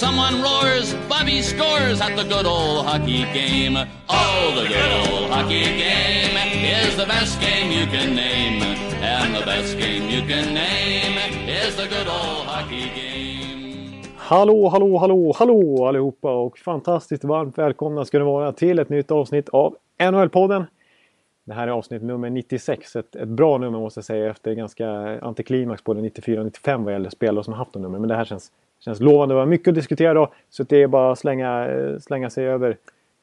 Someone roars, Bobby scores at the good old hockey game. Oh, the good old hockey game is the best game you can name. And the best game you can name is the good old hockey game. Hallå, hallå, hallå, hallå allihopa och fantastiskt varmt välkomna ska ni vara till ett nytt avsnitt av NHL-podden. Det här är avsnitt nummer 96. Ett, ett bra nummer måste jag säga efter ganska antiklimax både 94 och 95 vad gäller spelare som haft de nummer. Men det här känns, känns lovande. Det var mycket att diskutera då. Så det är bara att slänga, slänga sig över.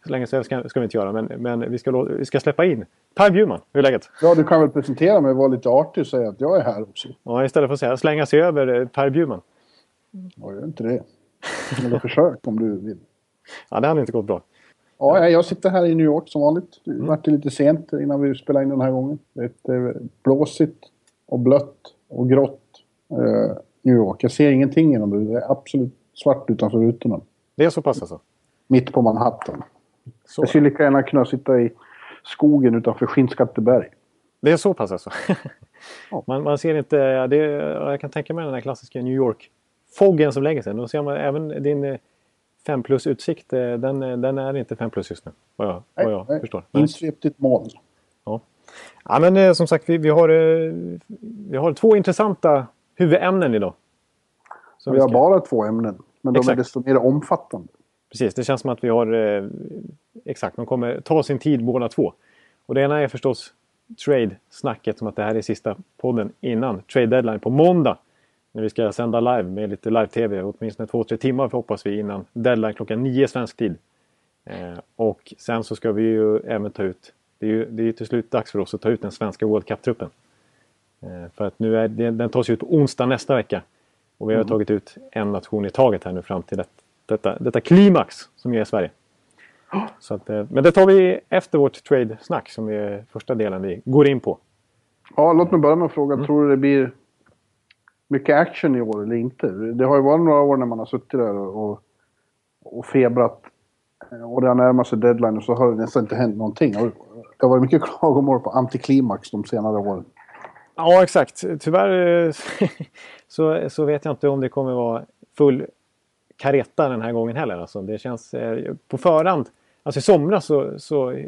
Slänga sig över ska, ska vi inte göra men, men vi, ska, vi ska släppa in Per Bjurman. Hur är läget? Ja, du kan väl presentera mig och vara lite artig och säga att jag är här också. Ja, istället för att säga slänga sig över eh, Per Bjurman. Ja, gör inte det. Eller försök om du vill. Ja, det hade inte gått bra. Ja, jag sitter här i New York som vanligt. Det mm. vart lite sent innan vi spelade in den här gången. Det är blåsigt och blött och grått eh, New York. Jag ser ingenting inomhus. Det är absolut svart utanför rutorna. Det är så pass alltså? Mitt på Manhattan. Så. Jag skulle lika gärna kunna sitta i skogen utanför Skinnskatteberg. Det är så pass alltså? man, man, ser inte... Det, jag kan tänka mig den här klassiska New York-foggen som lägger sig. Då ser man även din 5 plus utsikt, eh, den, eh, den är inte 5 plus just nu. Vad jag, vad jag nej, förstår. Insvept i ett moln. Ja. ja, men eh, som sagt vi, vi, har, vi har två intressanta huvudämnen idag. vi, vi har bara två ämnen, men de Exakt. är desto mer omfattande. Precis, det känns som att vi har... exakt, de kommer ta sin tid båda två. Och det ena är förstås trade-snacket, som att det här är sista podden innan trade deadline på måndag när vi ska sända live med lite live-tv. Åtminstone två, tre timmar hoppas vi innan deadline klockan nio svensk tid. Eh, och sen så ska vi ju även ta ut, det är ju, det är ju till slut dags för oss att ta ut den svenska World Cup-truppen. Eh, för att nu är den tas ut på onsdag nästa vecka. Och vi har mm. tagit ut en nation i taget här nu fram till det, detta, detta klimax som är Sverige. Så att, eh, men det tar vi efter vårt trade-snack som är första delen vi går in på. Ja, låt mig börja med att fråga. Mm. Tror du det blir mycket action i år eller inte. Det har ju varit några år när man har suttit där och, och febrat och det har närmat sig deadline och så har det nästan inte hänt någonting. Det har varit mycket klagomål på antiklimax de senare åren. Ja, exakt. Tyvärr eh, så, så vet jag inte om det kommer vara full kareta den här gången heller. Alltså, det känns eh, på förhand. Alltså i somras så, så eh,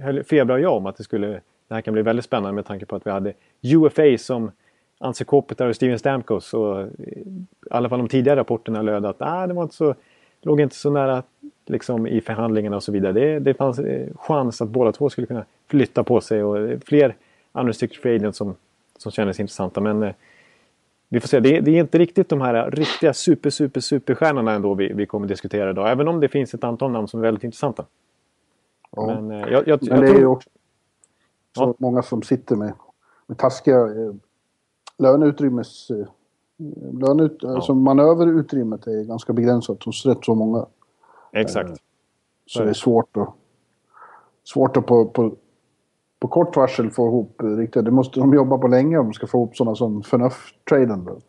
höll Febra och jag om att det skulle det här kan bli väldigt spännande med tanke på att vi hade UFA som Anse Kopitar och Steven Stamkos. Och I alla fall de tidigare rapporterna löd att ah, det var inte så, låg inte så nära liksom, i förhandlingarna och så vidare. Det, det fanns chans att båda två skulle kunna flytta på sig och fler unrestricted free agents som, som kändes intressanta. Men eh, vi får se. Det, det, är inte riktigt de här riktiga super, super, superstjärnorna ändå vi, vi kommer diskutera idag. Även om det finns ett antal namn som är väldigt intressanta. Ja. Men, eh, jag, jag, Men det tror... är ju också ja. många som sitter med, med taskiga eh, löneutrymmes... Eh, löneut, ja. alltså manöverutrymmet är ganska begränsat hos rätt så många. Exakt. Eh, så det är svårt att, svårt att på, på, på kort varsel få ihop riktigt. Det måste de jobba på länge om de ska få ihop sådana som förnuft-traden.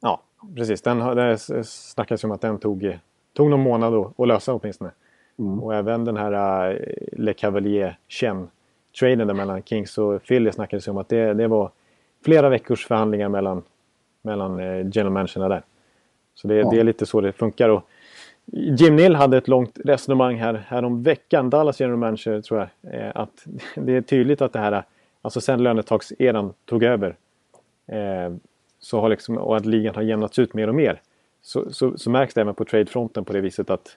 Ja, precis. Den, det snackas ju om att den tog, tog någon månad att, lösa åtminstone. Mm. Och även den här uh, Le Cavalier Chen traden mellan Kings och Philly snackades om att det, det var flera veckors förhandlingar mellan, mellan eh, general managerna där. Så det, ja. det, är lite så det funkar. Och Jim Neal hade ett långt resonemang här, här om veckan, Dallas general manager tror jag, eh, att det är tydligt att det här, alltså sen lönetagseran tog över eh, så har liksom, och att ligan har jämnats ut mer och mer så, så, så märks det även på tradefronten på det viset att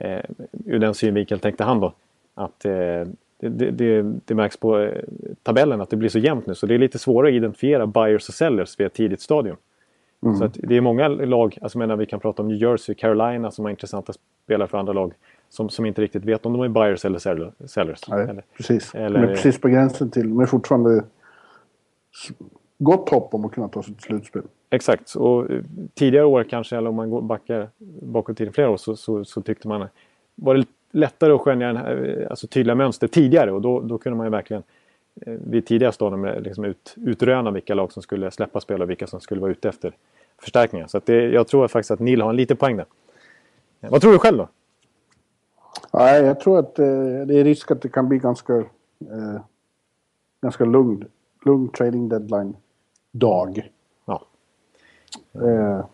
eh, ur den synvinkeln tänkte han då att eh, det, det, det, märks på eh, tabellen att det blir så jämnt nu så det är lite svårare att identifiera buyers och sellers vid ett tidigt stadium. Mm. Så det är många lag, alltså menar vi kan prata om New Jersey, Carolina som har intressanta spelare för andra lag som, som inte riktigt vet om de är buyers eller sellers. Nej, eller, precis. Eller, de är precis på gränsen till, de är fortfarande gott hopp om att kunna ta sig till slutspel. Exakt, och eh, tidigare år kanske, eller om man går backar bakåt i flera år så, så, så tyckte man var det lättare att skönja den här, alltså tydliga mönster tidigare och då, då kunde man ju verkligen eh, vid tidigare stadium liksom ut, utröna vilka lag som skulle släppa spel och vilka som skulle vara ute efter förstärkningar. Så det, jag tror faktiskt att Neil har en liten poäng där. Vad tror du själv då? Nej, jag tror att eh, det är risk att det kan bli ganska, eh, ganska lugn, lugn trading deadline dag. Ja. Eh,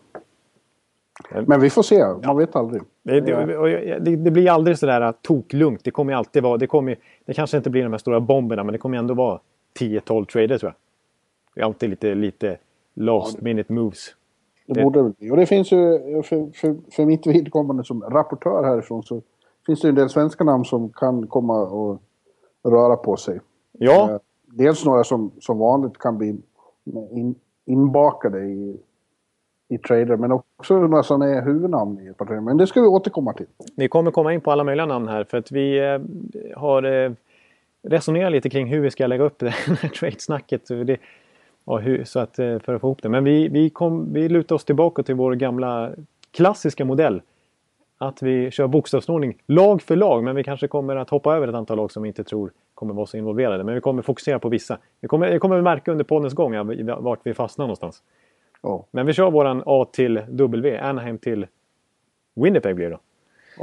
men vi får se, man ja. vet aldrig. Det, det, det, det blir aldrig sådär toklugnt. Det kommer alltid vara, det, kommer, det kanske inte blir de här stora bomberna men det kommer ändå vara 10-12 trader tror jag. Det är alltid lite, lite last minute moves. Det, borde det bli. Och det finns ju, för, för, för mitt vidkommande som rapportör härifrån så finns det en del svenska namn som kan komma och röra på sig. Ja. Eh, dels några som, som vanligt kan bli in, inbakade i, i trader, men också några som är huvudnamn i ett par Men det ska vi återkomma till. Vi kommer komma in på alla möjliga namn här för att vi eh, har eh, resonerat lite kring hur vi ska lägga upp det här trade-snacket. Det, och hur, så att, eh, för att få ihop det. Men vi, vi, kom, vi lutar oss tillbaka till vår gamla klassiska modell att vi kör bokstavsordning lag för lag. Men vi kanske kommer att hoppa över ett antal lag som vi inte tror kommer vara så involverade. Men vi kommer fokusera på vissa. Vi kommer, vi kommer märka under poddens gång vart vi fastnar någonstans. Oh. Men vi kör våran A till W, Anaheim till Winnipeg blir det då.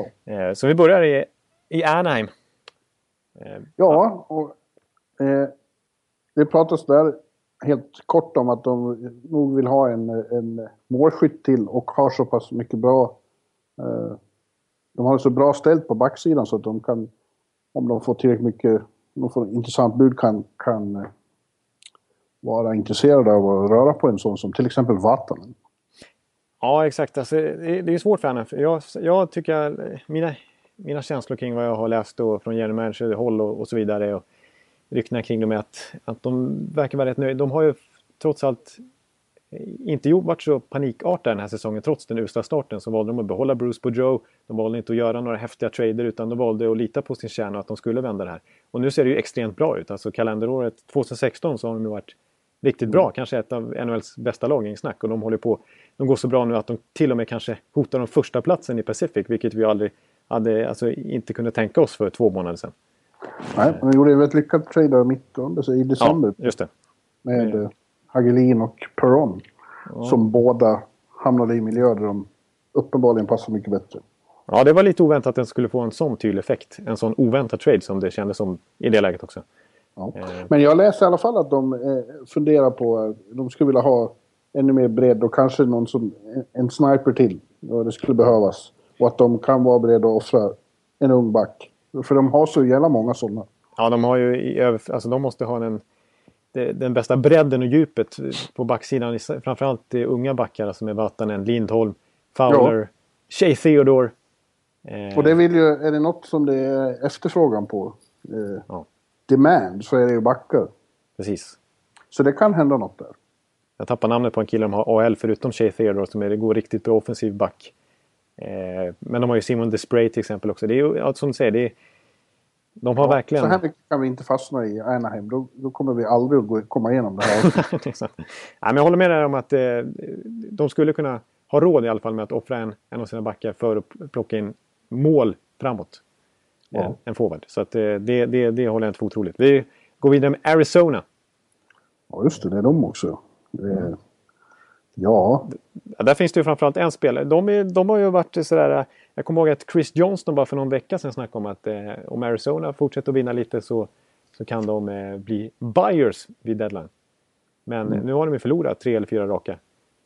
Oh. så vi börjar i, i Anaheim. Eh, ja, och eh, det pratas där helt kort om att de nog vill ha en, en målskytt till och har så pass mycket bra eh, de har så bra ställt på backsidan så att de kan, om de får tillräckligt mycket, de får intressant bud kan, kan eh, vara intresserade av att röra på en sån som till exempel Vatanen. Ja, exakt. Alltså, det, är svårt för henne. Jag, jag tycker mina, mina känslor kring vad jag har läst då från general manager-håll och, och, så vidare och ryktena kring dem är att, att de verkar vara rätt nöjda. De har ju trots allt inte varit så panikartade den här säsongen trots den usla starten så valde de att behålla Bruce Boudreau. De valde inte att göra några häftiga trader utan de valde att lita på sin kärna och att de skulle vända det här. Och nu ser det ju extremt bra ut. Alltså kalenderåret 2016 så har de ju varit riktigt bra. Mm. Kanske ett av NHLs bästa lag, i snack. Och de håller på. De går så bra nu att de till och med kanske hotar de första platsen i Pacific. Vilket vi aldrig hade, alltså inte kunde tänka oss för två månader sedan. Nej, de gjorde ju ett lyckat trade mitt under, i december. Ja, just det. Med mm. Hagelin och Perron. Ja. Som båda hamnade i miljöer där de uppenbarligen passar mycket bättre. Ja, det var lite oväntat att den skulle få en sån tydlig effekt. En sån oväntad trade som det kändes som i det läget också. Ja. Eh. Men jag läser i alla fall att de eh, funderar på att de skulle vilja ha ännu mer bredd och kanske någon som, en sniper till. Och det skulle behövas. Och att de kan vara beredda att offra en ung back. För de har så jävla många sådana. Ja, de har ju i över, alltså de måste ha en den bästa bredden och djupet på backsidan. Framförallt det unga backar som är Vatanen, Lindholm, Fowler, ja. Shea Theodore. Eh. Och det vill ju, är det något som det är efterfrågan på, eh, ja. Demand, så är det ju backar. Precis. Så det kan hända något där. Jag tappar namnet på en kille de har AL förutom Shea Theodore som är, det går riktigt bra offensiv back. Eh, men de har ju Simon Despray till exempel också. Det är ju, som du säger, det är, de har ja, verkligen... Så här mycket kan vi inte fastna i Anaheim. Då, då kommer vi aldrig att gå, komma igenom det här. Nej, men jag håller med dig om att eh, de skulle kunna ha råd i alla fall med att offra en, en av sina backar för att plocka in mål framåt. Ja. Eh, en forward. Så att, eh, det, det, det håller jag inte för otroligt. Vi går vidare med Arizona. Ja, just det. Det är de också. Det, ja. Där finns det ju framförallt en spelare. De, är, de har ju varit sådär... Jag kommer ihåg att Chris Johnston bara för någon vecka sedan snackade om att eh, om Arizona fortsätter att vinna lite så, så kan de eh, bli buyers vid deadline. Men mm. nu har de ju förlorat tre eller fyra raka.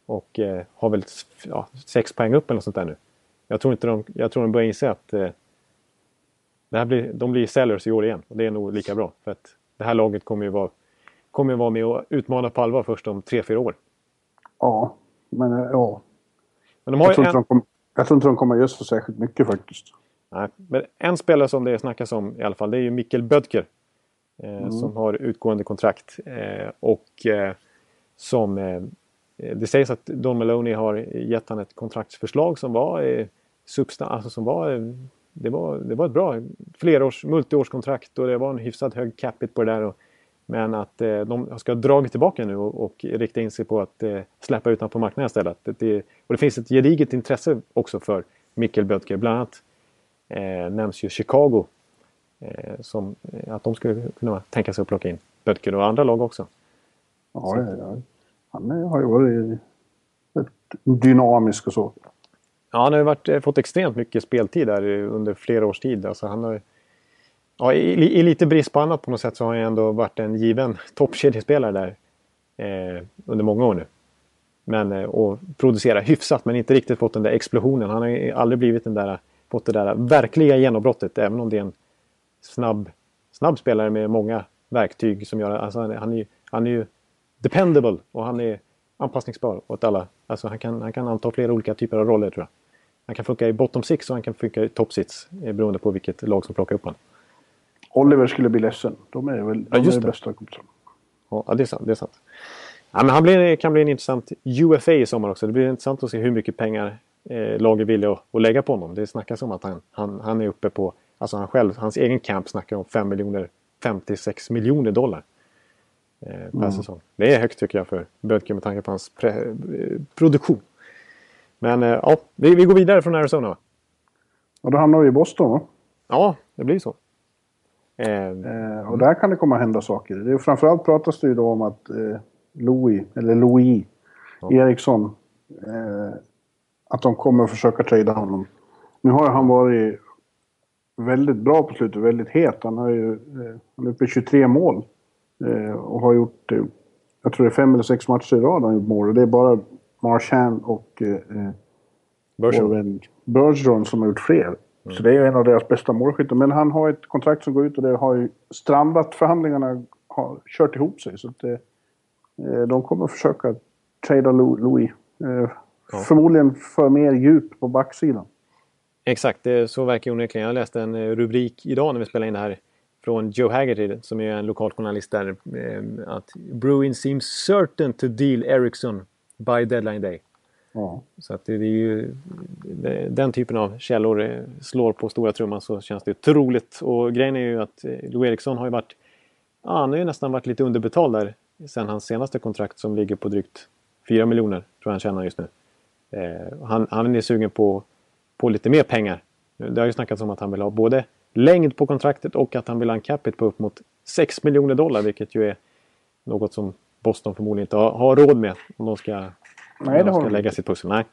Och eh, har väl ja, sex poäng upp eller något sånt där nu. Jag tror, inte de, jag tror de börjar inse att eh, det här blir, de blir sellers i år igen. Och det är nog lika bra. För att det här laget kommer ju vara, kommer vara med och utmana på allvar först om tre, fyra år. Ja, men eh, ja. Men de har jag, tror en... de kom, jag tror inte de kommer göra så särskilt mycket faktiskt. Nej, men en spelare som det snackas om i alla fall det är ju Mikkel Bödker. Eh, mm. Som har utgående kontrakt. Eh, och eh, som... Eh, det sägs att Don Maloney har gett han ett kontraktsförslag som var eh, substan alltså som var, eh, det var... Det var ett bra flerårs, multiårskontrakt och det var en hyfsat hög capita på det där. Och, men att eh, de ska dra tillbaka nu och, och rikta in sig på att eh, släppa ut på marknaden istället. Det, och det finns ett gediget intresse också för Mikkel Bödker. Bland annat eh, nämns ju Chicago. Eh, som, eh, att de skulle kunna tänka sig att plocka in. Böttger och andra lag också. Ja, ja, ja. han har ju varit dynamisk och så. Ja, han har ju varit, eh, fått extremt mycket speltid där under flera års tid. Alltså han har, ja, i, i, lite brist på annat på något sätt så har han ändå varit en given toppkedjespelare där eh, under många år nu. Men, eh, och producerar hyfsat men inte riktigt fått den där explosionen. Han har ju aldrig blivit den där, fått det där verkliga genombrottet även om det är en snabb, snabb spelare med många verktyg som gör... Alltså han, han, är, han är ju dependable och han är anpassningsbar åt alla. Alltså han kan, han kan anta flera olika typer av roller tror jag. Han kan funka i bottom six och han kan funka i top six eh, beroende på vilket lag som plockar upp honom. Oliver skulle bli ledsen. De är väl de ja, är det. bästa kompisarna. Ja, det är sant. Det är sant. Ja, men han blir, kan bli en intressant UFA i sommar också. Det blir intressant att se hur mycket pengar eh, laget vill att, att lägga på honom. Det snackas om att han, han, han är uppe på, alltså han själv, hans egen camp snackar om 5 miljoner, 56 miljoner dollar. Eh, per mm. säsong. Det är högt tycker jag för Bödke med tanke på hans pre, eh, produktion. Men eh, ja, vi, vi går vidare från Arizona? Och då hamnar vi i Boston va? Ja, det blir så. Eh, eh, och där kan det komma att hända saker. Det är, framförallt pratas det ju då om att eh, Louis, eller Louis ja. Eriksson, eh, att de kommer att försöka trada honom. Nu har han varit väldigt bra på slutet, väldigt het. Han, har ju, eh, han är uppe i 23 mål. Och har gjort, jag tror det är fem eller sex matcher i rad han gjort mål. Och det är bara Marchand och eh, Bergeron. Bergeron som har gjort fler. Mm. Så det är en av deras bästa målskyttar. Men han har ett kontrakt som går ut och det har ju strandat. Förhandlingarna har kört ihop sig. Så att, eh, de kommer försöka trada Louis. Eh, ja. Förmodligen för mer djup på backsidan. Exakt, det så verkar onekligen. Jag läste en rubrik idag när vi spelade in det här från Joe Haggerty som är en lokal journalist där. Eh, att Bruin seems certain to deal Ericsson by deadline day. Ja. Så att det är ju den typen av källor eh, slår på stora trumman så känns det otroligt. Och grejen är ju att eh, Lou Eriksson har ju varit... Ja, han har ju nästan varit lite underbetald där sen hans senaste kontrakt som ligger på drygt 4 miljoner tror jag han tjänar just nu. Eh, han, han är sugen på, på lite mer pengar. Det har ju snackats om att han vill ha både längd på kontraktet och att han vill ha en capita på upp mot 6 miljoner dollar vilket ju är något som Boston förmodligen inte har, har råd med om de ska, Nej, de ska lägga sitt pussel. Nej.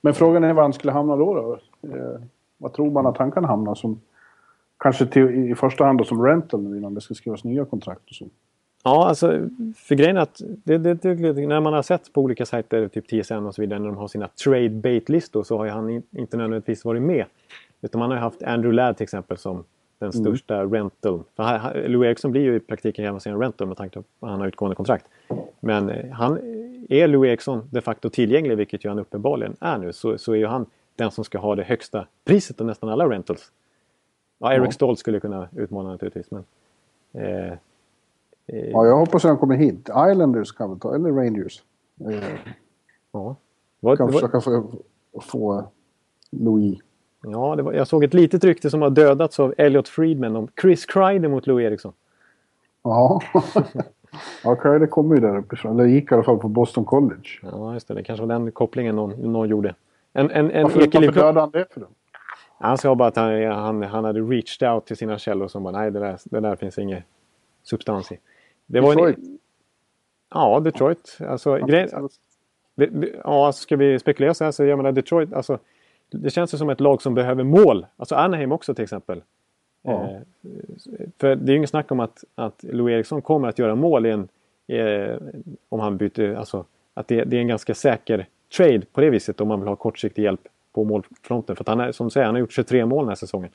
Men frågan är var han skulle hamna då? då? Eh, vad tror man att han kan hamna som? Kanske till, i första hand då som rental nu innan det ska skrivas nya kontrakt och så. Ja, alltså för grejen är att det, det, det, när man har sett på olika sajter, typ TSN och så vidare, när de har sina trade bait-listor så har ju han inte nödvändigtvis varit med. Utan man har haft Andrew Ladd till exempel som den mm. största mm. rental. För Lou Eriksson blir ju i praktiken hela sin rental med tanke på att han har utgående kontrakt. Men eh, han, är Lou Eriksson de facto tillgänglig, vilket ju han uppenbarligen är nu, så, så är ju han den som ska ha det högsta priset av nästan alla rentals. Ja, Eric ja. Stoltz skulle kunna utmana naturligtvis. Men, eh, eh, ja, jag hoppas att han kommer hit. Islanders kan vi ta, eller Rangers. Eh, ja. Vad, kan försöka få, få Louis. Ja, var, jag såg ett litet rykte som har dödats av Elliot Friedman om Chris Kreider mot Lou Eriksson. Ja, ja Kreider kommer ju där uppifrån. Eller gick i alla fall på Boston College. Ja, just det. Det kanske var den kopplingen någon, någon gjorde. En, en, en varför, varför dödade han det för då? Han sa bara att han, han, han hade reached out till sina källor som bara nej, det där, det där finns ingen substans i. Det var Detroit? En, ja, Detroit. Alltså, grej, ja, ska vi spekulera så här så jag menar Detroit, alltså det känns ju som ett lag som behöver mål. Alltså Anaheim också till exempel. Ja. Eh, för det är ju inget snack om att, att Louis Eriksson kommer att göra mål i en, eh, om han byter, alltså att det, det, är en ganska säker trade på det viset om man vill ha kortsiktig hjälp på målfronten. För att han är, som du säger, han har gjort 23 mål den här säsongen.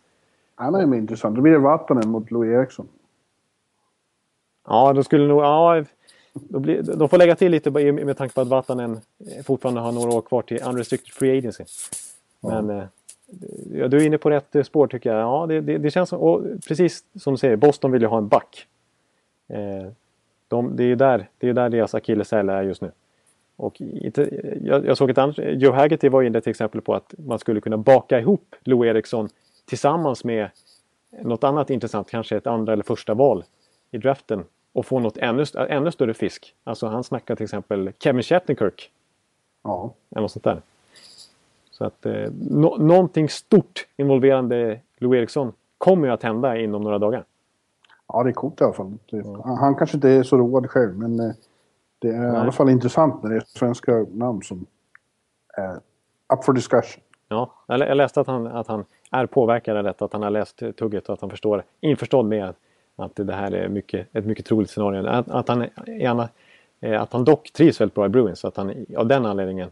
Anaheim är intressant. Då blir det Vatanen mot Louis Eriksson. Ja, då skulle nog... Ja, då blir, de får lägga till lite med tanke på att Vatanen fortfarande har några år kvar till unrestricted free agency. Men eh, ja, du är inne på rätt eh, spår tycker jag. Ja, det, det, det känns som, och precis som du säger, Boston vill ju ha en back. Eh, de, det är ju där, det är där deras akilleshäl är just nu. Och jag, jag såg ett annat, Joe Haggerty var inne till exempel på att man skulle kunna baka ihop Lou Eriksson tillsammans med något annat intressant, kanske ett andra eller första val i draften och få något ännu, ännu större fisk. Alltså han snackar till exempel Kevin Shattenkirk. Ja. Eller något sånt där. Så att eh, no någonting stort involverande Lou Eriksson kommer ju att hända inom några dagar. Ja, det är coolt i alla fall. Han, kanske inte är så road själv, men eh, det är i alla fall intressant när det är svenska namn som är up for discussion. Ja, jag, läste att han, att han är påverkad av detta, att han har läst tugget och att han förstår, införstådd med att, det här är mycket, ett mycket troligt scenario. Att, att, han, eh, att han dock trivs väldigt bra i Bruins, så att han av den anledningen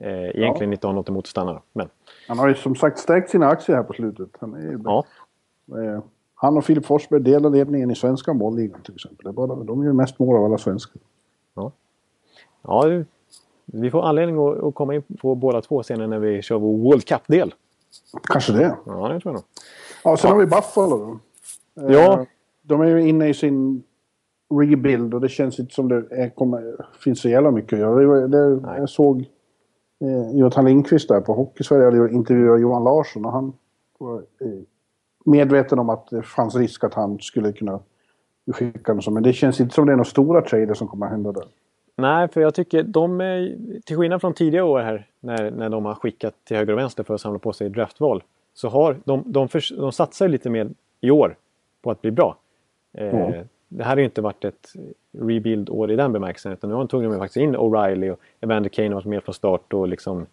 eh, egentligen ja. inte har något emot att stanna. Men. Han har ju som sagt stärkt sina aktier här på slutet. Han, är, ja. eh, han och Filip Forsberg delar ledningen i svenska målligan till exempel. Det är bara, de gör mest mål av alla svenskar. Ja, ja vi får anledning att, att komma in på båda två senare när vi kör vår World Cup-del. Kanske det. Ja, det tror jag nog. Ja, sen ja. har vi Buffalo då. Ja. Eh, de är ju inne i sin rebuild och det känns inte som det är, kommer, finns så jävla mycket att göra. Det, det, jag såg eh, Jonathan Lindqvist där på Hockeysverige hade intervjuat Johan Larsson och han var eh, medveten om att det fanns risk att han skulle kunna skicka något Men det känns inte som det är några stora trader som kommer att hända där. Nej, för jag tycker de, till skillnad från tidigare år här när, när de har skickat till höger och vänster för att samla på sig draftval. Så har de, de, för, de satsar lite mer i år på att bli bra. Eh, Det här har ju inte varit ett rebuild-år i den bemärkelsen utan nu tog de faktiskt in O'Reilly och Evander Kane har varit med från start och liksom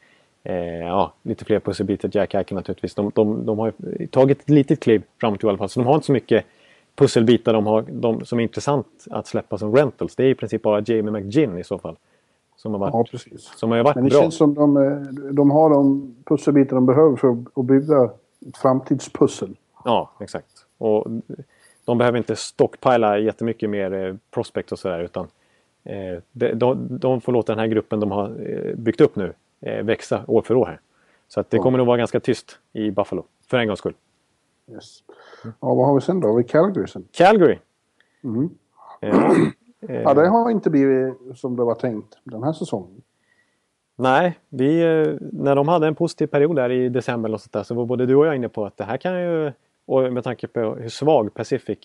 eh, ja, lite fler pusselbitar. Jack Eichen naturligtvis. De, de, de har tagit ett litet kliv framåt i alla fall så de har inte så mycket pusselbitar de har de, som är intressant att släppa som rentals. Det är i princip bara Jamie McGinn i så fall. Som har varit, ja, precis. Som har varit Men det bra. känns som de, de har de pusselbitar de behöver för att bygga ett framtidspussel. Ja, exakt. Och de behöver inte stockpila jättemycket mer eh, prospect och sådär utan eh, de, de, får låta den här gruppen de har eh, byggt upp nu eh, växa år för år här. Så att det kommer nog vara ganska tyst i Buffalo, för en gångs skull. Yes. Ja, vad har vi sen då? Har vi Calgary sen? Calgary! Mm. Ja, ja, det har inte blivit som det var tänkt den här säsongen. Nej, vi, eh, när de hade en positiv period där i december och sånt där, så var både du och jag inne på att det här kan ju... Och med tanke på hur svag Pacific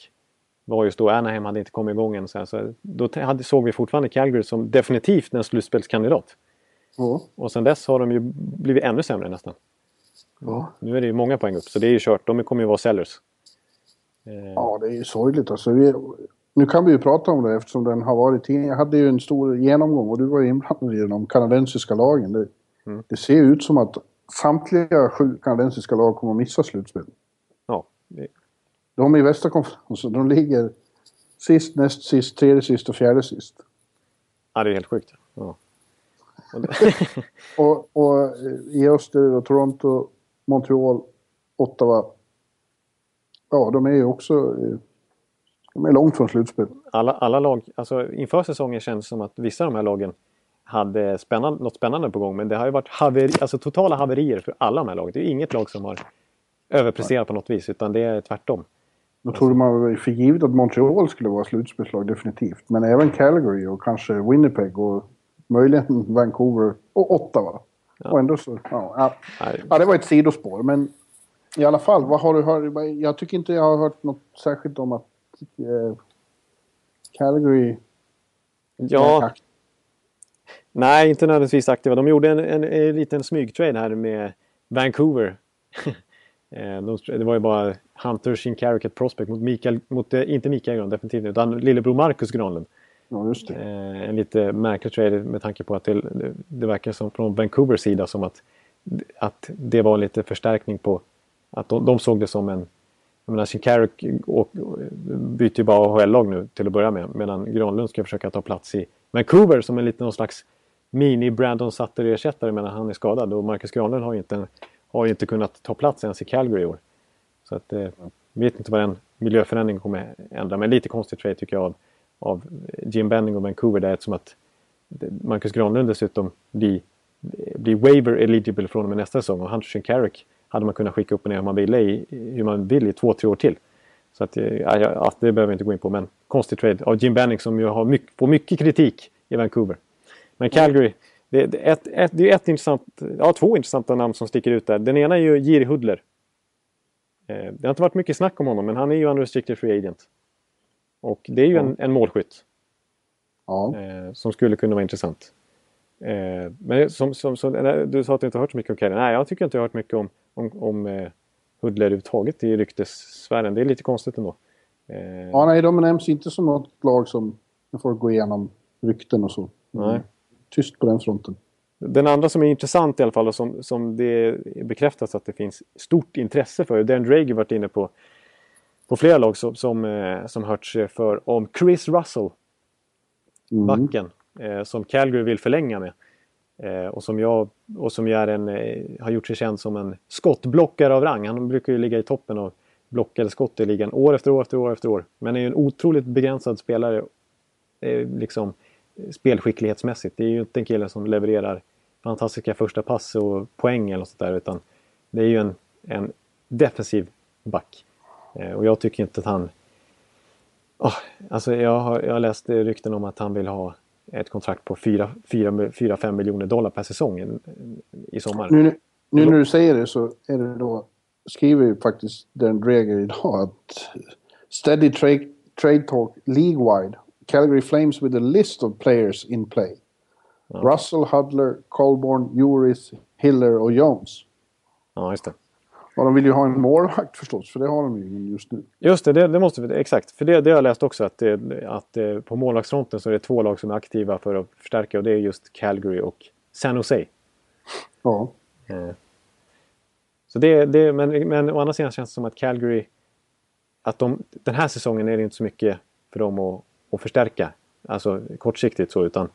var just då, Anaheim hade inte kommit igång än. Så, här, så då hade, såg vi fortfarande Calgary som definitivt en slutspelskandidat. Mm. Och sen dess har de ju blivit ännu sämre nästan. Ja. Nu är det ju många poäng upp, så det är ju kört. De kommer ju vara sellers. Eh. Ja, det är ju sorgligt alltså. Vi, nu kan vi ju prata om det eftersom den har varit tidning. Jag hade ju en stor genomgång och du var ju inblandad i de kanadensiska lagen. Det, mm. det ser ut som att samtliga sju kanadensiska lag kommer att missa slutspel. De är i västra konferensen. De ligger sist, näst sist, tredje sist och fjärde sist. Ja, det är helt sjukt. Ja. och, och i öster och Toronto, Montreal, Ottawa. Ja, de är ju också de är långt från slutspel. Alla, alla lag, alltså inför säsongen känns det som att vissa av de här lagen hade spännande, något spännande på gång. Men det har ju varit haveri, alltså totala haverier för alla de här lagen. Det är ju inget lag som har överpresterat på något vis, utan det är tvärtom. Då trodde man för givet att Montreal skulle vara slutspelslag definitivt. Men även Calgary och kanske Winnipeg och möjligen Vancouver och Ottawa. Ja. Och ändå så, ja, ja. ja, det var ett sidospår. Men i alla fall, vad har du hört? Jag tycker inte jag har hört något särskilt om att eh, Calgary... Ja. Nej, inte nödvändigtvis aktiva. De gjorde en, en, en liten smygtrade här med Vancouver. Eh, de, det var ju bara Hunter Shinkarik, ett prospect mot Mikael, mot, eh, inte Mikael Granlund definitivt utan lillebror Marcus Granlund. Ja, just det. Eh, en lite märklig trade med tanke på att det, det, verkar som från Vancouvers sida som att, att det var lite förstärkning på att de, de såg det som en jag menar, Shinkarik byter ju bara AHL-lag nu till att börja med. Medan Granlund ska försöka ta plats i Vancouver som en liten någon slags mini-Brandon Sutter-ersättare medan han är skadad. Och Marcus Granlund har ju inte, har ju inte kunnat ta plats ens i Calgary i år. Så att, eh, vet inte vad den miljöförändringen kommer ändra. Men lite konstigt trade tycker jag av, av Jim Benning och Vancouver. Det är som att Marcus Granlund dessutom blir, blir waiver eligible från och med nästa säsong. Och Hunter Carrick hade man kunnat skicka upp och ner hur man ville i, hur man vill i två, tre år till. Så att, eh, ja, ja, det behöver vi inte gå in på. Men konstig trade av Jim Benning som ju har mycket, får mycket kritik i Vancouver. Men Calgary, det, det, är ett, ett, det är ett intressant, ja, två intressanta namn som sticker ut där. Den ena är ju Jiri Hudler. Eh, det har inte varit mycket snack om honom men han är ju unrestricted free agent. Och det är ju en, en målskytt. Ja. Eh, som skulle kunna vara intressant. Eh, men som, som, som, du sa att du inte har hört så mycket om Kelly. Nej, jag tycker inte jag har hört mycket om, om, om eh, Hudler överhuvudtaget i ryktessfären. Det är lite konstigt ändå. Eh, Ja, nej, de nämns inte som något lag som får gå igenom rykten och så. Nej. Tyst på den fronten. Den andra som är intressant i alla fall och som, som det bekräftas att det finns stort intresse för. Den Drager varit inne på, på flera lag som, som, eh, som hört sig för om Chris Russell, Mm. backen, eh, som Calgary vill förlänga med. Eh, och som, jag, och som ju är en, eh, har gjort sig känd som en skottblockare av rang. Han brukar ju ligga i toppen av blockade skott i ligan år efter år efter år efter år. Men är ju en otroligt begränsad spelare eh, liksom, spelskicklighetsmässigt. Det är ju inte en kille som levererar fantastiska första pass och poäng eller något sånt där. Utan det är ju en, en defensiv back. Eh, och jag tycker inte att han... Oh, alltså jag har, jag har läst rykten om att han vill ha ett kontrakt på 4-5 miljoner dollar per säsong i, i sommar. Nu, nu, nu när du säger det så är det då, skriver ju faktiskt den Dreger idag att Steady trade, trade talk league-wide. Calgary Flames with a list of players in play. Russell, Hudler, Colborn, Juris, Hiller och Jones. Ja, just det. Och de vill ju ha en målvakt förstås, för det har de ju just nu. Just det, det, det måste vi, exakt. För det, det har jag läst också att, att på målvaktsfronten så är det två lag som är aktiva för att förstärka och det är just Calgary och San Jose. Ja. Eh, Så det, det, men, men å andra sidan känns det som att Calgary... Att de, den här säsongen är det inte så mycket för dem att, att förstärka. Alltså kortsiktigt så utan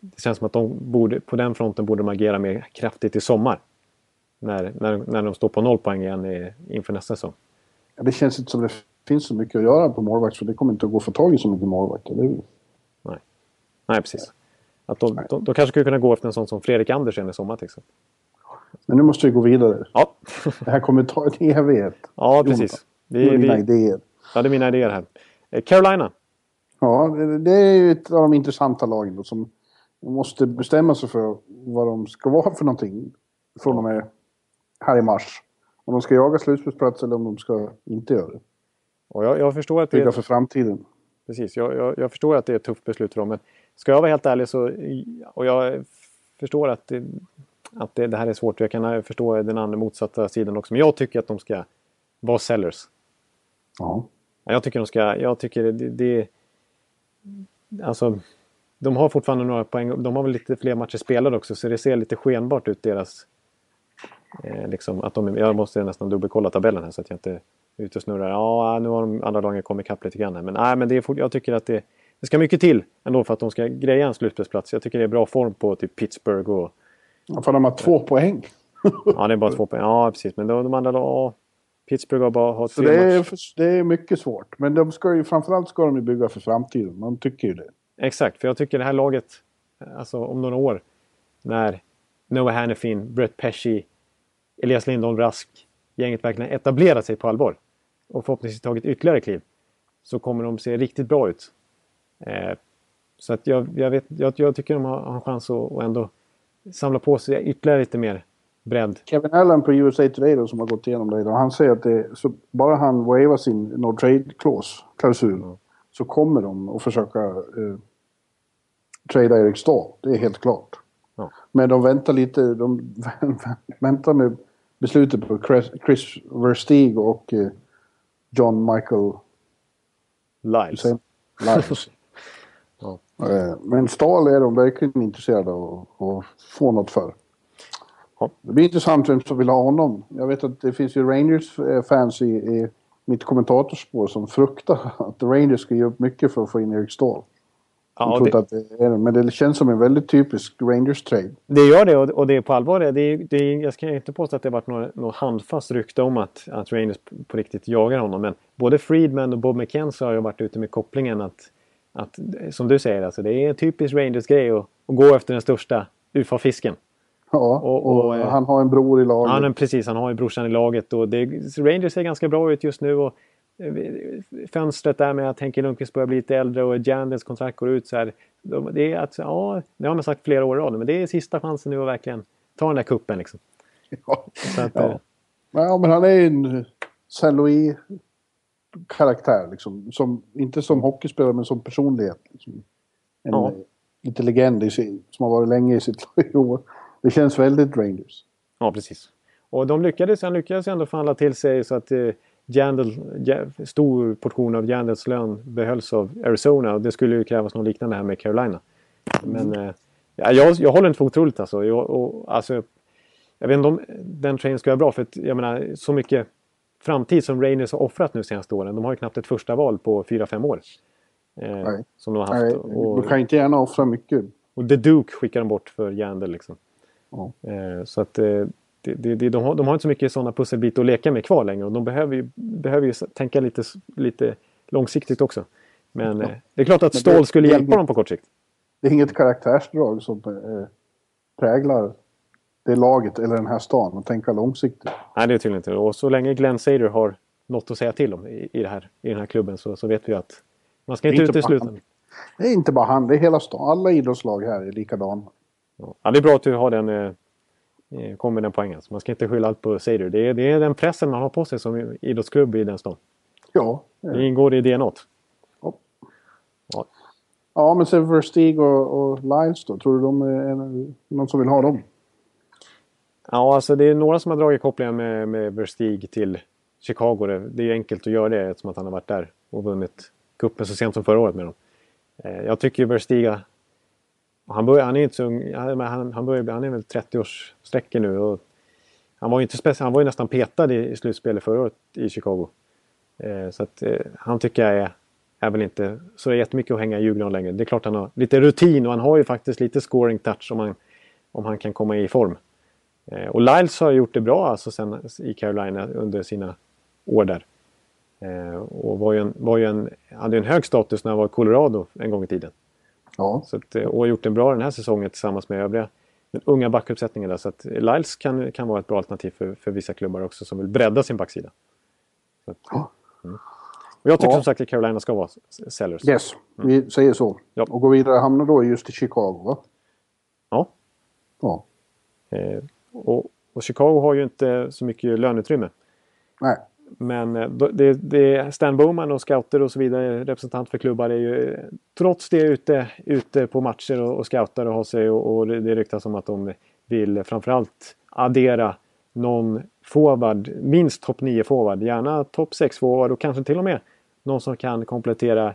det känns som att de borde, på den fronten borde de agera mer kraftigt i sommar. När, när, när de står på noll poäng igen i, inför nästa säsong. Ja, Det känns inte som det finns så mycket att göra på målvakt, för det kommer inte att gå att få tag i så mycket målvakter. Det är ju- Nej, Nej precis. Att de, de, de kanske skulle kunna gå efter en sån som Fredrik Andersen i sommar till exempel. Men nu måste vi gå vidare. Ja, Det här kommer ta en evighet. ja precis. Det är dina vi, idéer. ja, det är mina idéer här. Eh, Carolina. Ja, det, är ju ett av de intressanta lagen då, som måste bestämma sig för vad de ska vara för någonting från och med här i mars. Om de ska jaga slutspelsplats eller om de ska inte göra det. Och jag, jag förstår att det är, för framtiden. precis, jag, jag, jag förstår att det är ett tufft beslut för dem. Men ska jag vara helt ärlig så... Och jag förstår att, det, att det, det här är svårt. Jag kan förstå den andra motsatta sidan också. Men jag tycker att de ska vara sellers. Ja. Ja, Jag tycker de ska... Jag tycker det... det alltså, de har fortfarande några poäng. De har väl lite fler matcher spelade också. Så det ser lite skenbart ut deras... Eh, liksom, att de, jag måste nästan dubbelkolla tabellen här så att jag inte är ute och snurrar. Ja, nu har de andra lagen kommit ikapp lite grann här. Men, nej, men det är, jag tycker att det, det ska mycket till ändå för att de ska greja en slutspelsplats. Jag tycker det är bra form på typ Pittsburgh och... Ja, För de har två poäng. Ja, det är bara två poäng. Ja, precis. Men de, de andra... Ja, Pittsburgh har bara har Så tre det matcher. är, det är mycket svårt. Men de ska ju, framförallt ska de ju bygga för framtiden. Man tycker ju det. Exakt, för jag tycker det här laget, alltså om några år, när Noah Hannifin, Brett Pesci, Elias Lindholm Rask, gänget verkligen etablerat sig på allvar och förhoppningsvis tagit ytterligare kliv, så kommer de se riktigt bra ut. Eh, så att jag, jag, vet, jag, jag tycker de har, har en chans att, att ändå samla på sig ytterligare lite mer bredd. Kevin Allen på USA Today då, som har gått igenom det idag, han säger att det, så bara han wavar sin no trade clause, klausul, så kommer de att försöka eh, trada Erik Stahl. Det är helt klart. Ja. Men de väntar lite, de väntar med beslutet på Chris, Verstig och eh, John Michael Lives. Lives. Ja. Eh, Men Stahl är de verkligen intresserade av att- att få något för. Det blir intressant vem som vill ha honom. Jag vet att det finns ju Rangers-fans i, i mitt kommentatorspår som fruktar att Rangers ska ge upp mycket för att få in Erik Stahl. Jag Ja, det, att det är men det känns som en väldigt typisk Rangers-trade. Det gör det och, det är på allvar. Det är, det är, jag ska inte påstå att det har varit något, något handfast rykte om att, att Rangers på, på riktigt jagar honom. Men både Friedman och Bob McKenzie har ju varit ute med kopplingen att, att som du säger, alltså, det är en typisk Rangers-grej att, att gå efter den största UFA-fisken. Ja, Och- och, och, eh, han har en bror i laget. Han, precis, han har ju brorsan i laget och det, Rangers ser ganska bra ut just nu. Och, eh, fönstret där med att Henke Lundqvist börjar bli lite äldre och Jandels kontrakt går ut så här. De, det är att, ja, det har man sagt flera år i rad men det är sista chansen nu att verkligen ta den där kuppen liksom. Ja. Att, Ja. eh, Ja, men han är ju en Saint karaktär liksom. Som, inte som hockeyspelare men som personlighet. Liksom. En Ja. lite legend i sin, som har varit länge i sitt år. Det känns väldigt Rangers. Ja, precis. Och de lyckades, han lyckades ändå förhandla till sig så att eh, Jandel, ja, stor portion av Jandels lön behölls av Arizona och det skulle ju krävas något liknande här med Carolina. Men eh, ja, jag, jag håller inte för otroligt alltså. Jag, och, alltså. Jag vet inte om den trainen ska vara bra för att jag menar så mycket framtid som Rangers har offrat nu senaste åren. De har ju knappt ett första val på 4-5 år. Eh, Nej. Som de har haft. Nej, och, du kan inte gärna offra mycket. och The Duke skickar de bort för Jandel liksom. Eh, så att eh, det, det, de, har, de har inte så mycket sådana pusselbitar att leka med kvar längre och de behöver ju, behöver ju tänka lite, lite långsiktigt också. Men eh, det är klart att Ståhl skulle hjälpa inget- dem på kort sikt. Det är inget karaktärsdrag som präglar det laget eller den här stan att tänka långsiktigt. Nej, det är tydligen inte. Och så länge Glenn Sader har något att säga till om i, i, det här, i den här klubben så, så vet vi att man ska inte utesluta. Det är inte bara han, det är hela stan. Alla idrottslag här är likadana. Ja, det är bra att du har den, eh, eh, kom med den poängen. Så man ska inte skylla allt på Sader. Det är, det är den pressen man har på sig som idrottsklubb i den stan. Ja. Det ingår i DNA. Ja. Ja. Ja, men sen Verstig och, och Lyles då? Tror du de är någon som vill ha dem? Ja, alltså det är några som har dragit kopplingar med, med Verstig till Chicago. Det, det är ju enkelt att göra det eftersom att han har varit där och vunnit cupen så sent som förra året med dem. Eh, jag tycker ju Verstiga... Han, börjar, han är inte så ung, han, han, börjar, han är väl 30-årsstrecket nu. Och han var ju inte speci- han var ju nästan petad i, i slutspelet förra året i Chicago. Eh, så att eh, han tycker jag är, är väl inte så jättemycket att hänga i julgran längre. Det är klart han har lite rutin och han har ju faktiskt lite scoring touch om han, om han kan komma i form. Eh, och Lyles har gjort det bra alltså sen i Carolina under sina år där. Eh, och var ju en, var ju en, hade ju en hög status när han var i Colorado en gång i tiden. Ja. Så att, eh, och har gjort det bra den här säsongen tillsammans med övriga den unga backuppsättningen. Där. Så att Lyles kan, kan vara ett bra alternativ för, för vissa klubbar också som vill bredda sin backsida. Att, Ja. och jag tycker Ja. som sagt att Carolina ska vara sellers. Yes, vi säger så. Ja. Och går vidare hamnar då just i Chicago, va? Ja. Ja. Eh, och, och Chicago har ju inte så mycket löneutrymme. Nej. Men eh, det, det, Stan Bowman och scouter och så vidare, representant för klubbar, är ju eh, trots det ute, ute på matcher och, och scoutar och har sig och, och det, det ryktas om att de vill framförallt addera någon forward, minst topp 9 forward, gärna topp 6 forward och kanske till och med någon som kan komplettera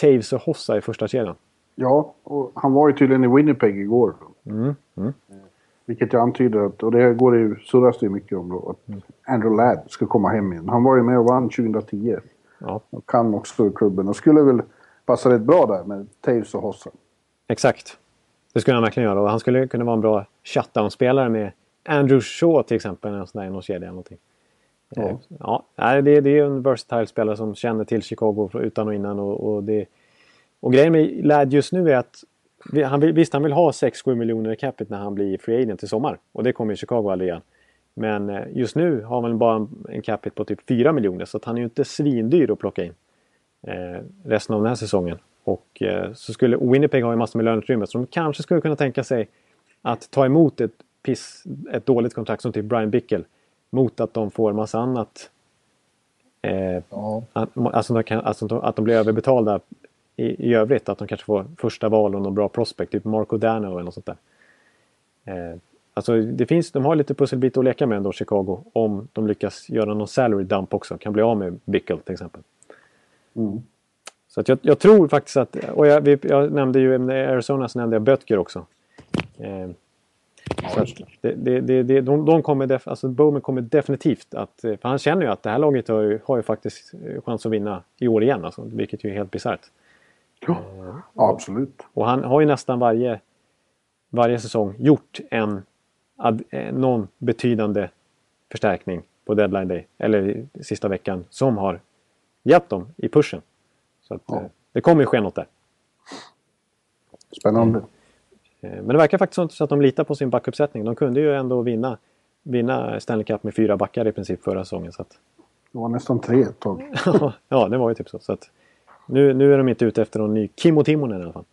Taves och Hossa i första kedjan. Ja, och han var ju tydligen i Winnipeg igår. Mm. Mm. Vilket jag antyder att, och det går det ju, surras det mycket om då, att Andrew Ladd ska komma hem igen. Han var ju med och vann 2010. Ja, Och kan också klubben och skulle väl passa rätt bra där med Taves och Hossa. exakt. Det skulle han verkligen göra och han skulle kunna vara en bra shutdown-spelare med Andrew Shaw till exempel, en sån där i någon kedja eller någonting. Ja. Eh, ja, det, det är en versatile spelare som känner till Chicago utan och innan. Och, och, det, och grejen med Ladd just nu är att han vill, visst, han vill ha 6-7 miljoner i capita när han blir free agent i sommar. Och det kommer ju Chicago aldrig igen. Men eh, just nu har man bara en, en capita på typ 4 miljoner så att han är ju inte svindyr att plocka in eh, resten av den här säsongen. Och eh, så skulle Winnipeg har ju massor med löneutrymme så de kanske skulle kunna tänka sig att ta emot ett, piss, ett dåligt kontrakt som typ Brian Bickel mot att de får massa annat. Eh, Ja. att, alltså, de kan, alltså att de blir överbetalda i, i övrigt. Att de kanske får första val och någon bra prospect, typ Marco Dano eller något sånt där. Eh, alltså det finns, de har lite pusselbitar att leka med ändå, Chicago. Om de lyckas göra någon salary dump också. Kan bli av med Bickel till exempel. Mm. Så att jag, jag tror faktiskt att, och jag, vi, jag nämnde ju Arizona så nämnde jag Böttger också. Eh, att det, det, det, det, de, de kommer def, alltså Bowman kommer definitivt att, för han känner ju att det här laget har ju, har ju faktiskt chans att vinna i år igen, alltså, vilket ju är helt bisarrt. Ja, absolut. Och han har ju nästan varje, varje säsong gjort en, eh, någon betydande förstärkning på deadline day, eller sista veckan, som har hjälpt dem i pushen. Så att, Ja. eh, det kommer ju ske något där. Spännande. Eh, Men det verkar faktiskt så att de litar på sin backuppsättning. De kunde ju ändå vinna, vinna Stanley Cup med fyra backar i princip förra säsongen. Så att, Det var nästan tre ett tag. ja, det var ju typ så. så att, nu, nu är de inte ute efter någon ny Kimmo Timonen i alla fall.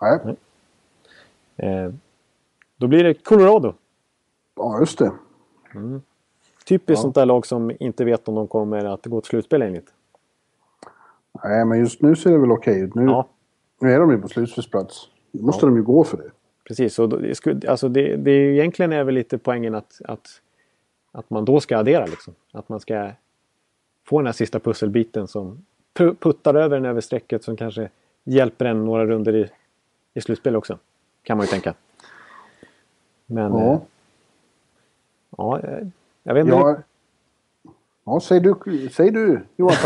Nej. Eh, då blir det Colorado. Ja, just det. Typiskt Ja. sånt där lag som inte vet om de kommer att gå till slutspel enligt. Nej, men just nu ser det väl okej ut. Nu, Ja, nu är de ju på slutspelsplats. Nu måste de ju gå för det. precis. Och då, det, skulle, alltså det, det är ju egentligen är väl lite poängen att, att, att man då ska addera. Liksom. Att man ska få den här sista pusselbiten som puttar över den över strecket som kanske hjälper en några runder i, i slutspel också. Kan man ju tänka. Men... Ja. Eh, ja, jag vet inte. Ja, ja säg du, säg du ja,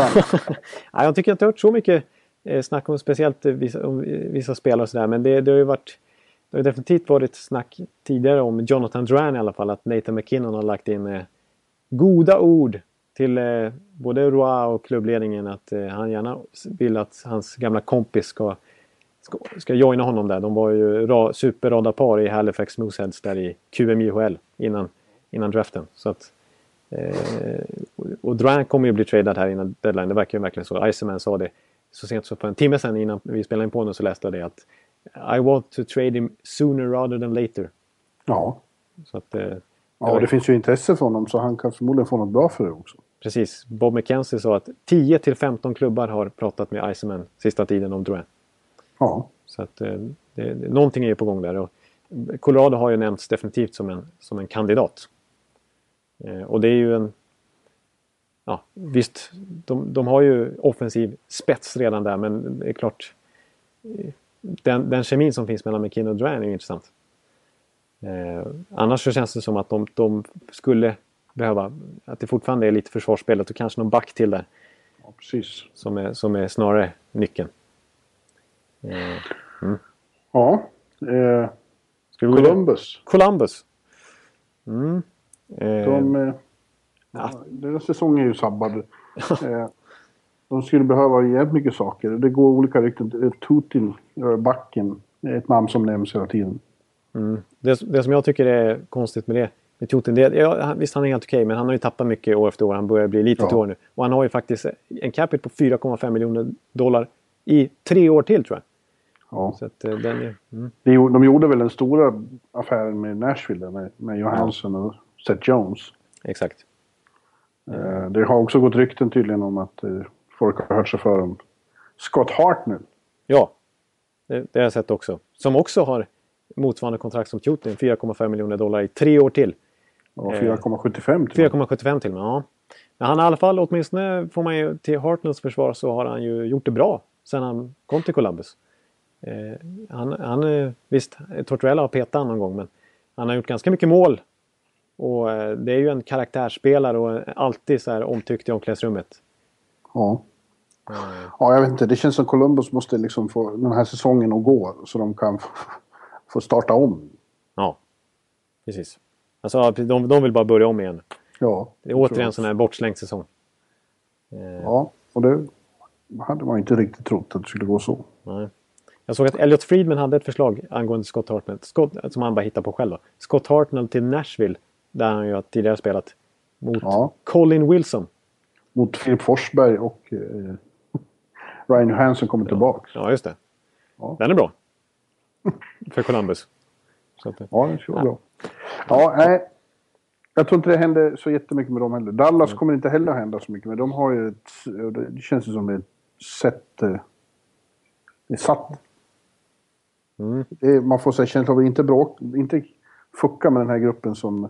jag tycker inte jag har hört så mycket eh, snack om speciellt vissa, om vissa spelare och sådär. Men det, det har ju varit... Det har definitivt varit snack tidigare om Jonathan Duran i alla fall. Att Nathan McKinnon har lagt in eh, goda ord till eh, både Roy och klubbledningen att eh, han gärna vill att hans gamla kompis ska, ska, ska joina honom där. De var ju ra, superradarpar i Halifax Mooseheads där i QMJHL innan, innan draften. Så att, eh, och Duran kommer ju bli tradad här innan deadline. Det verkar ju verkligen så. Iceman sa det så sent som för en timme sedan innan vi spelade in på nu så läste jag det att I want to trade him sooner rather than later. Ja. Så att, eh, ja, det finns ju intresse för honom så han kan förmodligen få något bra för det också. Precis. Bob McKenzie sa att 10 till 15 klubbar har pratat med Iceman sista tiden om Drouin. Ja. Så att eh, det, någonting är ju på gång där. Och Colorado har ju nämnts definitivt som en, som en kandidat. Eh, och det är ju en... Ja, visst, de, de har ju offensiv spets redan där men det är klart... Den, den kemin som finns mellan McKinnon och Drouin är ju intressant. Eh, annars så känns det som att de, de skulle behöva... Att det fortfarande är lite försvarsspelet och kanske någon back till där. Ja, precis. Som är, som är snarare nyckeln. Eh, mm. Ja. Eh, Columbus. Columbus. Mm. Eh, de, eh, ja. Deras säsong är ju sabbad. eh, de skulle behöva jävligt mycket saker. Det går olika rykten. Tutin, backen, är ett namn som nämns hela tiden. Mm. Det, det som jag tycker är konstigt med det med Toten. Det, ja, visst, han är helt okej, okay, men han har ju tappat mycket år efter år. Han börjar bli lite ja. år nu. Och han har ju faktiskt en capita på 4,5 miljoner dollar i tre år till, tror jag. Ja. Så att, eh, den är, mm. De gjorde väl den stora affären med Nashville, med, med Johansson och Seth Jones. Exakt. Eh, det har också gått rykten tydligen om att eh, folk har hört sig för om Scott Hartnell. Ja, det, det har jag sett också. Som också har motsvarande kontrakt som Putin, 4,5 miljoner dollar i tre år till. Ja, 4,75 till 4,75 till ja. Men han i alla fall, åtminstone får man ju till Hartnells försvar så har han ju gjort det bra sen han kom till Columbus. Eh, han, han, visst, Tortorella har petat någon gång men han har gjort ganska mycket mål. Och eh, det är ju en karaktärsspelare och alltid så här omtyckt i omklädningsrummet. Ja. Mm. Ja, jag vet inte. Det känns som Columbus måste liksom få den här säsongen att gå så de kan få starta om. Ja, precis. Alltså, de, de vill bara börja om igen. Ja. Det är återigen en sån här bortslängd säsong. Eh. Ja, och det hade man inte riktigt trott att det skulle gå så. Nej. Jag såg att Elliot Friedman hade ett förslag angående Scott Hartnell. Scott, som han bara hittade på själv. Då. Scott Hartnell till Nashville. Där han ju tidigare spelat. Mot ja. Colin Wilson. Mot Filip Forsberg och eh, Ryan Johansson kommer ja. tillbaka. Ja, just det. Ja. Den är bra. För Columbus. Att, ja, det skulle vara bra. Ja, nej. Jag tror inte det händer så jättemycket med dem heller. Dallas mm. kommer inte heller hända så mycket med. De har ju ett... Det känns som ett sätt... Eh, det är satt. Mm. Det man får säga känslan av att inte bråk, inte fucka med den här gruppen som...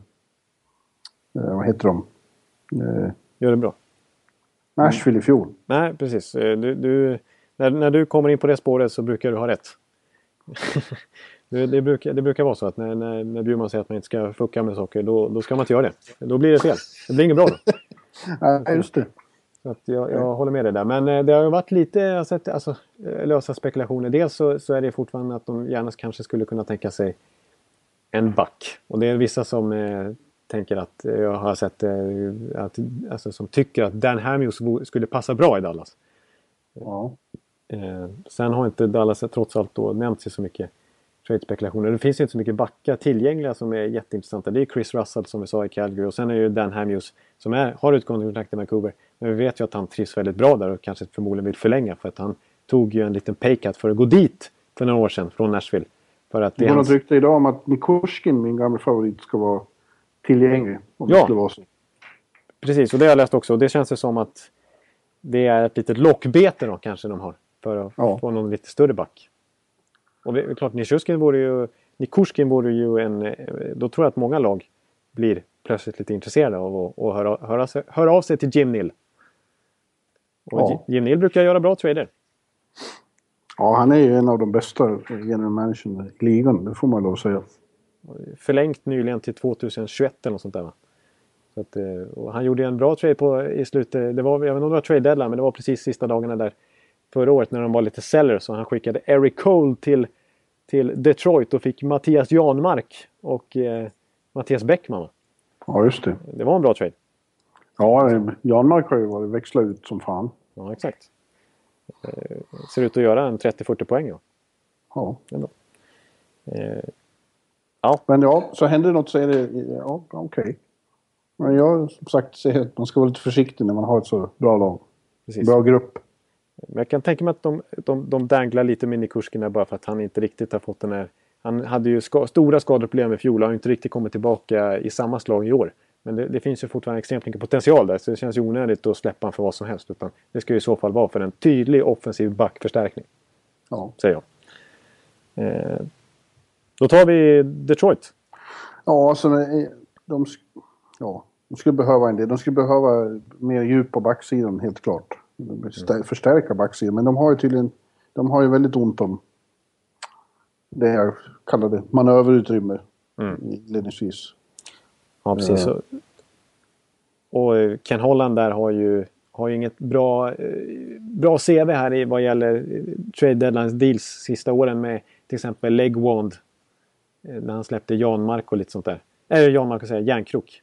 Eh, vad heter de? Eh, Gör det bra. Nashville i fjol. Nej, precis. Du, du, när, när du kommer in på det spåret så brukar du ha rätt. Det, brukar, det brukar vara så att när, när, när Bjurman säger att man inte ska fucka med saker, då, då ska man inte göra det. Då blir det fel. Det blir inget bra då. ja, just det. Så att jag, jag håller med dig där. Men eh, det har ju varit lite jag har sett, alltså, eh, lösa spekulationer. Dels så, så, är det fortfarande att de gärna kanske skulle kunna tänka sig en back. Och det är vissa som eh, tänker att, eh, jag har sett eh, att, alltså, som tycker att Dan Hamius skulle passa bra i Dallas. Ja. Eh, sen har inte Dallas trots allt då nämnt sig så mycket trade-spekulationer. Det finns ju inte så mycket backar tillgängliga som är jätteintressanta. Det är Chris Russell som vi sa i Calgary och sen är det ju Dan Hamius som är, har utgående kontrakt i Vancouver. Men vi vet ju att han trivs väldigt bra där och kanske förmodligen vill förlänga för att han tog ju en liten paycut för att gå dit för några år sedan från Nashville. För att det, det var hans... något rykte idag om att Nikushkin, min gamla favorit, ska vara tillgänglig. Om ja. det skulle vara så. Precis, och det har jag läst också. Och det känns ju som att det är ett litet lockbete då kanske de har. För att ja. få någon lite större back. Och det är klart, Nikushkin vore ju, Nikushkin vore ju en... Då tror jag att många lag blir plötsligt lite intresserade av att, höra, höra, höra av sig till Jim Nill. Och Ja. Jim Neal brukar göra bra trader. Ja, han är ju en av de bästa general managerna i ligan, det får man lov att säga. Förlängt nyligen till 2021 eller något sånt där va? Så att, eh, han gjorde en bra trade på, i slutet. Det var, jag vet inte om det var trade deadline, men det var precis sista dagarna där förra året när de var lite sellers. Så han skickade Eric Cole till, till Detroit och fick Mattias Janmark och eh, Mattias Bäckman. Ja, just det. Det var en bra trade. Ja, Janmark har ju varit växla ut som fan. Ja, exakt. Eh, ser ut att göra en 30-40 poäng. Ja. Ja. Bra. Eh, Men ja, så händer det något så är det... Ja, okej. Men jag som sagt säger att man ska vara lite försiktig när man har ett så bra lag. precis. Bra grupp. Men jag kan tänka mig att de, de, de danglar lite med Nikushkin där bara för att han inte riktigt har fått den här... Han hade ju ska, stora skadeproblem i fjol och har inte riktigt kommit tillbaka i samma slag i år. Men det, det finns ju fortfarande extremt mycket potential där så det känns ju onödigt att släppa honom för vad som helst. Utan det ska ju i så fall vara för en tydlig offensiv backförstärkning, Ja. säger jag. Eh, då tar vi Detroit. Ja, alltså de, de, ja, de skulle behöva en del. De skulle behöva mer djup på backsidan, helt klart. Förstärka backsidan. Men de har ju tydligen... De har ju väldigt ont om det jag kallade manöverutrymme Mm. inledningsvis. Ja, precis. Eh. Och, eh, Ken Holland där har ju, har ju inget bra, eh, bra CV här i vad gäller trade deadlines deals sista åren med till exempel Legwand. När han släppte Jan Mark och lite sånt där. Eller Jan Mark, säga Järnkrok.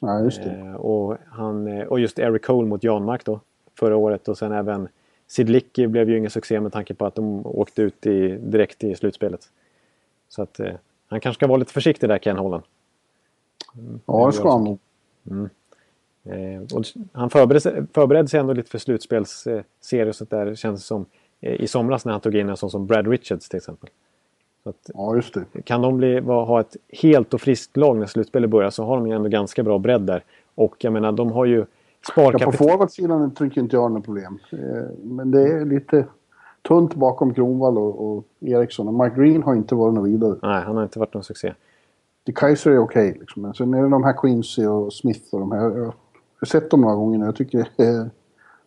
Ja, just det. Och, han, och just Eric Cole mot Jan Mark då. Förra året och sen även Sid Licky blev ju ingen succé med tanke på att de åkte ut i, direkt i slutspelet. Så att eh, han kanske ska vara lite försiktig där Ken Holland. ja, det ska han nog. Eh, och han förberedde, sig- förberedde sig ändå lite för slutspelsserie och sånt där. Känns det som eh, i somras när han tog in en sån som Brad Richards till exempel. Så att, Ja, just det. kan de bli, va- ha ett helt och friskt lag när slutspelet börjar så har de ju ändå ganska bra bredd där. Och jag menar, de har ju Ja, på sparkapital. forwardsidan tycker inte jag har några problem. Eh, Men det är lite tunt bakom Kronwall och, och Eriksson. Och Mike Green har inte varit något vidare. Nej, han har inte varit någon succé. De Kaiser är okej. liksom. Men sen är det de här Quincy och Smith och de här. Jag har sett dem några gånger nu. Jag tycker... Eh,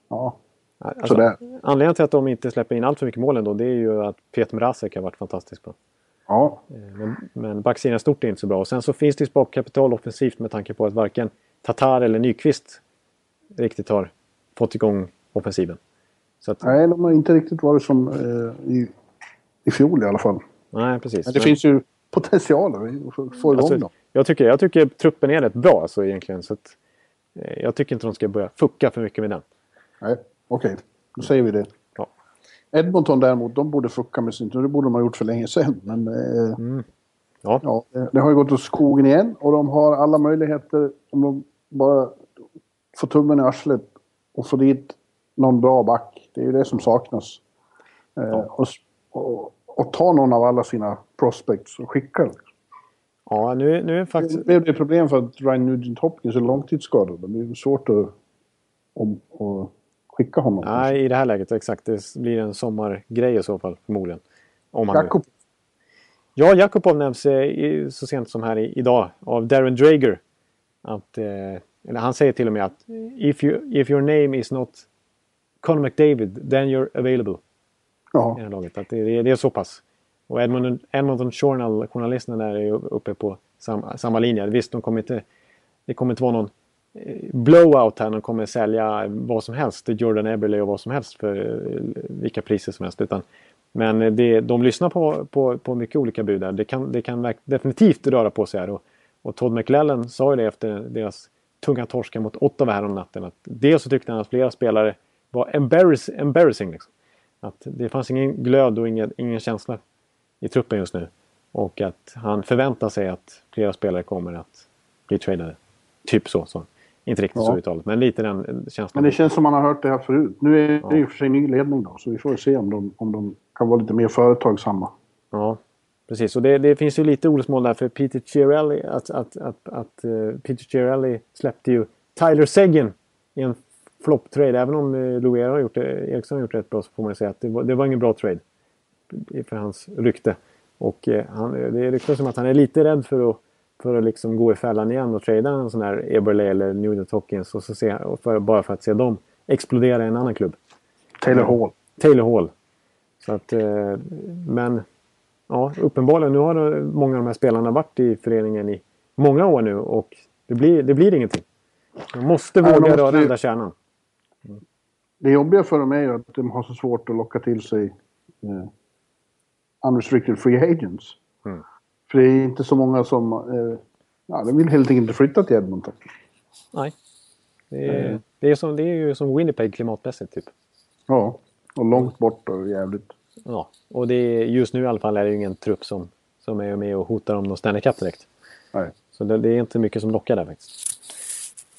ja, Alltså, sådär. anledningen till att de inte släpper in allt för mycket mål ändå, det är ju att Peter Mrazek har varit fantastiskt bra. Ja, Eh, Men, men backsidan stort är inte så bra. Och sen så finns det ju sparkapital offensivt med tanke på att varken Tatar eller Nyqvist riktigt har fått igång offensiven. Att, nej, de har inte riktigt varit som eh, i, i fjol i alla fall. nej, precis. Men det Men, finns ju potential att få- igång alltså, dem. jag, tycker, jag tycker truppen är rätt bra alltså, egentligen. Så att, eh, jag tycker inte de ska börja fucka för mycket med den. Nej, okej. Då säger vi det. Ja. Edmonton däremot, de borde fucka med sin... Det borde de ha gjort för länge sedan. Men eh, Mm. Ja. ja, det- det har ju gått åt skogen igen. Och de har alla möjligheter om de bara får tummen i arslet och får dit någon bra back. Det är ju det som saknas. Eh, och, s- och, och ta någon av alla sina prospects och skicka. Ja, nu, nu är faktiskt... Det blev det problem för att Ryan Nugent Hopkins är långtidsskadad. Det blir svårt att, om, att skicka honom. Nej, i det här läget, exakt. Det blir en sommargrej i så fall, förmodligen. Om han Jakob, Ja, Jakubov nämns eh, så sent som här idag av Darren Drager. Att, eh, eller han säger till och med att if, you, if your name is not Conor McDavid, then you're available i ja, det här laget. Att det, det, är så pass. Och Edmonton, Edmonton Journal, journalisterna där är uppe på sam, samma linje. Visst, de kommer inte, det kommer inte vara någon eh, blowout här. De kommer sälja vad som helst Jordan Eberle och vad som helst för eh, vilka priser som helst. Utan, men det, de lyssnar på, på, på mycket olika bud där. Det kan, det kan definitivt röra på sig här. Och, och Todd McLellan sa ju det efter deras tunga torska mot Ottawa här om natten. Att dels så tyckte han att flera spelare var embarrass, embarrassing. Liksom. Att det fanns ingen glöd och ingen, ingen känsla i truppen just nu. Och att han förväntar sig att flera spelare kommer att bli tradade. Typ så. så. Inte riktigt Ja. så uttalat, men lite den känslan. men det känns som man har hört det här förut. Nu är det i och för sig ny ledning då, så vi får se om de, om de kan vara lite mer företagsamma. Ja, precis. Och det, det finns ju lite orosmål där för Peter Chiarelli. Att, att, att, att eh, Peter Chiarelli släppte ju Tyler Seguin i en flopp-trade. Även om uh, Louera har gjort det, Eriksson har gjort rätt bra så får man säga att det var, det var ingen bra trade. För hans rykte. Och eh, han, det ryktas som att han är lite rädd för att, för att liksom gå i fällan igen och trada en sån här Eberle eller Nugent Hopkins. Och så se, för, bara för att se dem explodera i en annan klubb. Taylor Hall. Taylor Hall. Så att, eh, men ja, uppenbarligen, nu har många av de här spelarna varit i föreningen i många år nu och det blir, det blir ingenting. De måste Nej, de våga måste röra den där kärnan. Det jobbiga för dem är ju att de har så svårt att locka till sig eh, unrestricted free agents. Mm. För det är inte så många som... Eh, ja, de vill helt enkelt inte flytta till Edmonton. Nej. Det är, Mm. det är, som, det är ju som Winnipeg klimatmässigt typ. Ja, och långt bort och jävligt. Ja, och det är, just nu i alla fall är det ju ingen trupp som, som är med och hotar om någon Stanley Cup direkt. Nej. Så det, det är inte mycket som lockar där faktiskt.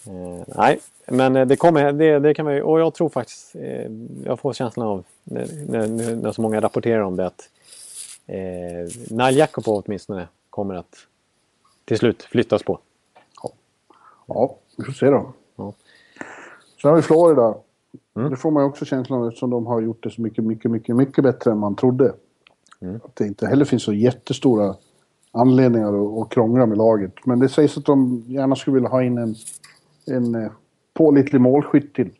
Eh, nej, men eh, det kommer, det, det kan man ju, och jag tror faktiskt, eh, jag får känslan av när, när, när så många rapporterar om det att eh, Nile Jakobov åtminstone kommer att till slut flyttas på. Ja, vi får se då. Ja. Sen har vi Florida. Mm. Det får man ju också känslan av eftersom de har gjort det så mycket, mycket, mycket, mycket bättre än man trodde. Mm. Att det inte heller finns så jättestora anledningar att, att krångla med laget. Men det sägs att de gärna skulle vilja ha in en, en eh, pålitlig målskytt till.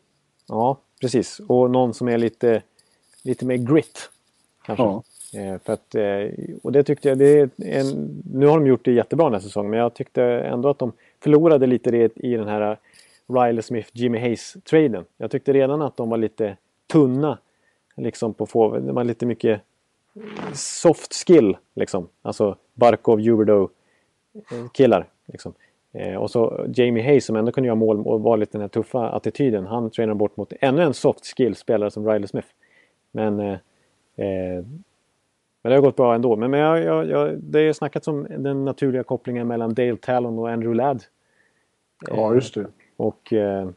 Ja, precis. Och någon som är lite, lite mer grit. Kanske. Ja. Eh, för att, eh, och det tyckte jag, det är en, nu har de gjort det jättebra den här säsongen men jag tyckte ändå att de förlorade lite det i den här Riley Smith, Jimmy Hayes-traden. Jag tyckte redan att de var lite tunna liksom på få, det var lite mycket soft skill liksom. Alltså Barkov, Huberdeau eh, killar liksom. Eh, och så Jamie Hayes som ändå kunde göra mål och var lite den här tuffa attityden. Han tränar bort mot ännu en soft skill spelare som Riley Smith. Men eh, eh, men det har gått bra ändå. Men, men jag, jag, jag, det är snackats om den naturliga kopplingen mellan Dale Talon och Andrew Ladd. Ja, just det. Och eh,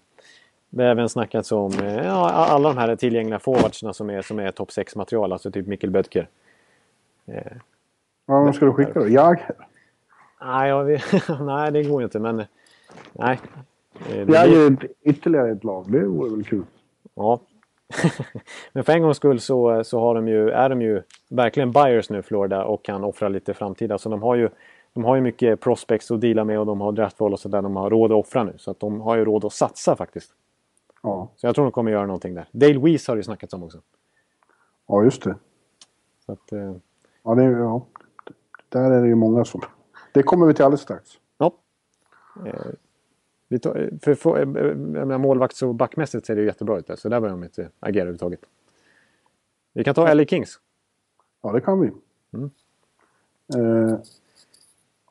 det har även snackats om eh, ja, alla de här tillgängliga forwardsarna som är, som är topp 6-material. Alltså typ Mikkel Bödker. Eh, Ja, vem ska du skicka då? Jag? nej, jag vet, nej, det går inte. Men eh, nej. Eh, det Jag är ytterligare ett lag. Det vore väl kul. Ja. Men för en gångs skull så, så har de ju, är de ju verkligen buyers nu Florida och kan offra lite framtida. Så de har ju, de har ju mycket prospects att deala med och de har draftval och sådär. De har råd att offra nu. Så att de har ju råd att satsa faktiskt. Ja, Så jag tror de kommer göra någonting där. Dale Weiss har det ju snackats om också. ja just det. Så att, eh, Ja, det, ja. Där är det ju många som... Det kommer vi till alldeles strax. ja. Eh, vi tar, för, för, eh, jag menar, målvakts och backmässigt ser det ju jättebra ut där. Så där behöver de inte agera överhuvudtaget. Vi kan ta LA Kings. Ja, det kan vi. Mm. Eh,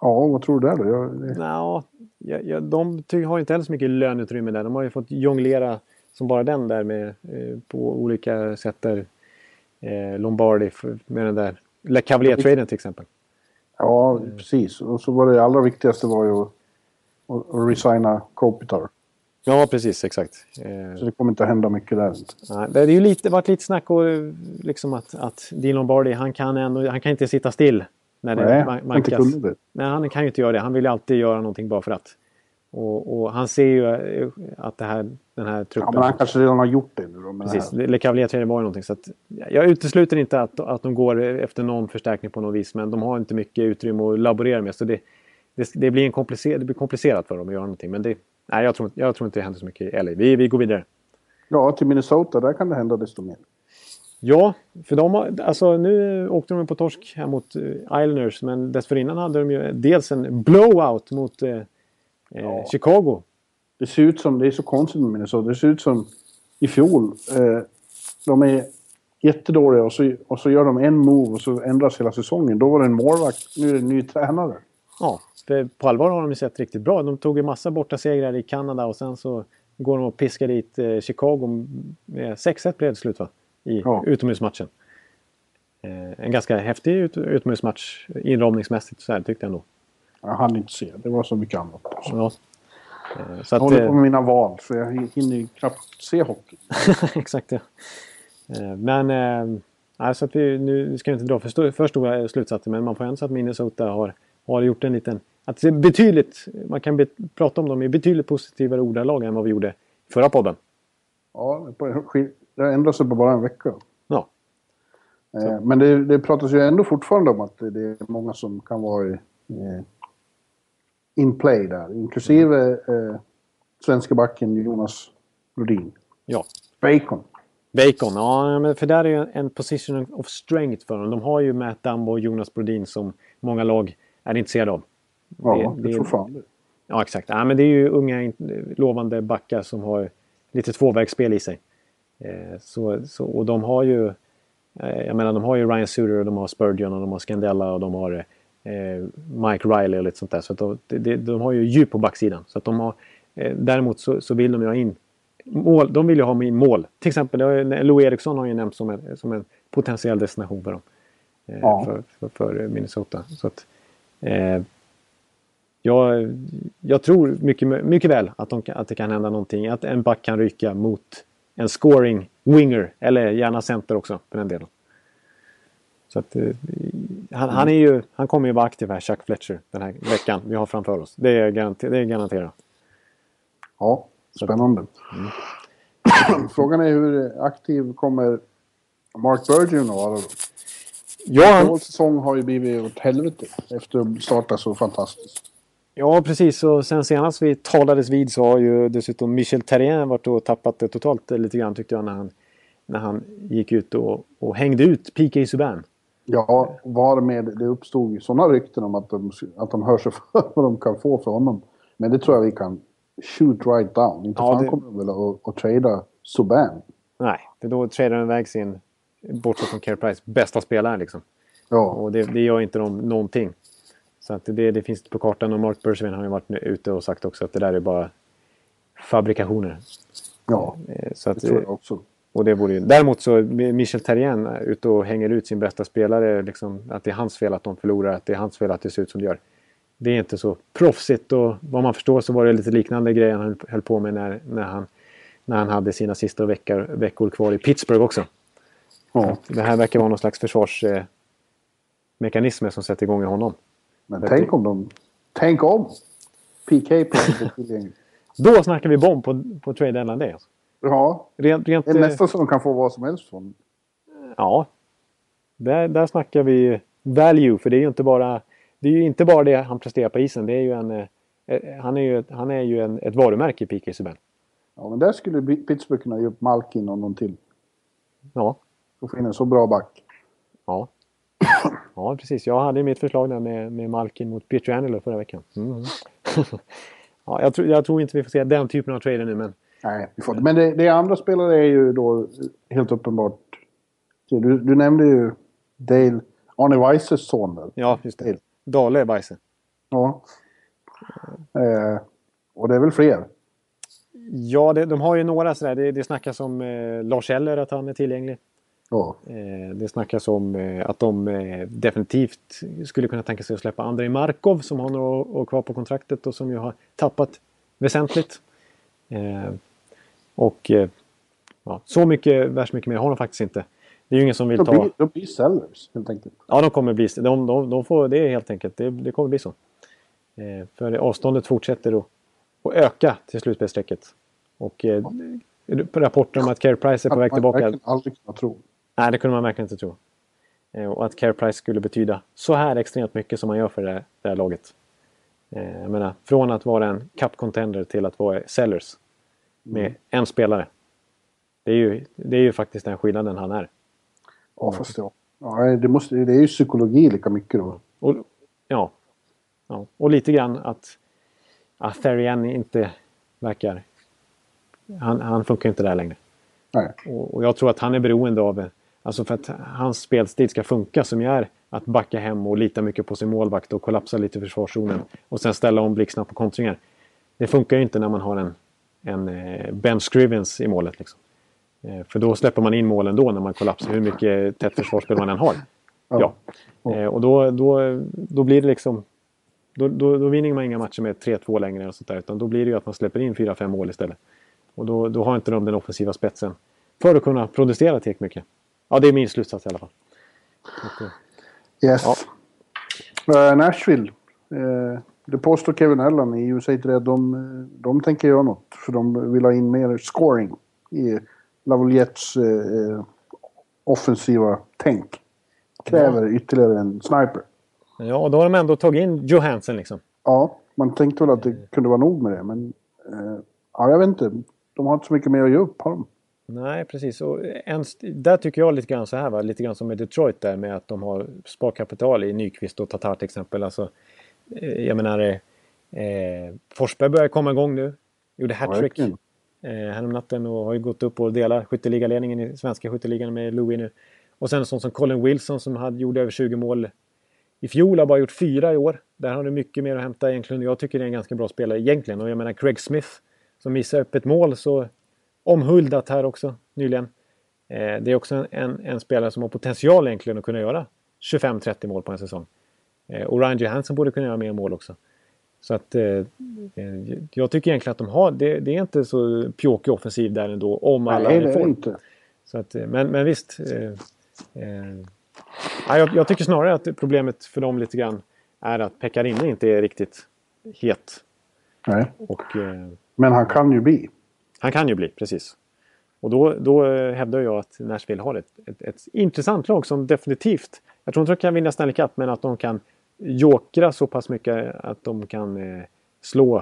ja, vad tror du där då? Jag, det, Nja, ja, ja, de har inte heller så mycket löneutrymme där. De har ju fått jonglera som bara den där med, eh, på olika sätt där. Eh, Lombardi för, med den där Le Cavalier-traden till exempel. ja, precis. Och så var det allra viktigaste var ju att, resigna Kopitar. Ja, precis. Exakt. Eh, Så det kommer inte att hända mycket där. nej, det är ju lite, varit lite snack och eh, liksom att, att Dean Lombardi, han kan, ändå, han kan inte sitta still. När det Nej, man- han inte kunde det. Nej, han kan ju inte göra det. Han vill ju alltid göra någonting bara för att. Och, och han ser ju eh, att det här, den här Ja, truppen... men han kanske redan har gjort det nu då. Precis. Le Cavalier var ju någonting. Så att, jag utesluter inte att, att de går efter någon förstärkning på något vis. Men de har inte mycket utrymme att laborera med. Så det, det, det, blir, en komplicer, det blir komplicerat för dem att göra någonting. Men det, nej, jag, tror, jag tror inte det händer så mycket i LA. Vi, vi går vidare. Ja, till Minnesota, där kan det hända desto mer. Ja, för de har, alltså, nu åkte de på torsk här mot eh, Islanders. Men dessförinnan hade de ju dels en blowout mot eh, eh, Chicago. Det ser ut som, det är så konstigt med Minnesota, det ser ut som i fjol. Eh, de är jättedåliga och så, och så gör de en move och så ändras hela säsongen. Då var det en målvakt, nu är det en ny tränare. Ja, för på allvar har de ju sett riktigt bra. De tog ju massa borta segrar i Kanada och sen så går de och piskar dit eh, Chicago med 6-1 blev det slut va? I Ja. utomhusmatchen. Eh, en ganska häftig ut, utomhusmatch inramningsmässigt så här tyckte jag ändå. Jag hann inte se, det var så mycket annat. Så. Ja. Eh, så Jag att, håller på med mina val, så jag hinner ju knappt se hockey. exakt ja. Eh, men eh, nej, så att vi, nu ska vi inte dra för, stor, för stora slutsatser men man får ändå säga att Minnesota har, har gjort en liten... Att det är betydligt, man kan be, prata om dem i betydligt positivare ordalag än vad vi gjorde förra podden. Ja, det har ändrat sig på bara en vecka. Ja, Eh, Men det, det pratas ju ändå fortfarande om att det, det är många som kan vara i, eh, in play där. Inklusive eh, svenska backen Jonas Rodin. Ja. Bacon. Bacon, ja men för där är ju en position of strength för dem. De har ju Matt Dumbo och Jonas Brodin som många lag är intresserade av. Ja, det, det tror fan det. Ja, exakt. Ja, men det är ju unga lovande backar som har lite tvåvägsspel i sig. Eh, så, så, och de har ju... Eh, jag menar, de har ju Ryan Suter och de har Spurgeon och de har Scandella och de har eh, Mike Riley och lite sånt där. Så de, de, de, har ju djup på backsidan. Så att de har, däremot så, så, vill de ju ha in mål. De vill ju ha in mål. Till exempel, Lou Eriksson har ju nämnts som en, som en potentiell destination för dem. Ja. för, för, för, Minnesota. Så att, eh, jag, jag tror mycket, mycket väl att, de, att det kan hända någonting. Att en back kan ryka mot en scoring winger. Eller gärna center också för den delen. Så att, eh, han, han, är ju, han kommer ju vara aktiv här, Chuck Fletcher, den här veckan vi har framför oss. Det är, garanter, det är garanterat. Ja, spännande. Mm. Frågan är hur aktiv kommer Mark Burgeon att vara då? Ja, Vår säsong har ju blivit åt helvete efter att starta så fantastiskt. Ja, precis. Och sen senast vi talades vid så har ju dessutom Michel Terrien varit och tappat det totalt lite grann tyckte jag när han, när han gick ut och, och hängde ut PK Subban. Ja, varmed det uppstod ju sådana rykten om att de, att de hör sig för vad de kan få för honom. Men det tror jag vi kan shoot right down. Inte ja, fan det... kommer de väl att, att trada Subban. Nej, det då tradar de iväg sin, bortsett från Care Price, bästa spelare liksom. Ja. Och det, det gör inte de någonting. Så att det, det finns på kartan och Mark Bergevin har ju varit ute och sagt också att det där är bara fabrikationer. Ja, eh, så att, det tror jag också. Och det vore ju, däremot så Michel Terrien ute och hänger ut sin bästa spelare. Liksom, att det är hans fel att de förlorar, att det är hans fel att det ser ut som det gör. Det är inte så proffsigt och vad man förstår så var det lite liknande grejer han höll på med när, när, han, när han hade sina sista veckor, veckor kvar i Pittsburgh också. Ja. Det här verkar vara någon slags försvarsmekanismer som sätter igång i honom. Men tänk om de... Tänk om! PK Då snackar vi bomb på, på trade deadline. Alltså. Ja. Rent, rent, det är nästan så de kan få vad som helst från. Ja. Där, där snackar vi value. För det är ju inte bara det, är ju inte bara det han presterar på isen. Det är ju en, eh, han är ju, han är ju en, ett varumärke i PK Subban. Ja, men där skulle Pittsburgh kunna ge upp Malkin och någon till. Ja. Och få in en så bra back. Ja. Ja, precis. Jag hade mitt förslag där med, med Malkin mot Pietrangelo förra veckan. Mm. ja, jag, tror, jag tror inte vi får se den typen av trader nu, men... Nej, vi får inte. Men det, det andra spelare är ju då helt uppenbart... Du, du nämnde ju Dale, Arne Weises son väl? Ja, just det. Dale Weise. Ja. Eh, och det är väl fler? Ja, det, de har ju några sådär. Det, det snackas om eh, Lars Eller att han är tillgänglig. Eh, det snackas om eh, att de eh, definitivt skulle kunna tänka sig att släppa Andrei Markov som har några år kvar på kontraktet och som ju har tappat väsentligt. Och ja, så mycket, värst mycket mer har de faktiskt inte. Det är ju ingen som vill de ta... Blir, de blir sellers helt enkelt. Ja, de kommer bli... De, de, de får, det är helt enkelt, det, det kommer bli så. för avståndet fortsätter att, att öka till slutspelsstrecket. Och ja. rapporter om att Care Price är på väg tillbaka. Man aldrig kunna tro. Nej, det kunde man verkligen inte tro. Eh, och att Care Price skulle betyda så här extremt mycket som man gör för det här, det här laget. Eh, jag menar, från att vara en cup contender till att vara sellers. Med mm. en spelare. Det är, ju, det är ju faktiskt den skillnaden han är. Ja, fast ja. ja det, måste, det är ju psykologi lika mycket då. Och, ja. ja. Och lite grann att, att Therian inte verkar... Han, han funkar inte där längre. Nej. Och, och jag tror att han är beroende av Alltså för att hans spelstil ska funka som är att backa hem och lita mycket på sin målvakt och kollapsa lite i försvarszonen. Och sen ställa om blixtsnabbt på kontringar. Det funkar ju inte när man har en, en eh, Ben Scrivens i målet. Liksom. Eh, för då släpper man in målen då när man kollapsar hur mycket tätt försvarsspel man än har. Ja. ja. Eh, och då, då, då blir det liksom... Då, då, då vinner man inga matcher med 3-2 längre. Och sånt där, utan då blir det ju att man släpper in 4-5 mål istället. Och då, då har inte de den offensiva spetsen för att kunna producera tillräckligt mycket. Ja, det är min slutsats i alla fall. Okay. Yes. Ja. Uh, Nashville. Uh, det påstår Kevin Allen i USA Today de, de tänker göra något. För de vill ha in mer scoring i Lavaliettes uh, offensiva tänk. Kräver ja. ytterligare en sniper. Ja, och då har de ändå tagit in Johansson liksom. Ja, man tänkte väl att det kunde vara nog med det. Men ja, jag vet inte. De har inte så mycket mer att ge upp, har de? Nej, precis. Och en, där tycker jag lite grann så här, va? lite grann som med Detroit där med att de har sparkapital i Nyqvist och Tatar till exempel. Alltså, eh, jag menar, eh, Forsberg börjar komma igång nu. Gjorde hattrick eh, häromnatten och har ju gått upp och delar skytteligaledningen i svenska skytteligan med Louis nu. Och sen en sån som Colin Wilson som hade, gjorde över 20 mål i fjol, har bara gjort fyra i år. Där har du mycket mer att hämta egentligen. Jag tycker det är en ganska bra spelare egentligen. Och jag menar Craig Smith som missar upp ett mål så omhuldat här också nyligen. Eh, det är också en, en, spelare som har potential egentligen att kunna göra 25-30 mål på en säsong. Eh, och Ryan Johansson borde kunna göra mer mål också. Så att eh, eh jag tycker egentligen att de har, det, det är inte så pjåkig offensiv där ändå om alla Nej, det är inte. Så att, eh, men, men visst. Eh, jag, jag, tycker snarare att problemet för dem lite grann är att Pekarinne inte är riktigt het. Nej. Och, men han kan ju bli. Han kan ju bli, precis. Och då, då eh, hävdar jag att Nashville har ett, ett, ett intressant lag som definitivt, jag tror inte de kan vinna Stanley Cup, men att de kan jokra så pass mycket att de kan eh, slå...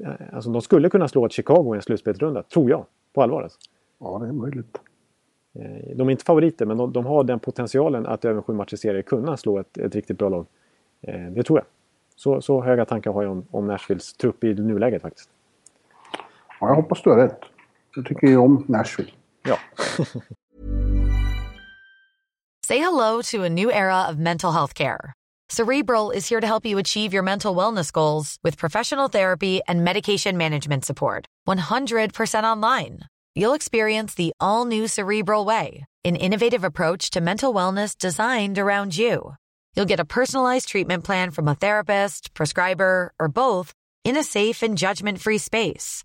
Eh, alltså de skulle kunna slå ett Chicago i en slutspelsrunda, tror jag. På allvar alltså. Ja, det är möjligt. Eh, de är inte favoriter, men de, de, har den potentialen att över sju matcher serier kunna slå ett, ett riktigt bra lag. Eh, det tror jag. Så, så höga tankar har jag om, om Nashvilles trupp i nuläget faktiskt. Ja, jag hoppas du har rätt. Jag tycker ju om Nashville. Ja. Say hello to a new era of mental health care. Cerebral is here to help you achieve your mental wellness goals with professional therapy and medication management support. 100% online. You'll experience the all new Cerebral Way, an innovative approach to mental wellness designed around you. You'll get a personalized treatment plan from a therapist, prescriber, or both in a safe and judgment free space.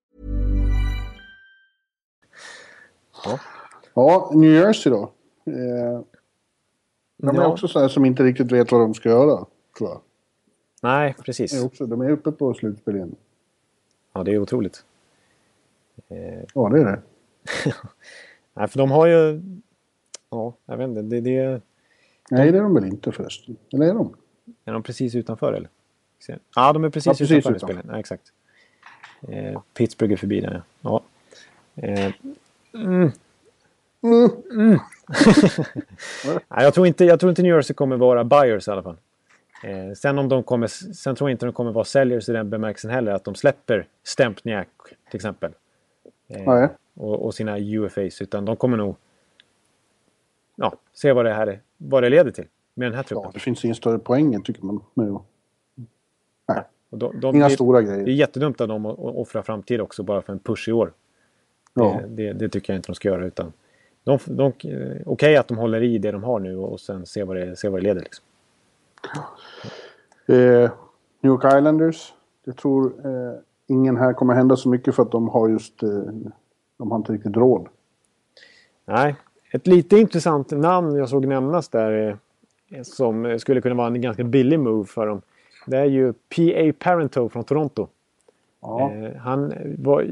Ja, ja New Jersey då. Eh, de är ja. också sådana som inte riktigt vet vad de ska göra, tror jag. Nej, precis. De är, också, de är uppe på slutspel igen. Ja, det är otroligt. Eh... Ja, det är det. Nej, för de har ju... Ja, jag vet inte. Det, det... Nej, det är de väl inte förresten? Eller är de? Är de precis utanför eller? Ja, de är precis, ja, precis utanför, utanför. spelen. Ja, exakt. Eh, Pittsburgh är förbi där, ja. Eh, Mm. Mm. Mm. Nej, jag, tror inte, jag tror inte New Jersey kommer vara buyers i alla fall. Eh, sen, om de kommer, sen tror jag inte de kommer vara säljers i den bemärkelsen heller. Att de släpper Stempniak till exempel. Eh, och, och, sina UFAs. Utan de kommer nog ja, se vad det, här, vad det leder till med den här truppen. Ja, det finns ingen större poäng tycker man. Men, nej. De, de, Inga det, stora grejer. Det är jättedumt av dem att offra framtid också bara för en push i år. Ja. Det, det, tycker jag inte de ska göra. Utan de, de, Okej okay att de håller i det de har nu och sen se vad det, se vad det leder. Liksom. Eh, New York Islanders. Jag tror eh, ingen här kommer hända så mycket för att de har just... Eh, de har inte riktigt råd. Nej. Ett lite intressant namn jag såg nämnas där eh, som skulle kunna vara en ganska billig move för dem. Det är ju P.A. Parento från Toronto. Ja. Eh, han, var,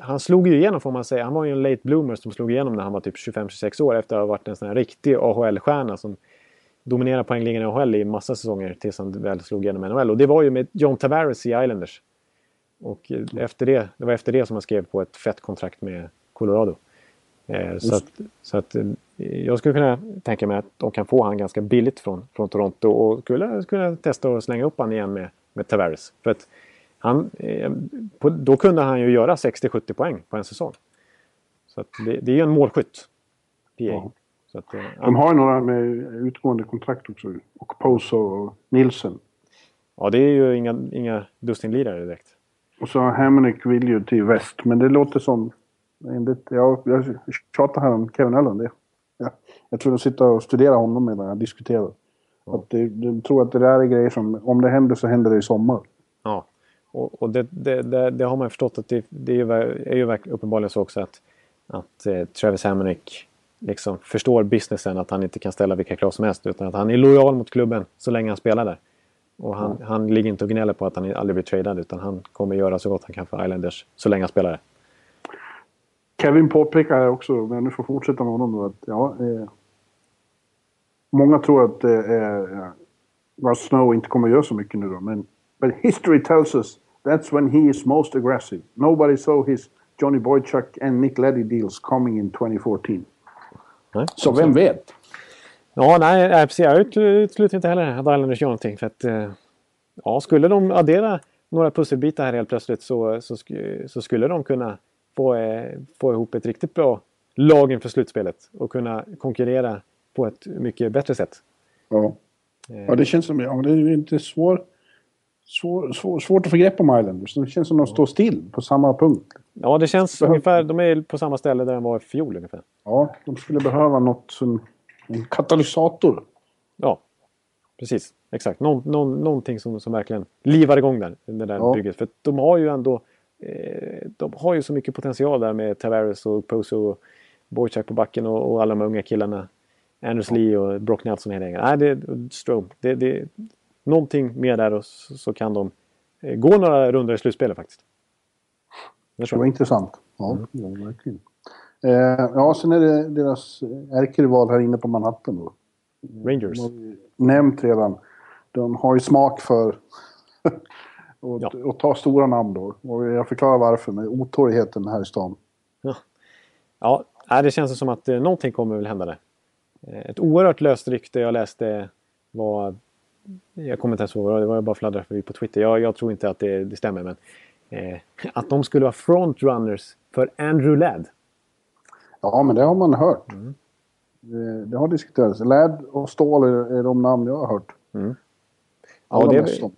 han slog ju igenom får man säga. Han var ju en late bloomer som slog igenom när han var typ 25-26 år efter att ha varit en sån här riktig AHL-stjärna som dominerade poängligan i AHL i massa säsonger tills han väl slog igenom NHL. Och det var ju med John Tavares i Islanders. Och efter det, det var efter det som han skrev på ett fett kontrakt med Colorado. Eh, så att, så att, eh, jag skulle kunna tänka mig att de kan få han ganska billigt från, från Toronto och skulle kunna testa att slänga upp han igen med, med Tavares. För att han, eh, på, då kunde han ju göra 60-70 poäng på en säsong. Så det, det, är ju en målskytt. PA. Ja. Så att, eh, De har ju några med utgående kontrakt också. Och Poso och Nilsen. Ja, det är ju inga, inga dussinlirare direkt. Och så Hamonic vill ju till väst, men det låter som... Enligt, ja, jag tjatar här om Kevin Allen. Det, ja, jag tror att sitta och studera honom medan jag diskuterar. Ja. Att det, jag tror att det där är grejer som, om det händer så händer det i sommar. Och, och det, det, det, det, har man förstått att det, det är, ju, är ju uppenbarligen så också att, att eh, Travis Hammonick liksom förstår businessen att han inte kan ställa vilka krav som helst utan att han är lojal mot klubben så länge han spelar där. Och han, mm. han ligger inte och gnäller på att han aldrig blir tradad utan han kommer göra så gott han kan för Islanders så länge han spelar där. Kevin påpekar här också, om jag nu får fortsätta med honom då, att ja, eh, många tror att eh, Russ Snow inte kommer att göra så mycket nu då, men but history tells us that's when he is most aggressive. Nobody saw his Johnny Boychuk and Nick Leddy deals coming in 2014. Nej, så vem vet? Ja, nej, precis. Jag utesluter inte heller att Islanders gör någonting. För att, eh, ja, skulle de addera några pusselbitar här helt plötsligt så, så, så skulle de kunna få, eh, få ihop ett riktigt bra lag inför slutspelet och kunna konkurrera på ett mycket bättre sätt. Ja, eh. ja det känns som ja, det är inte svår, svår, svår, svårt att få grepp om Islanders. Det känns som de står still på samma punkt. Ja, det känns Behöv... ungefär. De är på samma ställe där de var i fjol ungefär. Ja, de skulle behöva något som en katalysator. Ja, precis. Exakt. Någon, någon, någonting som, som verkligen livar igång där, det där ja. bygget. För de har ju ändå eh, de har ju så mycket potential där med Tavares och Poso och Boychuk på backen och, och alla de unga killarna. Anders. Lee och Brock Nelson hela gänget. Nej, det Strome. Det, det, någonting mer där och så, så kan de eh, gå några rundor i slutspelet faktiskt. Det, det var intressant. Ja, mm. ja verkligen. Eh, ja, sen är det deras ärkerival här inne på Manhattan då. Rangers. Nämnt redan. De har ju smak för och, ja. och ta stora namn då. Och jag förklarar varför med otåligheten här i stan. Ja, ja det känns som att eh, någonting kommer väl hända där. Eh, ett oerhört löst rykte jag läste var... Jag kommer inte ens ihåg, det var bara fladdra förbi på Twitter. Jag, jag, tror inte att det, det stämmer men... Eh, att de skulle vara frontrunners för Andrew Ladd. Ja, men det har man hört. Mm. Det, det, har diskuterats. Ladd och Ståhl är, är de namn jag har hört. Mm. Ja, det,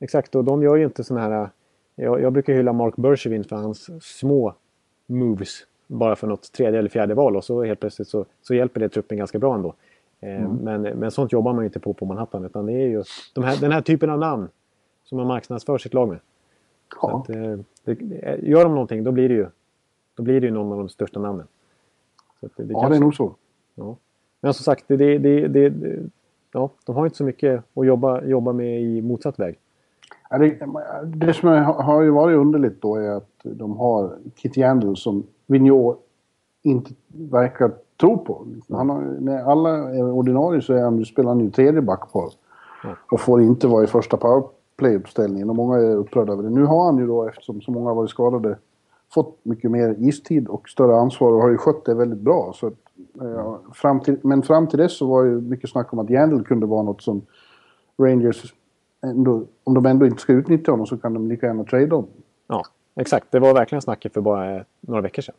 Exakt, och de gör ju inte sådana här... Jag, jag brukar hylla Mark Bergevin för hans små moves. Bara för något tredje eller fjärde val och så helt plötsligt så, så hjälper det truppen ganska bra ändå. Eh, mm. men, men sånt jobbar man ju inte på på Manhattan utan det är ju de här, den här typen av namn som man marknadsför sitt lag med. Ja. Att, eh, det, gör de någonting då blir det ju då blir det ju någon av de största namnen. Så det, det ja, kanske, det är nog så. Ja. Men som sagt, det, det, ja, de har inte så mycket att jobba, jobba med i motsatt väg. Det, som har ju varit underligt då är att de har Kitty Yandel som Vigneault inte verkar tro på. Han har, när alla är ordinarie så är han, spelar han ju tredje backpar. Och får inte vara i första powerplay-uppställningen och många är upprörda över det. Nu har han ju då, eftersom så många har varit skadade, fått mycket mer istid och större ansvar och har ju skött det väldigt bra. Så ja, fram till, men fram till dess så var det ju mycket snack om att Yandel kunde vara något som Rangers ändå, om de ändå inte ska utnyttja honom så kan de lika gärna trade honom. Ja, exakt. Det var verkligen snacket för bara några veckor sedan.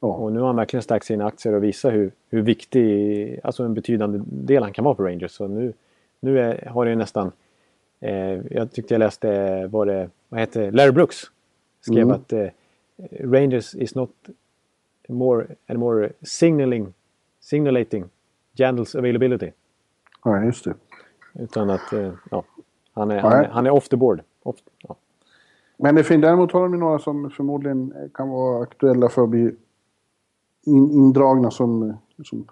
Ja. Och nu har han verkligen stärkt sina aktier och visat hur, hur viktig, alltså en betydande del han kan vara på Rangers. Så nu, nu är, har det nästan, eh, jag tyckte jag läste, var det, vad heter Larry Brooks skrev mm. att eh, Rangers is not more and more signaling, signalating Jandals availability. Ja, just det. Utan att, eh, ja, han är, han är, han är, off the board. Off, ja. Men det finns däremot har de några som förmodligen kan vara aktuella för att bli in, indragna som, som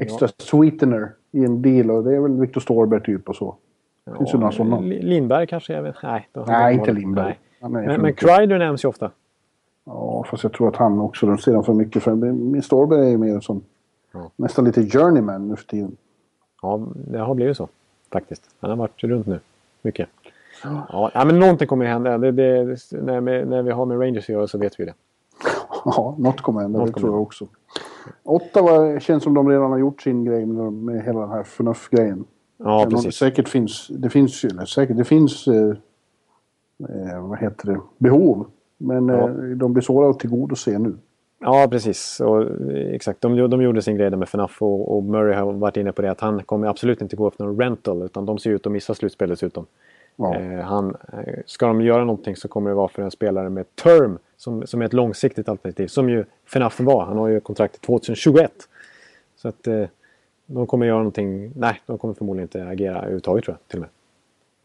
extra ja. sweetener i en deal. Och det är väl Victor Storberg typ och så. Ja, finns ju några sådana. Lindberg kanske? Jag vet. Nej, Nej inte Lindberg. Nej. Men, men Kreider nämns ju ofta. Ja, fast jag tror att han också, de ser för mycket för. Min Storberg är ju mer som ja. nästan lite journeyman nu för tiden. Ja, det har blivit så faktiskt. Han har varit runt nu mycket. Ja, ja men någonting kommer ju hända. Det, det, när, vi, när vi har med Rangers att göra så vet vi det. Ja, något kommer hända. Något det tror jag också. Ottawa känns som de redan har gjort sin grej med, med hela den här förnuft-grejen. Ja, precis. Någon, säkert finns, det finns ju, säkert, det finns, eh, eh, vad heter det, behov. Men ja. eh, de blir svåra att tillgodose nu. Ja, precis. Och, exakt. De, de gjorde sin grej där med FNAF och, och, Murray har varit inne på det att han kommer absolut inte gå efter någon rental utan de ser ut att missa slutspel dessutom. Ja. Eh, han, eh, ska de göra någonting så kommer det vara för en spelare med term som, som är ett långsiktigt alternativ. Som ju FNAF var. Han har ju kontrakt 2021. Så att eh, de kommer göra någonting. Nej, de kommer förmodligen inte agera överhuvudtaget tror jag. Till och, med.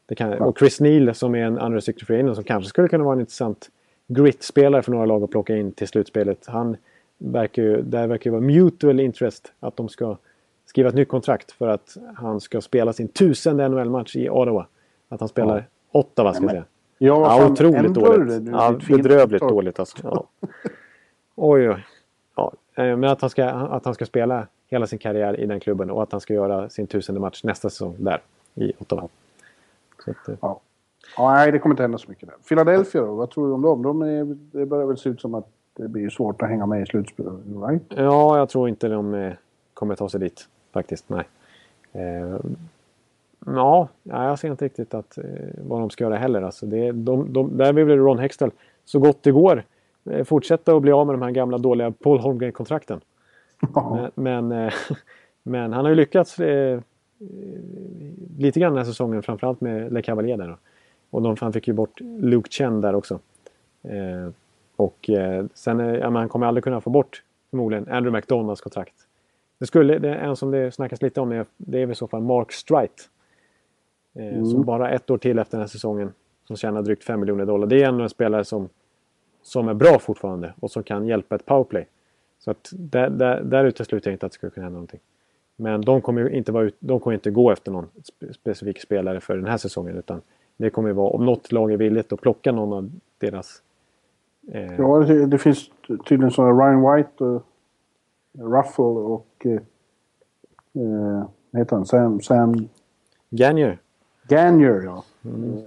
Det kan, ja. och Chris Neal som är en unrestricted free agent som kanske skulle kunna vara en intressant grit-spelare för några lag att plocka in till slutspelet. Han verkar ju, där verkar ju vara mutual interest att de ska skriva ett nytt kontrakt för att han ska spela sin tusende NHL-match i Ottawa. Att han spelar ja. Ottawa ska jag säga. Ja, ja otroligt dåligt. Ja, bedrövligt dåligt alltså. Ja. Oj, oj. Ja, eh, men att han, ska, att han ska spela hela sin karriär i den klubben och att han ska göra sin tusende match nästa säsong där i Ottawa. Att, eh, ja. ja, nej det kommer inte hända så mycket där. Philadelphia då, vad tror du om dem? De är, det börjar väl se ut som att det blir svårt att hänga med i slutspelet, right? Ja, jag tror inte de eh, kommer ta sig dit faktiskt. Nej. Ja, jag ser inte riktigt att, eh, vad de ska göra heller. Alltså det, de, de, där vill Ron Hextall så gott det går eh, fortsätta att bli av med de här gamla dåliga Paul Holmgren-kontrakten. Men, men, eh, men, han har ju lyckats eh, lite grann den här säsongen, framförallt med Le Cavalier där. Och de, han fick ju bort Luke Chen där också. Eh, och eh, sen, ja, man kommer aldrig kunna få bort förmodligen Andrew McDonalds kontrakt. Det skulle, det, en som det snackas lite om är, det är väl i så fall Mark Strite. Eh, mm. Som bara ett år till efter den här säsongen. Som tjänar drygt 5 miljoner dollar. Det är ändå en spelare som, som är bra fortfarande och som kan hjälpa ett powerplay. Så att där, där, där utesluter jag inte att det skulle kunna hända någonting. Men de kommer inte, vara ut, de kommer inte gå efter någon specifik spelare för den här säsongen. Utan det kommer vara om något lag är villigt att plocka någon av deras... Eh... Ja, det, det, finns tydligen sådana Ryan White och Ruffle och... Eh, vad heter han? Sam... Sam... Gagner. Gagner, ja. Mm. Eh,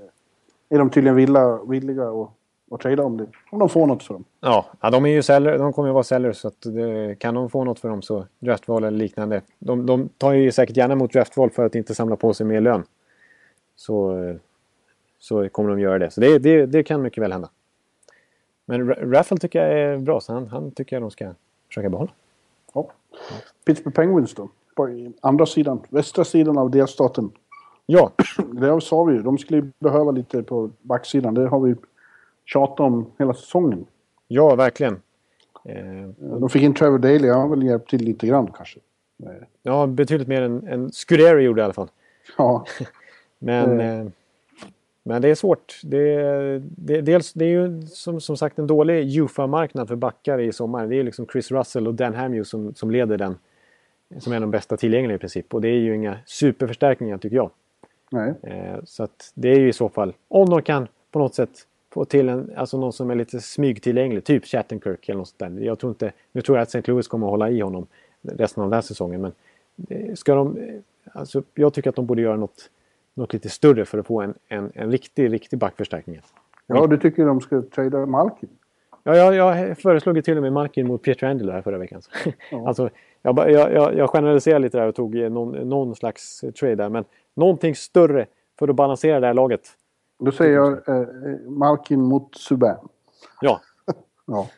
är de tydligen villiga, villiga att och trada om, det, om de får något för dem. Ja, ja de, är ju seller, de kommer ju vara sellers så att det, kan de få något för dem så draftval eller liknande. De, de tar ju säkert gärna emot draftval för att inte samla på sig mer lön. Så, så kommer de göra det. Så det, det, det kan mycket väl hända. Men Raffle tycker jag är bra så han, han tycker jag de ska försöka behålla. Ja. Pittsburgh Penguins då? På andra sidan, västra sidan av delstaten. Ja. Det sa vi ju, de skulle behöva lite på backsidan. Det har vi tjata om hela säsongen. Ja, verkligen. Eh, de fick in Trevor Daley, han har väl hjälpt till lite grann kanske. Ja, betydligt mer än, än Scuderi gjorde i alla fall. Ja. men, eh. men det är svårt. Det, det, dels, det är ju som, som sagt en dålig UFA-marknad för backar i sommar. Det är liksom Chris Russell och Dan Hamhugh som, som leder den. Som är de bästa tillgängliga i princip. Och det är ju inga superförstärkningar tycker jag. Eh, så att det är ju i så fall, om de kan på något sätt få till en, alltså någon som är lite smygtillgänglig, typ Chattenkirk eller något sånt där. Jag tror inte, nu tror jag att St. Louis kommer att hålla i honom resten av den här säsongen men eh, ska de, eh, alltså jag tycker att de borde göra något, något lite större för att få en, en, en riktig, riktig backförstärkning. Ja, du tycker de ska trada Malkin? Ja, jag, jag föreslog till och med Malkin mot Peter Angelo här förra veckan. Ja. alltså, jag, jag, jag generaliserade lite där och tog någon, någon slags trade där men någonting större för att balansera det här laget. Då säger jag eh, Malkin mot Subban. Ja. ja.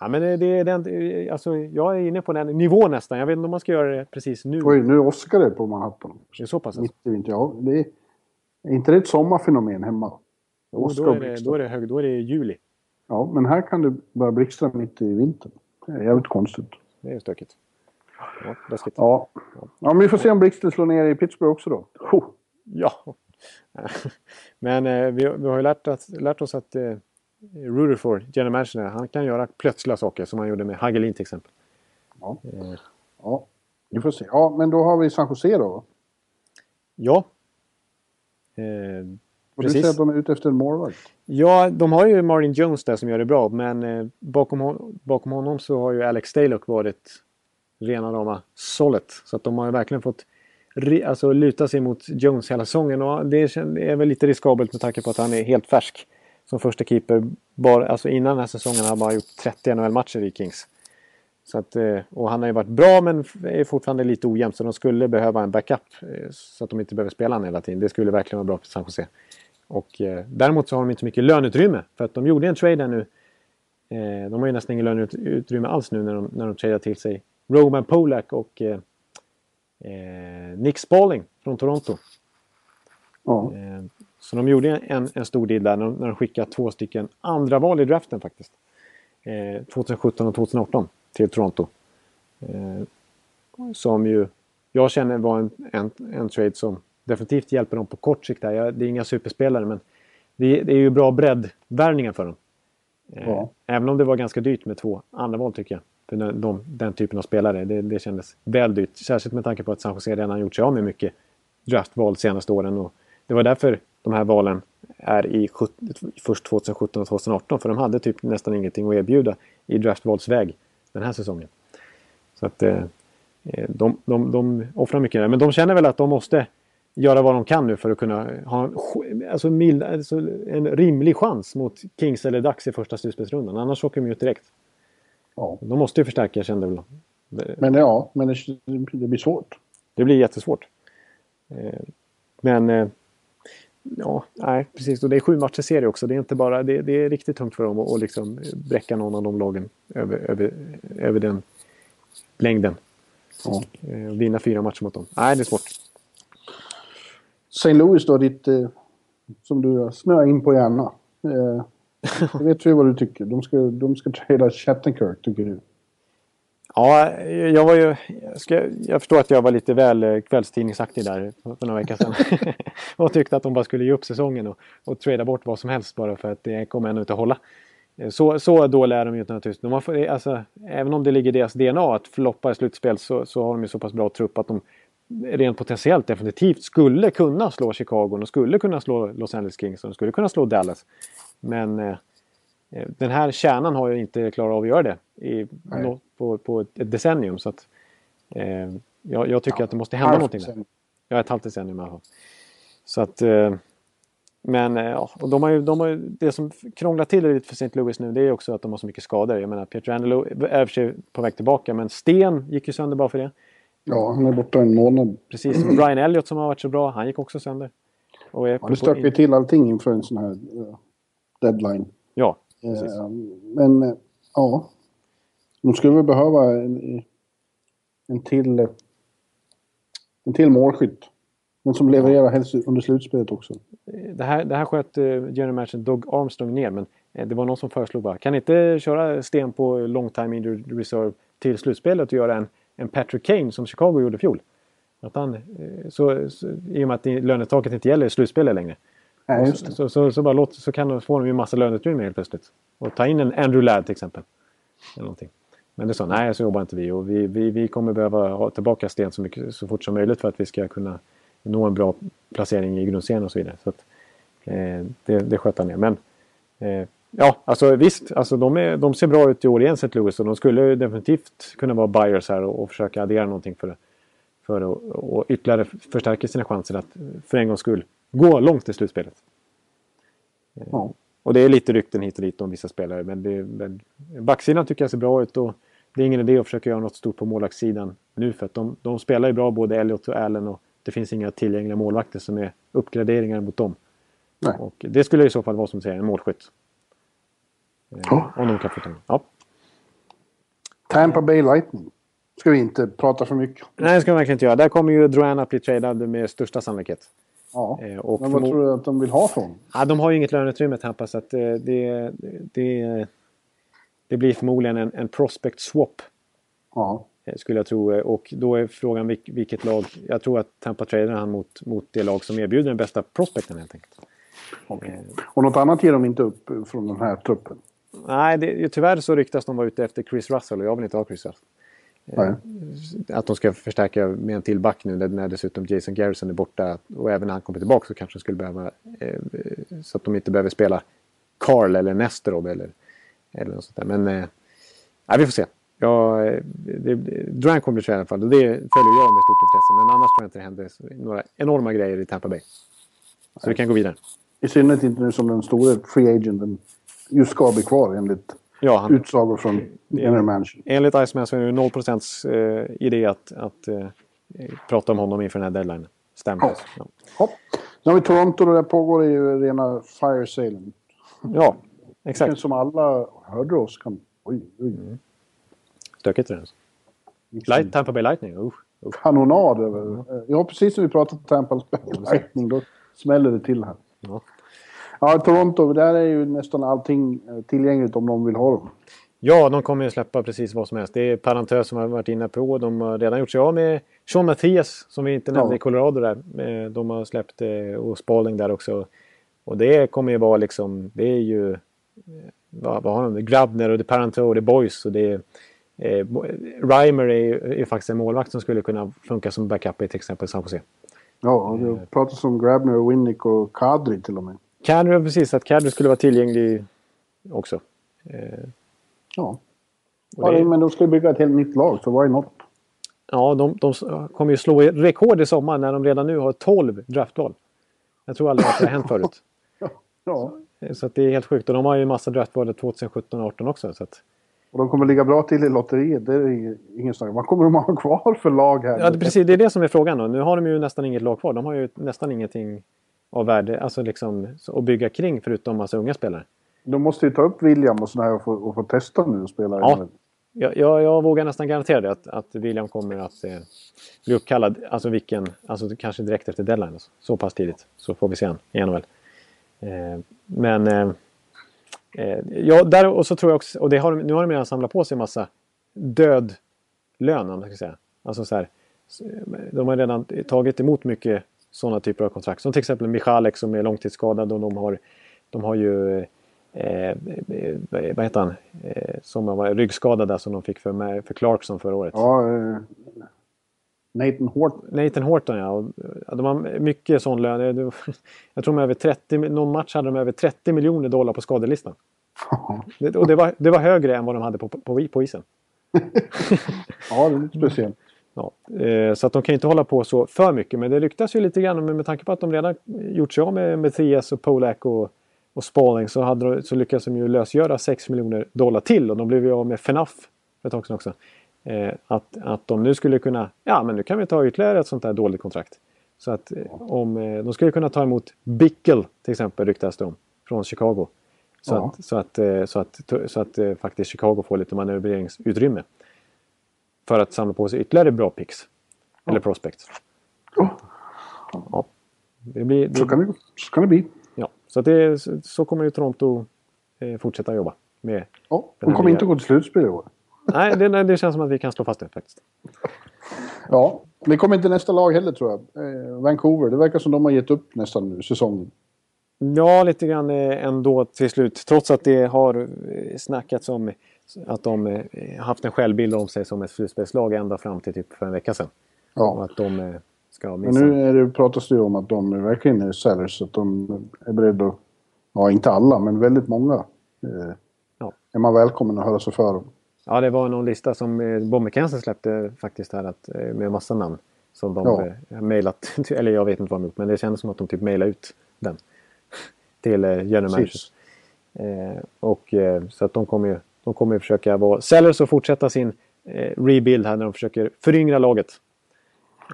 Ja, men det, är den, alltså, jag är inne på den nivån nästan. Jag vet inte om man ska göra det precis nu. Oj, nu åskar det på Manhattan. Det är så pass? Mitt i vinter, ja. Det är, är inte det ett sommarfenomen hemma? Jo, då, är det, då, är det hög, då är det juli. Ja, men här kan det börja blixtra mitt i vintern. Det är jävligt konstigt. Det är stökigt. Ja, läskigt. Ja. ja, men vi får se om blixten slår ner i Pittsburgh också då. Oh. Ja, Men eh, vi, vi, har ju lärt, att, lärt oss att eh, Rutherford, general manager, han kan göra plötsliga saker som han gjorde med Hagelin till exempel. Ja. Eh. ja, vi får se. Ja, men då har vi San Jose då? Ja. Eh, och precis. du säger att de är ute efter en målvakt? Ja, de har ju Martin Jones där som gör det bra, men eh, bakom, hon, bakom honom så har ju Alex Stalock varit rena rama solet. Så att de har ju verkligen fått alltså, luta sig mot Jones hela säsongen. Och det är väl lite riskabelt med tanke på att han är helt färsk som första keeper. Bara, alltså innan den här säsongen har han bara gjort 30 NHL-matcher i Kings. Så att, eh, och han har ju varit bra men är fortfarande lite ojämn så de skulle behöva en backup. Eh, så att de inte behöver spela honom hela tiden. Det skulle verkligen vara bra för San Jose. Och, eh, däremot så har de inte så mycket löneutrymme. För att de gjorde en trade nu. Eh, de har ju nästan ingen löneutrymme alls nu när de, när de tradar till sig Roman Polak och eh, eh, Nick Spalling från Toronto. Ja. Eh, så de gjorde en, en stor deal där när, när de skickade två stycken andra val i draften faktiskt. Eh, 2017 och 2018 till Toronto. Eh, som ju jag känner var en, en, en trade som definitivt hjälper dem på kort sikt. Där. Jag, det är inga superspelare men det, det är ju bra breddvärvningar för dem. Eh, ja. Även om det var ganska dyrt med två andra val tycker jag den, de, den typen av spelare. Det, det kändes väl dyrt. Särskilt med tanke på att San Jose redan gjort sig av med mycket draftval de senaste åren. Och det var därför de här valen är i först 2017 och 2018. För de hade typ nästan ingenting att erbjuda i draftvalsväg den här säsongen. Så att eh, eh de, de, de offrar mycket där. Men de känner väl att de måste göra vad de kan nu för att kunna ha en, alltså mild, alltså en rimlig chans mot Kings eller Ducks i första slutspelsrundan. Annars åker de ju ut direkt. Ja. De måste ju förstärka kände väl Men ja, men det, det blir svårt. Det blir jättesvårt. Eh, men eh, ja, nej precis. Och det är sju matcher serie också. Det är inte bara, det, det är riktigt tungt för dem att liksom bräcka någon av de lagen över, över, över den längden. Ja. Eh, vinna fyra matcher mot dem. Nej, det är svårt. St. Louis då, ditt, som du smör in på gärna. Jag vet ju vad du tycker. De ska, de ska trada Chattenkirk, tycker du. Ja, jag var ju... Jag, ska, jag förstår att jag var lite väl eh, kvällstidningsaktig där för några veckor sedan. och tyckte att de bara skulle ge upp säsongen och, och trada bort vad som helst bara för att det kommer ännu inte att hålla. Eh, så, så dåliga är de ju inte naturligtvis. De har, alltså, även om det ligger i deras DNA att floppa i slutspel så, så har de ju så pass bra trupp att de rent potentiellt definitivt skulle kunna slå Chicago. De skulle kunna slå Los Angeles Kings och de skulle kunna slå Dallas. Men eh, eh den här kärnan har ju inte klarat av att göra det i, no, på, på, ett decennium. Så att, eh, jag, jag, tycker ja, att det måste hända någonting där. Ja, ett halvt decennium i alla fall. Så att... Eh, men eh, ja, och de har ju, de har ju, det som krånglar till det lite för St. Louis nu det är också att de har så mycket skador. Jag menar Pietrangelo är för sig på väg tillbaka men Sten gick ju sönder bara för det. Ja, han är borta en månad. Precis, Brian Elliott som har varit så bra, han gick också sönder. Och är ja, det stökade ju till allting inför en sån här deadline. Ja, precis. Uh, men uh, ja, de skulle väl behöva en, en till en till målskytt. Men som levererar helst under slutspelet också. Det här, det här sköt general manager Doug Armstrong ner men det var någon som föreslog bara kan inte köra sten på long time injured reserve till slutspelet och göra en en Patrick Kane som Chicago gjorde i fjol. Att han, eh, så, så, I och med att lönetaket inte gäller i slutspelet längre. Ja, så, så, så, så, bara låt, så kan de få de ju massa löneutrymme helt plötsligt. Och ta in en Andrew Ladd till exempel. Eller någonting. Men det sa nej så jobbar inte vi och vi, vi, vi kommer behöva ha tillbaka Sten så, mycket, så fort som möjligt för att vi ska kunna nå en bra placering i grundserien och så vidare. Så att, eh, det, det sköt han ner. Men eh, Ja, alltså visst. Alltså, de, är, de ser bra ut i år igen, St. Louis. Och de skulle definitivt kunna vara buyers här och, och försöka addera någonting för, för att och ytterligare förstärka sina chanser att för en gångs skull gå långt i slutspelet. Ja. Och det är lite rykten hit och dit om vissa spelare. Men, det, men backsidan tycker jag ser bra ut. Och det är ingen idé att försöka göra något stort på målvaktssidan nu. För att de, de spelar ju bra, både Elliot och Allen. Och det finns inga tillgängliga målvakter som är uppgraderingar mot dem. Nej. Och det skulle i så fall vara som säger en målskytt. Ja. Om de kan få Ja. Tampa Bay Lightning. Ska vi inte prata för mycket Nej, det ska vi verkligen inte göra. Där kommer ju Drouin att bli tradad med största sannolikhet. Ja, eh, och men vad tror du att de vill ha från? Ja, de har ju inget löneutrymme Tampa så att det, det, det, det blir förmodligen en, en prospect swap. Ja. Eh, skulle jag tro. Och då är frågan vilket lag. Jag tror att Tampa tradar han mot, mot det lag som erbjuder den bästa prospekten helt enkelt. Okay. Och något annat ger de inte upp från den här truppen? Nej, det, tyvärr så ryktas de vara ute efter Chris Russell och jag vill inte ha Chris Russell. Nej. Att de ska förstärka med en till back nu när dessutom Jason Garrison är borta. Och även när han kommer tillbaka så kanske de skulle behöva... Eh, så att de inte behöver spela Carl eller Nesterov eller, eller något sånt där. Men eh, vi får se. Ja, det, Durant kommer bli i alla fall och det följer jag med stort intresse. Men annars tror jag inte det händer några enorma grejer i Tampa Bay. Så vi kan gå vidare. I synnerhet inte nu som den stora free agenten just ska bli kvar enligt ja, han, utsagor från General Mansion. Enligt Iceman så är det 0 procents eh, idé att, att eh, prata om honom inför den här deadline. Stämmer. Ja. Ja. Ja. Nu har vi Toronto och där pågår det ju rena fire salen. Ja, exakt. Känns som alla hörde oss. Kan... Oj, oj. Mm. Stökigt det alltså. Light, Tampa Bay Lightning. Uh, uh. Kanonad över... Mm. Ja, precis som vi pratade om Tampa Bay Lightning. Då smäller det till här. Ja. Ja, Toronto, där är ju nästan allting eh, tillgängligt om de vill ha dem. Ja, de kommer ju släppa precis vad som helst. Det är Parantös som har varit inne på. De har redan gjort sig av med Sean Mathias som vi inte nämnde ja. i Colorado där. Eh, de har släppt eh, och Spalding där också. Och det kommer ju vara liksom, det är ju vad, vad har de? Grabner och det Paranto och det Boys och det eh, Reimer är, är faktiskt en målvakt som skulle kunna funka som backup i till exempel San Jose. Ja, det pratas om Grabner, Winnick och Kadri till och med. Kadri, precis. Att Kadri skulle vara tillgänglig också. Eh, Ja. det, men de ska ju bygga ett helt nytt lag, så why not? ja, de, de kommer ju slå rekord i sommar när de redan nu har 12 draftval. Jag tror aldrig att det har hänt förut. Ja. Så att det är helt sjukt. Och de har ju en massa draftval 2017 och 2018 också. Så att, Och de kommer ligga bra till i lotteriet, det är ingen snack. Vad kommer de ha kvar för lag här? ja, det, precis. Det är det som är frågan då. Nu har de ju nästan inget lag kvar. De har ju nästan ingenting av värde alltså liksom, att bygga kring förutom massa unga spelare. De måste ju ta upp William och sådana här och få, och få testa nu och spela. Ja. Jag, jag, jag vågar nästan garantera det att, att William kommer att eh, bli uppkallad. Alltså vilken, alltså kanske direkt efter deadline. Alltså. Så pass tidigt. Så får vi se han i NHL. Eh, men eh, eh, ja, där och så tror jag också, och det har, nu har de redan samlat på sig en massa död lön om man ska säga. Alltså så här, de har redan tagit emot mycket sådana typer av kontrakt. Som till exempel Michalek som är långtidsskadad och de har, de har ju eh, eh, vad heter han? Eh, som var ryggskadad där som de fick för, för Clarkson förra året. Ja, eh, Nathan Horton. Nathan Horton ja. Och, de har mycket sån lön. Jag tror de över 30, någon match hade de över 30 miljoner dollar på skadelistan. Och det var, det var högre än vad de hade på, på, på isen. Ja, det är lite speciellt. Ja, eh, så att de kan inte hålla på så för mycket. Men det ryktas ju lite grann. Men med tanke på att de redan gjort sig av med Mattias och Polak och, och Spalling så, hade de, så lyckades de ju lösgöra 6 miljoner dollar till. Och de blev ju av med FNAF för ett tag sedan också. Eh, att, att de nu skulle kunna, ja men nu kan vi ta ytterligare ett sånt där dåligt kontrakt. Så att eh, om, de skulle kunna ta emot Bickel till exempel ryktas det om. Från Chicago. Så Ja. att, så att, så att, så att eh, faktiskt Chicago får lite manövreringsutrymme. För att samla på sig ytterligare bra picks. Eller prospects. Ja. Det blir, det, Så kan det, så kan det bli. ja. Så, det, så- kommer ju Toronto eh, fortsätta jobba. Med. Ja, de kommer inte gå till slutspel i år. Nej, det, det känns som att vi kan slå fast det faktiskt. Ja, det kommer inte nästa lag heller tror jag. Eh, Vancouver, det verkar som de har gett upp nästan nu, säsongen. Ja, lite grann eh, ändå till slut. Trots att det har snackats om att de eh, haft en självbild om sig som ett slutspelslag ända fram till typ för en vecka sedan. Och Ja. att de eh, ska Men missa. nu är det, pratas det ju om att de verkligen är sellers, så att de är beredda att... Ja, inte alla, men väldigt många. Eh, Ja. Är man välkommen att höra sig för. Ja, det var någon lista som McKenzie släppte faktiskt här att, med massa namn. Som de Ja. mejlat, eller jag vet inte vad de gjort, men det kändes som att de typ mejlade ut den. Till eh, general managers. Eh, och, eh, så att de kommer ju de kommer ju försöka vara sellers och fortsätta sin eh, rebuild här när de försöker föryngra laget.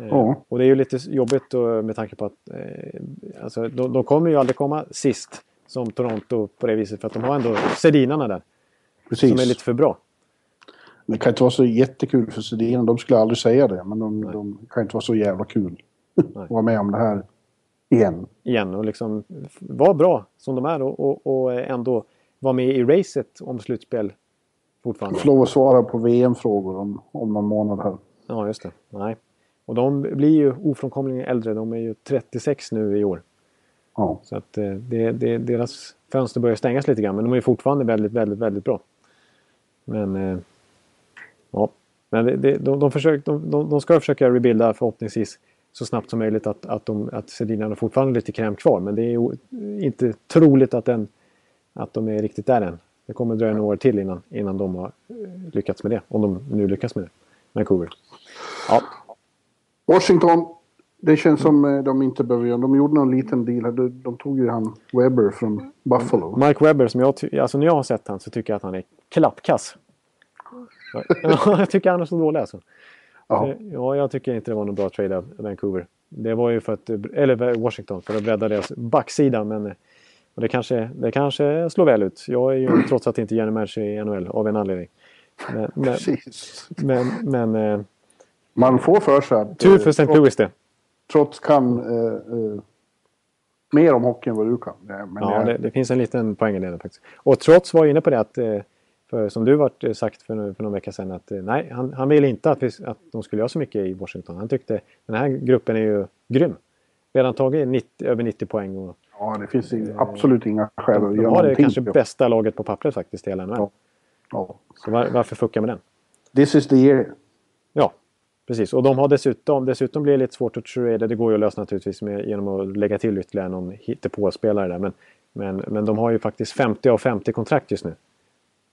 Eh, Ja. Och det är ju lite jobbigt då, med tanke på att eh, alltså, de, de kommer ju aldrig komma sist som Toronto på det viset för att de har ändå Sedinarna där. Precis. Som är lite för bra. Det kan inte vara så jättekul för Sedin. De skulle aldrig säga det, men de, de kan inte vara så jävla kul att vara med om det här igen. igen och liksom vara bra som de är och, och, och ändå vara med i racet om slutspel fortfarande. Få lov att svara på VM-frågor om, om någon månad här. Ja, just det. Nej. Och de blir ju ofrånkomligen äldre. De är ju 36 nu i år. Ja. Så att eh, det, det, deras fönster börjar stängas lite grann. Men de är fortfarande väldigt, väldigt, väldigt bra. Men eh, ja, men det, det, de, de, försöker, de, de, de ska försöka rebuilda förhoppningsvis så snabbt som möjligt att, att, de, att Sedina har fortfarande lite kräm kvar. Men det är inte troligt att, den, att de är riktigt där än. Det kommer dröja några år till innan, innan de har eh, lyckats med det. Om de nu lyckas med det. Vancouver. Ja, Washington, det känns som eh, de inte behöver göra. De gjorde någon liten deal. De, de tog ju han Webber från Buffalo. Mike Webber, som jag, alltså när jag har sett han så tycker jag att han är klappkass. Ja, jag tycker han är så dålig alltså. Ja. Eh, Ja, jag tycker inte det var någon bra trade av Vancouver. Det var ju för att, eller Washington, för att bredda deras backsida. Men eh, och det, kanske, det kanske slår väl ut. Jag är ju trots att inte general manager i NHL av en anledning. Men, men, Precis. men, men eh, Man får för sig att... tur eh, för St. Louis det. Trots kan eh, eh, mer om hockey än vad du kan. Men Ja, det, det finns en liten poäng i det faktiskt. Och trots var inne på det att, eh, för, som du eh, sagt för, för någon vecka sedan, att nej, han, han ville inte att, vi, att de skulle göra så mycket i Washington. Han tyckte den här gruppen är ju grym. Redan tagit 90, över 90 poäng och Ja, det finns absolut inga skäl De, att de göra har det någonting. kanske bästa laget på pappret faktiskt i hela. Ja. Ja. Så var, varför fucka med den? This is the year. Ja, precis. Och de har dessutom, dessutom blir det lite svårt att trada. Det går ju att lösa naturligtvis med, genom att lägga till ytterligare någon hittepåspelare där. Men, men, men de har ju faktiskt 50 av 50 kontrakt just nu.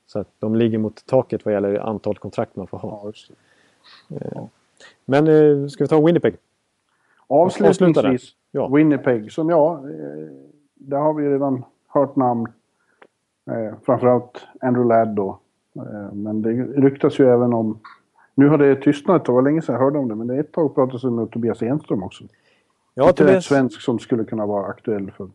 Så att de ligger mot taket vad gäller antal kontrakt man får ha. Ja, det. Men eh, ska vi ta Winnipeg? Avslutningsvis, Ja. Winnipeg, som ja, eh, där har vi redan hört namn. Eh, framförallt Andrew Ladd då. Eh, men det ryktas ju även om... Nu har det tystnat, det var länge sedan jag hörde om det, men det är ett tag pratades det med Tobias Enström också. Ja, Inte Tobias, svensk som skulle kunna vara aktuell för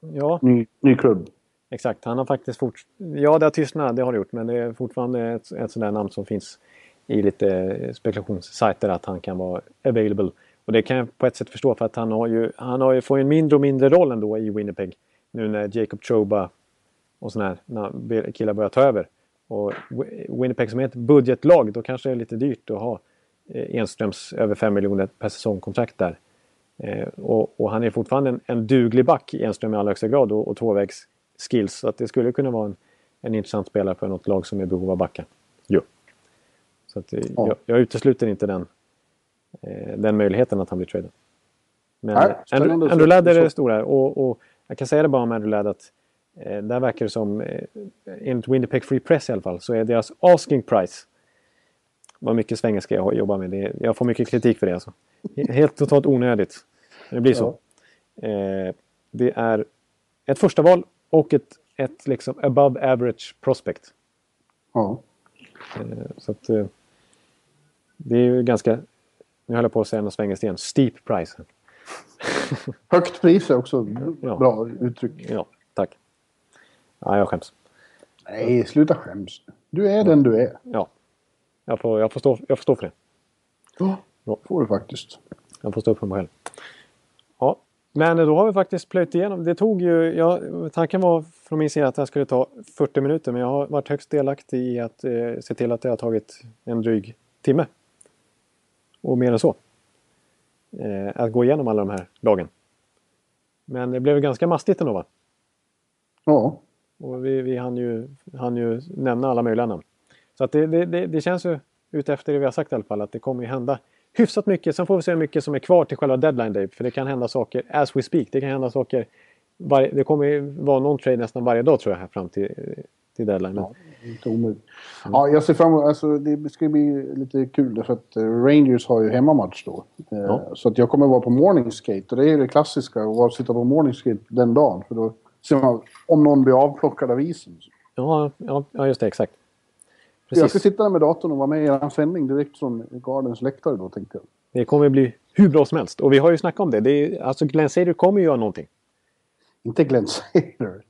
ja, ny, ny klubb. exakt. Han har faktiskt fort... Ja, det har tystnat, det har det gjort. Men det är fortfarande ett, ett sådant namn som finns i lite spekulationssajter att han kan vara available. Och det kan jag på ett sätt förstå för att han har ju, han har ju, får ju en mindre och mindre roll ändå i Winnipeg. Nu när Jacob Choba och sådana här killar börjar ta över. Och Wi- Winnipeg som är ett budgetlag, då kanske det är lite dyrt att ha eh, Enströms över 5 miljoner per säsongkontrakt där. Eh, och, och han är fortfarande en, en duglig back Enström i allra högsta grad och, och tvåvägs skills. Så att det skulle kunna vara en, en intressant spelare för något lag som är i behov av backar. Jo. Så att, eh, Ja. jag, jag utesluter inte den, den möjligheten att han blir tradad. Men Nej, Andrew, Andrew. Ladd är det stora. Och, och jag kan säga det bara om Andrew Ladd att eh, där verkar det som, eh, enligt Winnipeg Free Press i alla fall, så är deras asking price vad mycket svengelska jag jobbar med. Det, jag får mycket kritik för det alltså. Helt totalt onödigt. Men det blir så. Eh, det är ett första val och ett, ett liksom above average prospect. Ja. Eh, så att, eh, det är ju ganska, nu höll jag på att säga något svengelskt igen, steep price. Högt pris är också Ja. bra uttryck. Ja, tack. Ja, jag skäms. Nej, sluta skäms. Du är den du är. Ja. Jag får, jag får, stå, jag får stå för det. Ja, får du faktiskt. Jag får stå upp för mig själv. Ja, men då har vi faktiskt plöjt igenom. Det tog ju, ja, tanken var från min sida att det skulle ta 40 minuter men jag har varit högst delaktig i att eh, se till att det har tagit en dryg timme. Och mer än så. Eh, att gå igenom alla de här lagen. Men det blev ganska mastigt ändå va? Ja. Och vi, vi hann, ju, hann ju nämna alla möjliga namn. Så att det, det, det, det känns ju, utefter det vi har sagt i alla fall, att det kommer ju hända hyfsat mycket. Sen får vi se hur mycket som är kvar till själva deadline day. För det kan hända saker as we speak. Det kan hända saker. Varje, det kommer ju vara någon trade nästan varje dag tror jag här fram till, till deadline. Ja, inte omöjligt. Ja, jag ser fram emot, alltså det ska bli lite kul för att eh, Rangers har ju hemmamatch då. Eh, Ja. Så att jag kommer vara på morning skate och det är det klassiska att vara- sitta på morning skate den dagen. För då ser man om någon blir avplockad av isen. ja, ja, ja, just det. Exakt. Jag ska Precis. sitta där med datorn och vara med i er sändning direkt från Gardens läktare då tänkte jag. Det kommer bli hur bra som helst. Och vi har ju snackat om det. det är, alltså Glenn Sader kommer ju göra någonting. Inte Glenn Sader.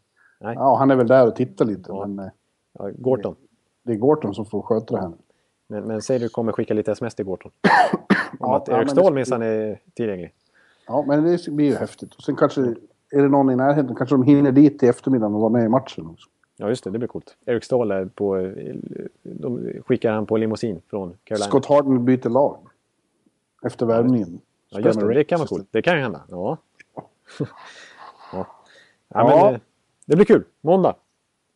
Nej. Ja, han är väl där och tittar lite Ja. men eh, Ja, Gorton. det är Gorton som får sköta det här. Men, men Sader kommer skicka lite sms till Gorton. Om Ja, att Erik Ståhl minsann är tillgänglig. Ja, men det blir ju häftigt. Och sen kanske, är det någon i närheten, kanske de hinner dit i eftermiddagen och vara med i matchen också. Ja, just det. Det blir coolt. Erik Ståhl är på... De skickar han på limousin från Carolina. Scott Harden byter lag. Efter värvningen. ja, just det. Det kan vara coolt. Det kan ju hända. Ja. ja. ja. Ja. Men, eh, det blir kul. Måndag.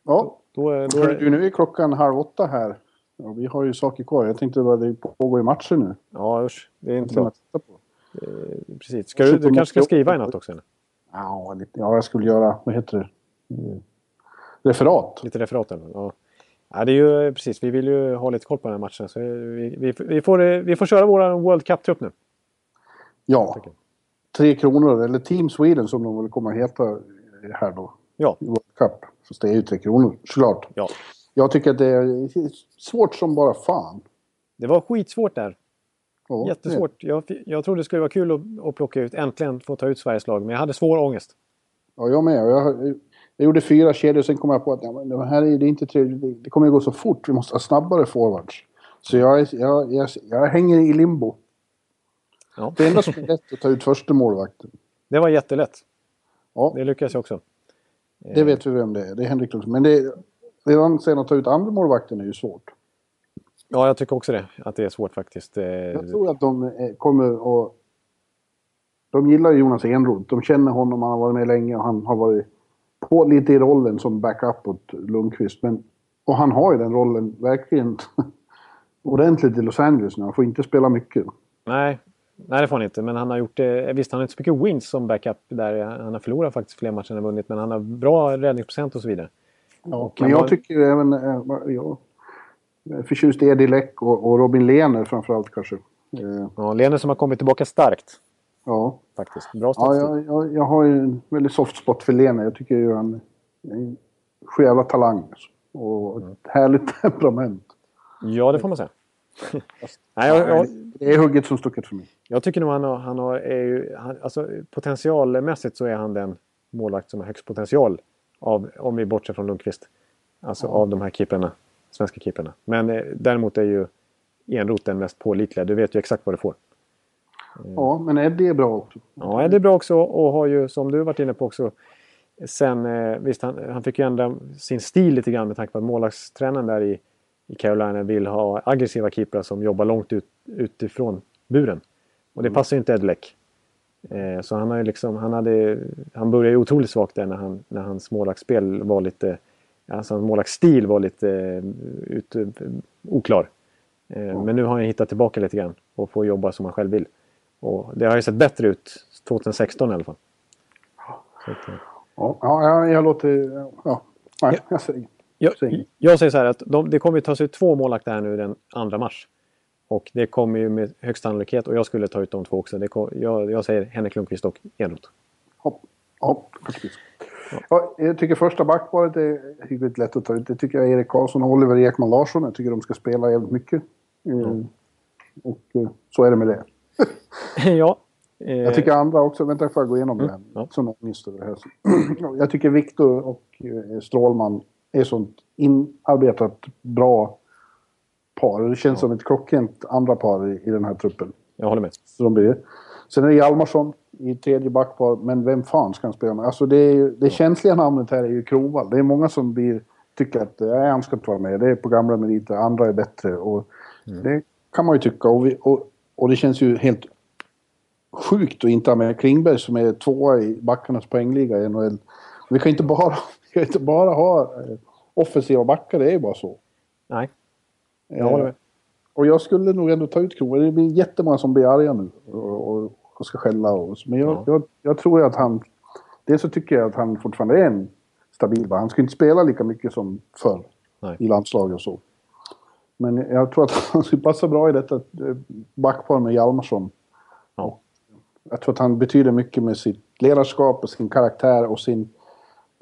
Ja, Då, då, Hörru, är- du, nu är klockan halv åtta här. Ja, vi har ju saker kvar. Jag tänkte bara det pågår ju matcher nu. ja, usch. Det är inte att titta på. Precis. Ska du, du kanske ska skriva i natt också? Eller? Ja, lite, ja, jag skulle göra, vad heter det? Mm. Referat. Lite referat eller? Ja. ja, det är ju precis. Vi vill ju ha lite koll på den här matchen. Så vi, vi, vi, får, eh, vi får köra vår World Cup-trupp nu. Ja. Tre kronor, eller Team Sweden som de väl kommer att heta här då. Ja, I World Cup. Fast det är ju tre kronor, såklart. ja. Jag tycker att det är svårt som bara fan. Det var skitsvårt där. Ja, Jättesvårt. Jag, jag trodde det skulle vara kul att, att plocka ut, äntligen få ta ut Sveriges lag. Men jag hade svår ångest. Ja, jag med. Jag, jag gjorde fyra kedjor sen kom jag på att ja, men det här är, det är inte trevligt. Det, kommer ju gå så fort. Vi måste ha snabbare forwards. Så jag, jag, jag, jag hänger i limbo. Ja. Det enda som är lätt att ta ut första målvakten. Det var jättelätt. Ja, Det lyckades jag också. Det vet vi vem det är. Det är Henrik Lundström. Men det, redan sen att ta ut andra målvakten är ju svårt. Ja, jag tycker också det. Att det är svårt faktiskt. Eh, Jag tror att de eh, kommer att... de gillar Jonas Enroth. De känner honom, han har varit med länge och han har varit på lite i rollen som backup åt Lundqvist. Men, och han har ju den rollen verkligen ordentligt i Los Angeles nu. Han får inte spela mycket. Nej, Nej, det får han inte. Men han har gjort det. Visst, han har inte så mycket wins som backup där. Han har förlorat faktiskt fler matcher än han vunnit. Men han har bra räddningsprocent och så vidare. Ja, men jag var... tycker även... Äh, jag är förtjust i Eddie Leck och, och Robin Lehner framförallt kanske. Eh. Ja, Lehner som har kommit tillbaka starkt. Ja. Faktiskt. Bra ja, jag, jag, jag, har ju en väldigt soft spot för Lehner. Jag tycker ju han är en sjävla talang. Och ett härligt temperament. Ja, det får man säga. Nej, jag, jag, det är hugget som stucket för mig. Jag tycker nog han har, han har är ju, han, alltså, potentialmässigt så är han den målvakt som har högst potential. Av, om vi bortser från Lundqvist. Alltså ja. av de här keeperna. Svenska keeperna. Men eh, däremot är ju Enroth den mest pålitliga. Du vet ju exakt vad du får. Ja, men är bra också. Ja, är bra också och har ju som du varit inne på också Sen, eh, visst han, han fick ju ändra sin stil lite grann med tanke på att målvaktstränaren där i i Carolina vill ha aggressiva keeprar som jobbar långt ut, utifrån buren. Och det mm. passar ju inte Edlek. Eh, så han, har ju liksom, han, hade, han började ju otroligt svagt där när, han, när hans målvaktsspel var lite... Alltså hans målvaktsstil var lite uh, ut, uh, oklar. Eh, mm. Men nu har han hittat tillbaka lite grann och får jobba som han själv vill. Och det har ju sett bättre ut 2016 i alla fall. Att, eh. ja, ja, jag låter... Ja, nej, jag säger inget. Jag, jag säger så här att de, det kommer att tas ut två målvakter här nu den 2 mars. Och det kommer ju med högst sannolikhet, och jag skulle ta ut de två också. Kom, jag, jag säger Henrik Lundqvist och Enroth. Ja, ja, ja. jag tycker första backparet är hyggligt lätt att ta ut. Det tycker jag Erik Karlsson och Oliver Ekman Larsson. Jag tycker de ska spela jävligt mycket. Mm. Och eh, så är det med det. ja. Eh. Jag tycker andra också, vänta får jag gå igenom mm. det här. Som jag minns det här. jag tycker Viktor och Strålman är sånt inarbetat bra par. Det känns ja. som ett klockrent andra par i, i, den här truppen. Jag håller med. Så de blir. Sen är det Hjalmarsson i tredje backpar, men vem fan ska han spela med? Alltså det, är det ja. känsliga namnet här är ju Krovall. Det är många som blir, tycker att nej, han ska inte vara med. Det är på gamla meriter, andra är bättre. Och mm. Det kan man ju tycka. Och, vi, och, och det känns ju helt sjukt att inte ha med Klingberg som är tvåa i backarnas poängliga i NHL. Vi kan inte bara, kan inte bara ha eh, offensiva backar, det är ju bara så. Nej, jag håller med. Och jag skulle nog ändå ta ut Kronwall. Det blir jättemånga som blir arga nu och, och, och ska skälla. Och, men jag, ja. jag, jag, tror att han... Dels så tycker jag att han fortfarande är en stabil back. Han ska inte spela lika mycket som förr Nej. i landslaget och så. Men jag tror att han skulle passa bra i detta eh, backpar med Hjalmarsson. Ja. Jag tror att han betyder mycket med sitt ledarskap och sin karaktär och sin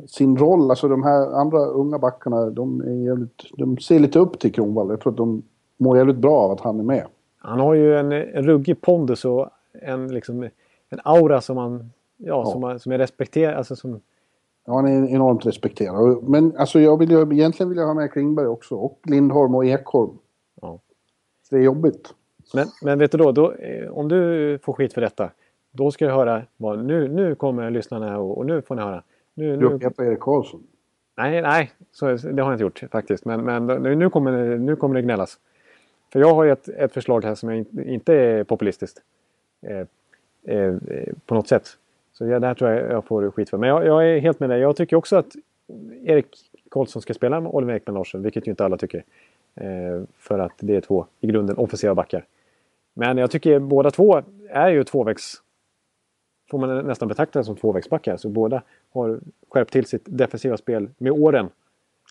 sin roll. Alltså de här andra unga backarna, de, är jävligt, de ser lite upp till Kronwall. Jag tror att de mår jävligt bra av att han är med. Han har ju en, en ruggig pondus och en, liksom, en aura som, man, ja, ja. Som, som är respekterad. Alltså som... Ja, han är enormt respekterad. Men alltså, jag vill ju, egentligen vill jag ha med Klingberg också. Och Lindholm och Ekholm. Ja. Det är jobbigt. Men, men vet du då, då, eh, om du får skit för detta. Då ska jag höra, vad, nu, nu kommer lyssnarna och, och nu får ni höra. Nu. Du upprepar Erik Karlsson? Nej, nej så, det har jag inte gjort faktiskt. Men, men nu, kommer nu kommer det gnällas. För jag har ju ett, ett förslag här som jag in, inte är populistiskt. Eh, eh, på något sätt. Så jag, det här tror jag jag får skit för. Men jag, jag, är helt med dig. Jag tycker också att Erik Karlsson ska spela med Oliver Ekman Larsson. Vilket ju inte alla tycker. Eh, för att det är två i grunden offensiva backar. Men jag tycker båda två är ju tvåvägs får man nästan betrakta det som tvåvägsbackar. Så båda har skärpt till sitt defensiva spel med åren.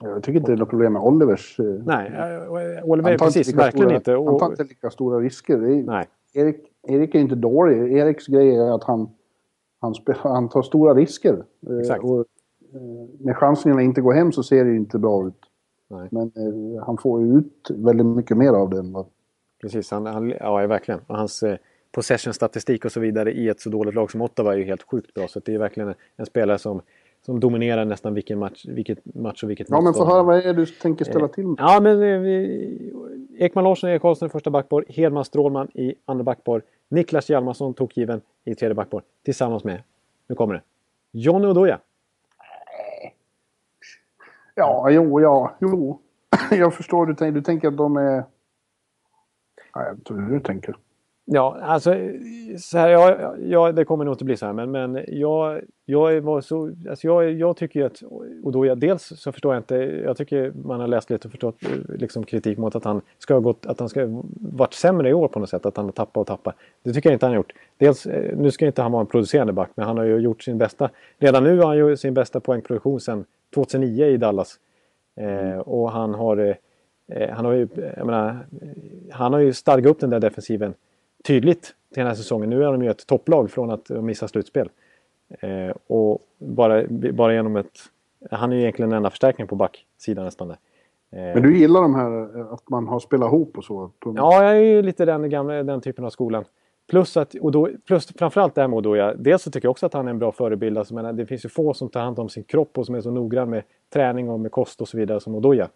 Jag tycker inte det är något problem med Olivers... Eh, nej, eh, Oliver precis, verkligen stora, inte. Han tar inte lika stora risker. Är, nej. Erik, Erik är inte dålig. Eriks grej är att han, han, han tar stora risker. Eh, Exakt. Och, när chanserna inte går hem så ser det inte bra ut. Nej. Men eh, han får ju ut väldigt mycket mer av det än vad... Precis, han, han, ja verkligen. Och hans eh, possession-statistik och så vidare i ett så dåligt lag som Ottawa är ju helt sjukt bra. Så det är verkligen en spelare som, som dominerar nästan vilken match, vilket match och vilket Ja, men få höra vad är du tänker ställa till med? Ja, men eh, Ekman Larsson och Erik Karlsson i första backpar. Hedman Strålman i andra backpar. Niklas Hjalmarsson tokgiven i tredje backpar. Tillsammans med, nu kommer det, Johnny Oduya. Ja, jo, ja, jo. Jag förstår. Du, tänker, du tänker att de är... Nej, jag tror hur du tänker. Ja, alltså så här, ja, ja, det kommer nog inte bli så här. Men, men jag, jag, var så, alltså jag, jag tycker ju att... Och då jag, dels så förstår jag inte... Jag tycker man har läst lite och förstått liksom, kritik mot att han ska ha gått... Att han ska varit sämre i år på något sätt. Att han har tappat och tappat. Det tycker jag inte han har gjort. Dels, eh, nu ska inte han vara en producerande back. Men han har ju gjort sin bästa... Redan nu har han ju sin bästa poängproduktion sedan 2009 i Dallas. Eh, och han har... Eh, han har ju... Jag menar, han har ju stadgat upp den där defensiven tydligt till den här säsongen. Nu är de ju ett topplag från att missa slutspel. Eh, och bara, bara genom ett... Han är ju egentligen den enda förstärkningen på backsidan nästan. Där. Eh, Men du gillar de här eh, att man har spelat ihop och så? Ja, jag är ju lite den, gamla, den typen av skolan. Plus att, och då, plus framförallt det här med Odoja. Dels så tycker jag också att han är en bra förebild. Alltså, men det finns ju få som tar hand om sin kropp och som är så noggrann med träning och med kost och så vidare som Odoja.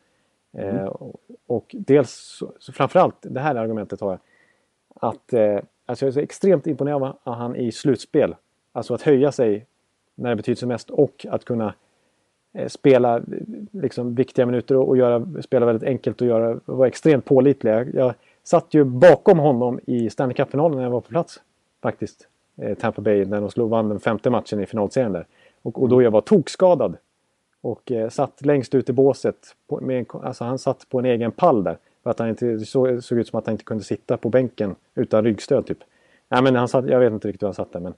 Mm. Eh, och, och dels, så, så framförallt, det här argumentet har jag att eh, alltså jag är så extremt imponerad av han i slutspel. Alltså att höja sig när det betyder som mest och att kunna eh, spela eh, liksom, viktiga minuter och, och göra, spela väldigt enkelt och göra, vara extremt pålitlig. Jag, jag satt ju bakom honom i Stanley Cup-finalen när jag var på plats. Faktiskt. Eh, Tampa Bay när de slog, vann den femte matchen i finalserien där. Och, och då jag var tokskadad. Och eh, satt längst ut i båset. På, med en, alltså han satt på en egen pall där. För att han inte, så, såg ut som att han inte kunde sitta på bänken utan ryggstöd typ. Nej, men han satt, jag vet inte riktigt hur han satt där men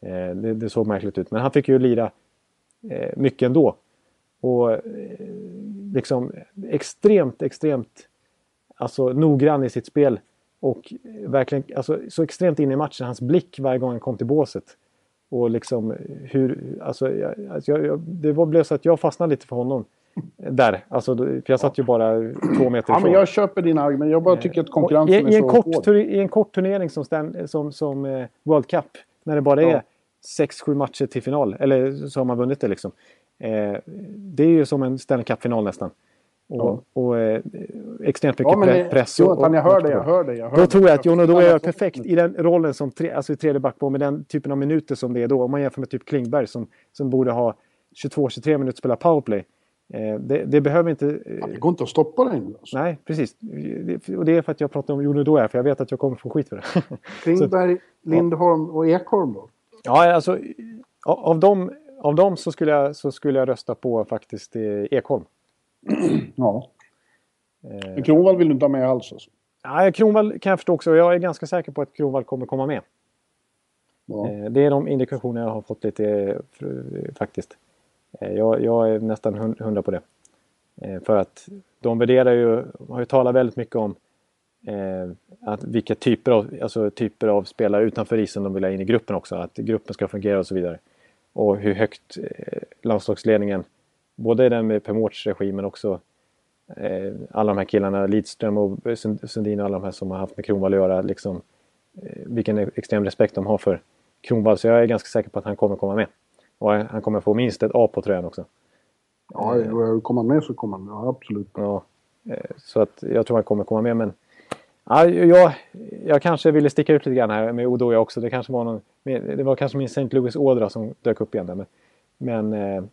eh, det, det, såg märkligt ut. Men han fick ju lira eh, mycket ändå. Och eh, liksom extremt, extremt alltså, noggrann i sitt spel. Och verkligen alltså, så extremt inne i matchen. Hans blick varje gång han kom till båset. Och liksom hur, alltså, jag, alltså, jag, det var, blev så att jag fastnade lite för honom. Där, alltså, för jag satt ju bara två meter ifrån. Ja, men jag köper dina argument. Jag bara tycker att konkurrensen I, i är så kort, hård. I en kort turnering som, stand, som, som eh, World Cup, när det bara är Ja. sex, sju matcher till final, eller så har man vunnit det liksom. Eh, det är ju som en Stanley Cup-final nästan. Och, och eh, extremt mycket Ja, det- press. och- Jonathan, jag hör dig, jag hör dig. Jag hör Då tror jag att Jon Odo är Alla perfekt i den rollen som tre, alltså i tredje backpar med den typen av minuter som det är då. Om man jämför med typ Klingberg som, som borde ha 22-23 minuter spela powerplay. Eh, det, det behöver inte... eh, Det går inte att stoppa nu. Alltså. Nej, precis. Och det är för att jag pratar om Jon Odo för jag vet att jag kommer få skit för det. Klingberg, Lindholm och Ekholm då? ja, alltså av dem, av dem så, skulle jag, så skulle jag rösta på faktiskt eh, Ekholm. Ja. Eh, Men Kronwall vill du inte ha med alls alltså. ja, Kronwall kan jag förstå också. Jag är ganska säker på att Kronwall kommer komma med. Ja. Eh, Det är de indikationer jag har fått lite eh, faktiskt. Eh, jag, jag är nästan hundra på det. Eh, för att de värderar ju, har ju talat väldigt mycket om eh, att vilka typer av, alltså typer av spelare utanför isen de vill ha in i gruppen också. Att gruppen ska fungera och så vidare. Och hur högt eh, landslagsledningen, både den med Per Mårts regi men också eh, alla de här killarna, Lidström och Sundin och alla de här som har haft med Kronwall att göra. Liksom, eh, vilken extrem respekt de har för Kronwall. Så jag är ganska säker på att han kommer komma med. Och han kommer få minst ett A på tröjan också. Ja, kommer han med så kommer han. Ja, absolut. Ja, eh, så att jag tror han kommer komma med. Men ja, jag, jag kanske ville sticka ut lite grann här med Odoja också. Det kanske var, någon, det var kanske min St. Louis-ådra som dök upp igen där. Men, men eh,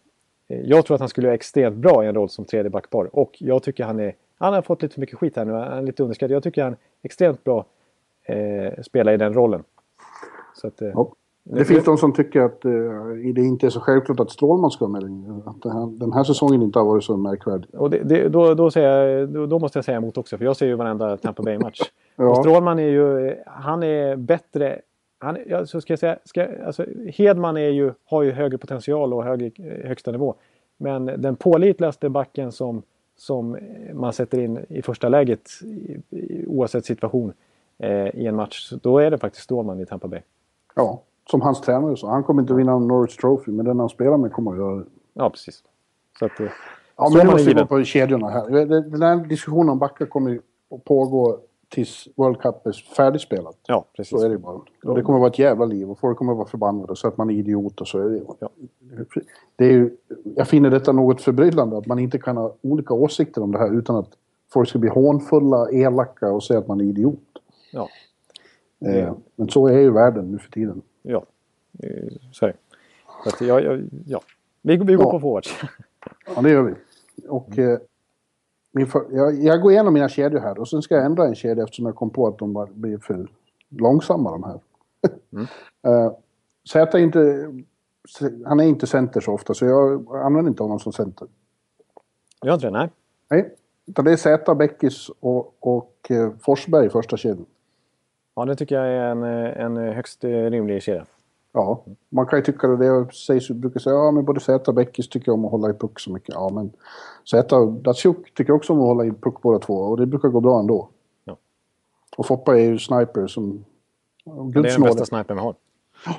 jag tror att han skulle vara extremt bra i en roll som tredje backpar. Och jag tycker han är... Han har fått lite för mycket skit här nu. Han är lite underskattad. Jag tycker han är extremt bra eh, spelar i den rollen. Så att, eh, Ja. Det finns de som tycker att eh, det inte är så självklart att Strålman ska vara med längre. Att den, här, den här säsongen inte har varit så märkvärdig. Och det, det, då, då, säger jag, då, då måste jag säga emot också, för jag ser ju varenda Tampa Bay-match. Ja. Strålman är ju, han är bättre. Han, ja, så ska jag säga, ska, alltså, Hedman är ju, har ju högre potential och högre, högsta nivå. Men den pålitligaste backen som, som man sätter in i första läget i, i, oavsett situation eh, i en match, då är det faktiskt Strålman i Tampa Bay. Ja, som hans tränare sa. Han kommer inte vinna en Norwich Trophy, men den han spelar med kommer att göra det. Ja, precis. Så att, eh, Ja, men är måste vi gå på kedjorna här. Det- Den här diskussionen om backar kommer att pågå tills World Cup är färdigspelat. Ja, precis. Så är det bara. Och det kommer att vara ett jävla liv och folk kommer att vara förbannade så att man är idiot och så är det Ja. det är ju, Jag finner detta något förbryllande att man inte kan ha olika åsikter om det här utan att folk ska bli hånfulla, elaka och säga att man är idiot. Ja, Eh, men så är ju världen nu för tiden. Ja. Eh, Så är det. Så att, ja. Vi, vi går Ja. på forwards. Ja, det gör vi. Och, eh, min för, jag, jag går igenom mina kedjor här och sen ska jag ändra en kedja eftersom jag kom på att de blir för långsamma de här. Mm. uh, Zäta är inte... Han är inte center så ofta, så jag använder inte honom som center. Inte det? Nej. Nej. Utan det är Zäta, Bäckis och, och uh, Forsberg i första kedjan. Ja, det tycker jag är en, en högst rimlig kedja. Ja, man kan ju tycka det. Det sägs, brukar säga ja, men både Zäta och Bäckis tycker om att hålla i puck så mycket. Ja, men Zäta och Datsjuk tycker också om att hålla i puck båda två och det brukar gå bra ändå. Ja. Och Foppa är ju sniper som... Det är den bästa snipern vi har.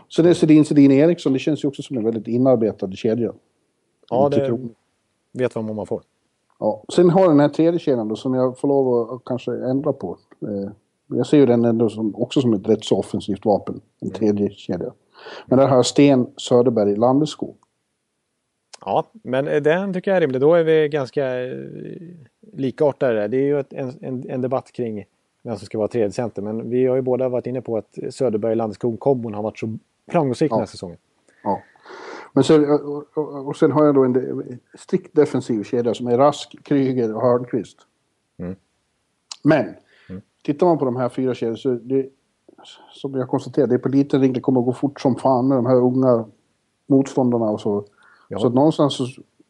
Så det är Sedin, Sedin Eriksson. Det känns ju också som en väldigt inarbetad kedja. Ja, det vet vad man får. Ja. Sen har den här tredje kedjan då som jag får lov att kanske ändra på. Eh, jag ser ju den ändå som, också som ett rätt så offensivt vapen. En mm. tredje kedja. Men där har jag Sten, Söderberg, Landeskog. Ja, men den tycker jag är rimlig. Då är vi ganska eh, likartade. Det är ju ett, en, en, debatt kring vem som ska vara tredje center. Men vi har ju båda varit inne på att Söderberg Landeskog-kombon har varit så framgångsrik ja. den här säsongen. Ja. Men så, och, och sen har jag då en strikt defensiv kedja som är Rask, Kryger och Hörnqvist. Mm. Men. Tittar man på de här fyra kedjorna så det, som jag konstaterade, det är på liten ring. Det kommer att gå fort som fan med de här unga motståndarna och så. Ja. Så någonstans så,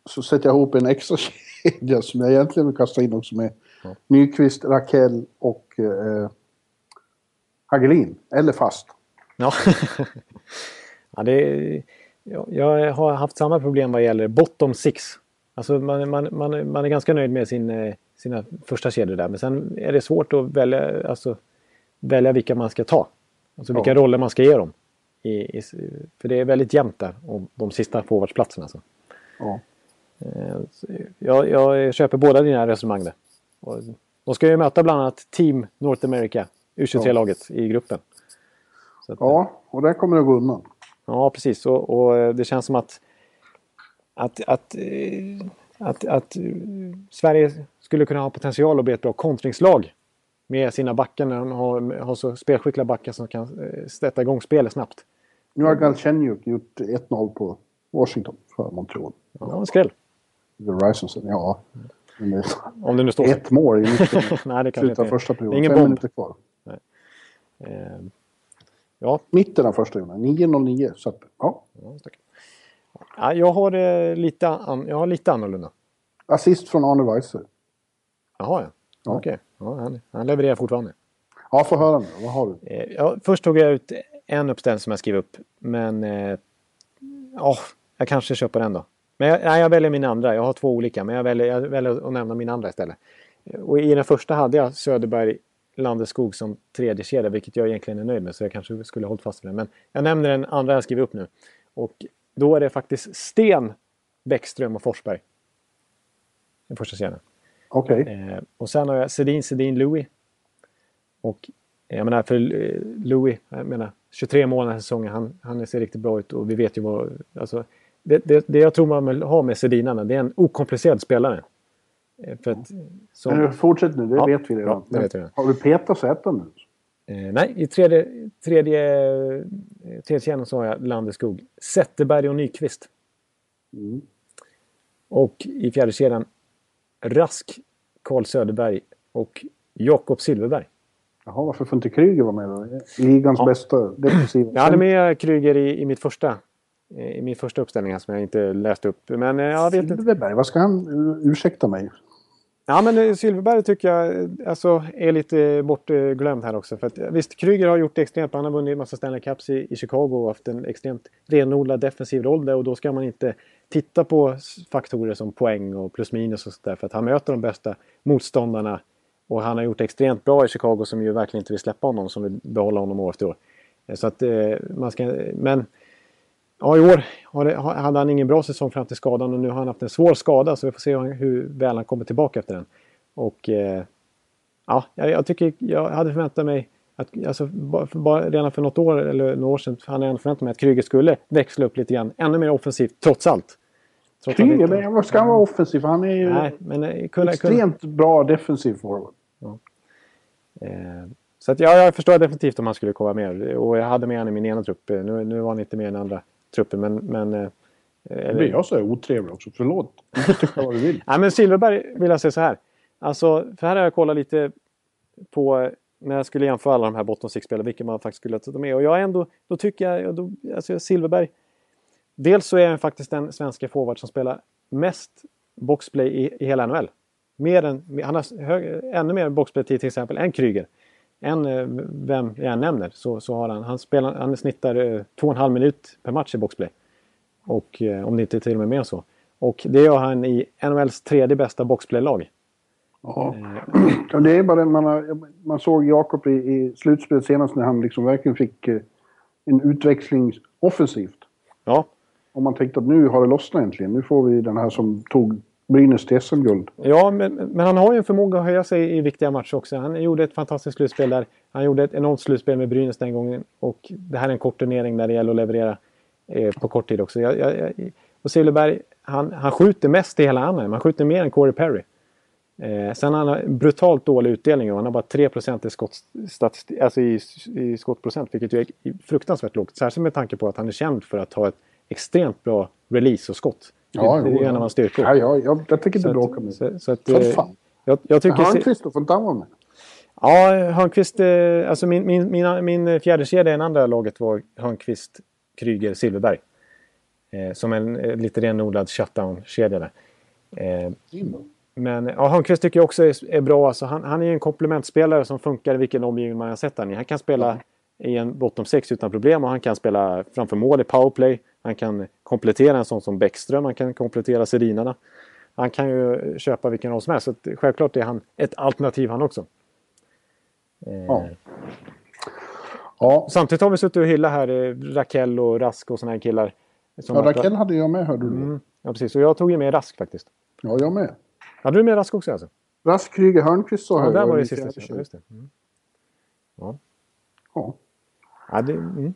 så sätter jag ihop en extra kedja som jag egentligen vill kasta in också med ja. Nyqvist, Rakell och eh, Hagelin. Eller fast. Ja, ja det är, jag har haft samma problem vad gäller bottom six. Alltså man, man, man, man är ganska nöjd med sin, eh, sina första kedjor där. Men sen är det svårt att välja, alltså, välja vilka man ska ta. Alltså vilka ja. roller man ska ge dem. I, i, för det är väldigt jämnt där om de sista forwardsplatserna. Alltså. Ja. Eh, jag, jag köper båda dina resonemang där. De ska ju möta bland annat Team North America, U23-laget ja. i gruppen. Att, ja, och där kommer det gå undan. Ja, precis. Och, och, det känns som att, att, att, eh, att, att Sverige skulle kunna ha potential att bli ett bra kontringslag med sina backar när de har, har så spelskickliga backar som kan eh, sätta igång spelet snabbt. Nu har Galchenyuk gjort 1-0 på Washington för Montreal. Ja, en skräll. Verizon, ja. Det, Om det nu står Ett mål i mitten. Nej, det kanske inte första perioden. Ingen Fem minuter kvar. Nej. Eh, ja. Mitten av första perioden. 9.09. Så att, ja. ja jag, har, eh, lite an, jag har lite annorlunda. Assist från Arne Weise. Jaha, ja. ja. Okej. Ja, han, han levererar fortfarande. Ja, få höra nu. Vad har du? Eh, ja, först tog jag ut en uppställning som jag skrev upp. Men... Eh, ja, jag kanske köper den då. Men jag, nej, jag väljer min andra. Jag har två olika, men jag väljer, jag väljer att nämna min andra istället. Och i den första hade jag Söderberg Landeskog som tredje kedja, vilket jag egentligen är nöjd med. Så jag kanske skulle hållit fast vid den. Men jag nämner den andra jag skriver upp nu. Och då är det faktiskt Sten, Bäckström och Forsberg. Den första kedjan. Okej. Okay. Eh, och sen har jag Sedin, Sedin, Louis. Och jag menar för eh, Louis, jag menar 23 mål den här säsongen, han, han ser riktigt bra ut och vi vet ju vad... Alltså, det, det, det jag tror man vill ha med Sedinarna, det är en okomplicerad spelare. Eh, för att, som... Men fortsätt nu, det ja, vet vi redan. Ja, det vet. Har du petat Zäta nu? Eh, nej, i tredje, tredje, tredje kedjan så har jag Landeskog, Zetterberg och Nyqvist. Mm. Och i fjärde kedjan Rask, Carl Söderberg och Jakob Silverberg. Jaha, varför får inte Kryger vara med då? Ligans ja. bästa defensiva. Jag hade med Kryger i, i mitt första i min första uppställning här som jag inte läste upp. Men eh, jag vet Silverberg, vad ska han... Ursäkta mig. Ja men eh, Silverberg tycker jag alltså, är lite bortglömd här också. För att, visst, Kryger har gjort det extremt Han har vunnit en massa Stanley Cups i, i Chicago och haft en extremt renodlad defensiv roll där. Och då ska man inte titta på faktorer som poäng och plus minus och sådär. För att han möter de bästa motståndarna. Och han har gjort det extremt bra i Chicago som ju verkligen inte vill släppa honom. Som vill behålla honom år efter år. Eh, så att eh, man ska... Men Ja, i år hade han ingen bra säsong fram till skadan och nu har han haft en svår skada så vi får se hur väl han kommer tillbaka efter den. Och eh, ja, jag, tycker jag hade förväntat mig att, alltså, bara, redan för något år eller några år sedan hade jag förväntat mig att Kryger skulle växla upp lite grann. Ännu mer offensivt, trots allt. Trots Kryger, inte... men vad ska han vara offensiv? Han är ju Nej, men, eh, kunna, extremt kunna... bra defensiv forward. Ja. Eh, så att, ja, jag förstår definitivt om han skulle komma med. Och jag hade med honom i min ena trupp. Nu, nu var han inte med i den andra truppen. Men, men, eh, eller... Blir jag så är otrevlig också? Förlåt. Tycka vad du vill. Nej, men Silverberg vill jag säga så här. Alltså, för här har jag kollat lite på när jag skulle jämföra alla de här bottom six-spelarna, vilka man faktiskt skulle ta med. Och jag ändå, då tycker jag, då, alltså Silverberg, dels så är han faktiskt den svenska forward som spelar mest boxplay i, i hela NHL. Mer än, han har hög, ännu mer boxplay-tid till exempel än Kryger. Än eh, vem jag nämner så, så har han, han, spelar, han snittar eh, två och en halv minut per match i boxplay. Och eh, om det inte är till och med mer än så. Och det gör han i NHLs tredje bästa boxplay-lag. Ja. det är bara man, har, man såg Jakob i, i slutspelet senast när han liksom verkligen fick eh, en utväxling offensivt. Ja. Om man tänkte att nu har det lossnat äntligen. Nu får vi den här som tog Brynäs till SM-guld. Ja, men, men, han har ju en förmåga att höja sig i viktiga matcher också. Han gjorde ett fantastiskt slutspel där. Han gjorde ett enormt slutspel med Brynäs den gången. Och det här är en kort turnering där det gäller att leverera eh, på kort tid också. Jag, jag, och Silverberg, han, han skjuter mest i hela annan. Han skjuter mer än Corey Perry. Eh, sen har han brutalt dålig utdelning och han har bara 3 i, skott, alltså i, i skottprocent. Vilket ju är fruktansvärt lågt. Särskilt med tanke på att han är känd för att ha ett extremt bra release och skott. Ja, det, det är en av hans styrkor. Ja, ja, jag, jag tänker inte bråka med så, så att, För eh, fan. Jag, jag tycker... Hörnqvist han vara med? Ja, Hörnqvist... Eh, alltså min, min, min, min fjärde kedja i det andra laget var Hörnqvist, Kryger, Silverberg. Eh, som en eh, lite renodlad shutdown-kedja där. Eh, men ja, Hörnqvist tycker jag också är, är bra. Alltså, han, han är en komplementspelare som funkar i vilken omgivning man har sett honom i. Han kan spela i en bottom 6 utan problem och han kan spela framför mål i powerplay. Han kan komplettera en sån som Bäckström, han kan komplettera Sedinarna. Han kan ju köpa vilken roll som helst. Så självklart är han ett alternativ han också. Ja. ja. Samtidigt har vi suttit och hyllat här eh, Rakell och Rask och såna här killar. Ja, Rakell hade jag med hörde du. Mm, ja, precis. Och jag tog ju med Rask faktiskt. Ja, jag med. Hade du med Rask också alltså? Rask, Kryger, Hörnqvist sa ja, jag. där var det sista. Just det. Mm. Ja. Ja. ja det, mm.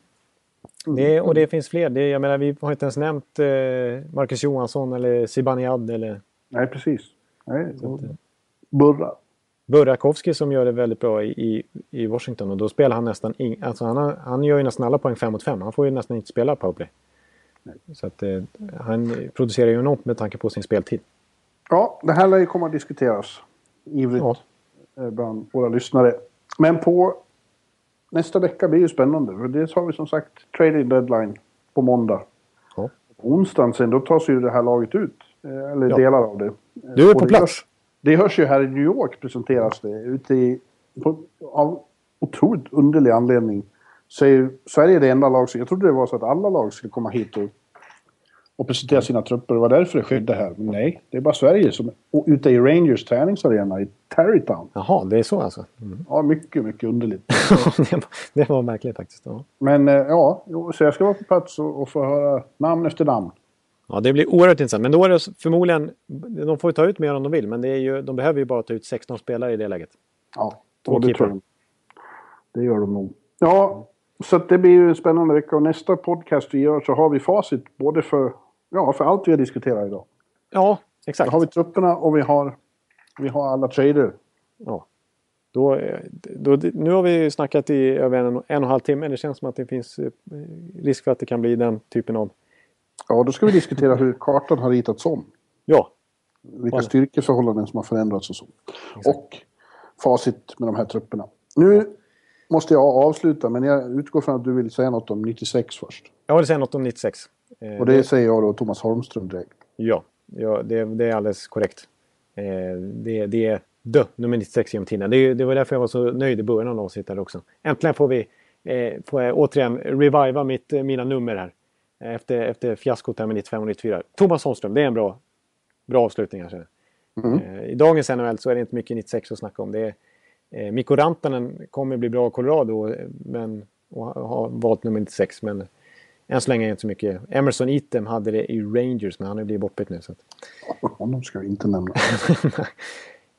Det, och det finns fler. Det, jag menar, vi har inte ens nämnt eh, Marcus Johansson eller Zibanejad eller... Nej, precis. Nej, att, Burra. Burakovsky som gör det väldigt bra i, i, Washington och då spelar han nästan ing, alltså han, har, han gör ju nästan alla poäng 5 mot 5. Han får ju nästan inte spela powerplay. Så att eh, han producerar ju enormt med tanke på sin speltid. Ja, det här lär ju komma att diskuteras ivrigt ja. Eh, bland våra lyssnare. Men på nästa vecka blir ju spännande. För dels har vi som sagt trading deadline på måndag. Ja. På onsdagen sen då tas ju det här laget ut. Eh, eller ja. delar av det. Du är på plats. Hörs, det hörs ju här i New York presenteras det. Ute i, på, av otroligt underlig anledning så är Sverige det enda lag som... Jag trodde det var så att alla lag skulle komma hit och och presentera sina trupper. Det var därför det skedde här. Men nej, det är bara Sverige som är ute i Rangers träningsarena i Terrytown. Jaha, det är så alltså? Mm. Ja, mycket, mycket underligt. det var märkligt faktiskt. Ja. Men eh, ja, så jag ska vara på plats och, och få höra namn efter namn. Ja, det blir oerhört intressant. Men då är det förmodligen... De får ju ta ut mer om de vill, men det är ju, de behöver ju bara ta ut 16 spelare i det läget. Ja, och det tror jag. Det gör de nog. Ja, så det blir ju en spännande vecka och nästa podcast vi gör så har vi facit både för Ja, för allt vi har diskuterat idag. Ja, exakt. Då har vi trupperna och vi har, vi har alla trader. Ja. Då, då, nu har vi snackat i över en, en och en halv timme. Det känns som att det finns eh, risk för att det kan bli den typen av... Ja, då ska vi diskutera hur kartan har ritats om. Ja. Vilka styrkeförhållanden som har förändrats och så. Exakt. Och facit med de här trupperna. Nu ja. måste jag avsluta, men jag utgår från att du vill säga något om 96 först. Jag vill säga något om 96. Eh, och det säger jag då Thomas Holmström direkt. Ja, ja det, det är alldeles korrekt. Eh, det, det är dö, nummer 96 genom tiden. Det, det var därför jag var så nöjd i början av avsnittet också. Äntligen får vi eh, får jag återigen reviva mitt, mina nummer här. Efter, efter fiaskot här med 95 och 94. Thomas Holmström, det är en bra, bra avslutning här. Mm. Eh, I dagens NHL så är det inte mycket 96 att snacka om. Det är, eh, Mikko Rantanen kommer bli bra i Colorado men, och har valt nummer 96. Men än så länge är det inte så mycket. Emerson Eatem hade det i Rangers men han har blivit bortbytt nu. Så att... Honom ska vi inte nämna.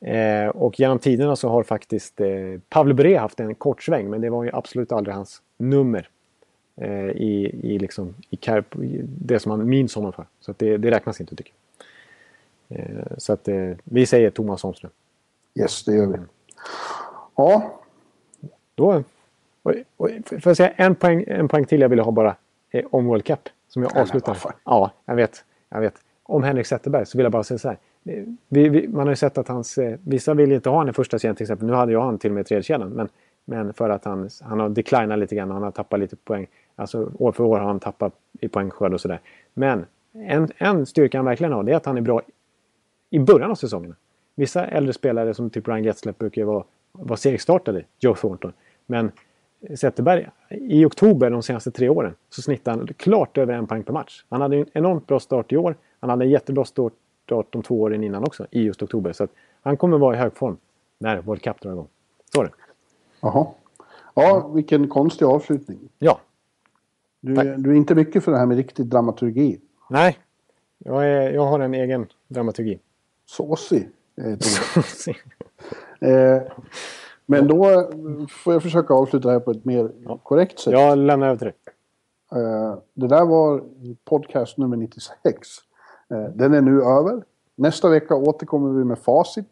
eh, och genom tiderna så har faktiskt eh, Pavle Bure haft en kort sväng men det var ju absolut aldrig hans nummer. Eh, i, i, liksom, i, Carp, det som man minns honom för. Så det, det räknas inte tycker jag. Eh, så att vi säger Thomas Holmström. Yes, det gör vi. Ja. Då... Och, och, får jag säga en poäng, en poäng till jag ville ha bara om World Cup. Som jag avslutar. Ja, jag vet. Jag vet. Om Henrik Zetterberg så vill jag bara säga så här. Vi, vi, man har ju sett att hans... Eh, vissa vill inte ha honom i första kedjan till exempel. Nu hade jag han till och med i tredje kedjan. Men Men för att han, han har declinat lite grann han har tappat lite poäng. Alltså år för år har han tappat i poängskörd och sådär. Men en, en styrka han verkligen har det är att han är bra i början av säsongen. Vissa äldre spelare som typ Ryan Getzlaff brukar ju vara, vara segstartade, Joe Thornton. Men Zetterberg, i oktober de senaste tre åren så snittade han klart över en poäng per match. Han hade en enormt bra start i år. Han hade en jättebra start de två åren innan också, i just oktober. Så att han kommer vara i hög form när World Cup drar igång. Så är det. Jaha. Ja, vilken konstig avslutning. Ja. Du, du är inte mycket för det här med riktig dramaturgi. Nej, jag, är, jag har en egen dramaturgi. Såsig eh, men då får jag försöka avsluta det här på ett mer ja. korrekt sätt. Jag lämnar över till dig. Eh, det där var podcast nummer 96. Eh, den är nu över. Nästa vecka återkommer vi med facit.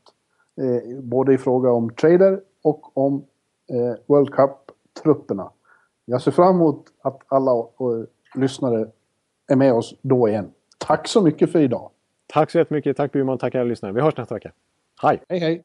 Eh, både i fråga om trader och om eh, World Cup-trupperna. Jag ser fram emot att alla lyssnare är med oss då igen. Tack så mycket för idag. Tack så jättemycket. Tack Bjurman. Tack alla lyssnare. Vi hörs nästa vecka. Hej! Hej hej!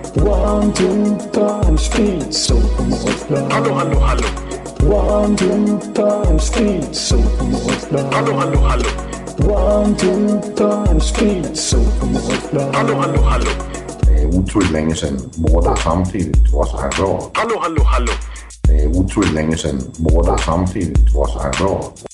One, two, times speed, so Hallå, hallå, hallå! One, two, times speed, so Hallå, hallå, hallå! One, two, times speed, so Hallå, hallå, hallå! Det er utroligt længe siden mor, der samtidig også har råd. Hallå, hallå, hallå! Det er utroligt længe siden mor, der samtidig også har råd.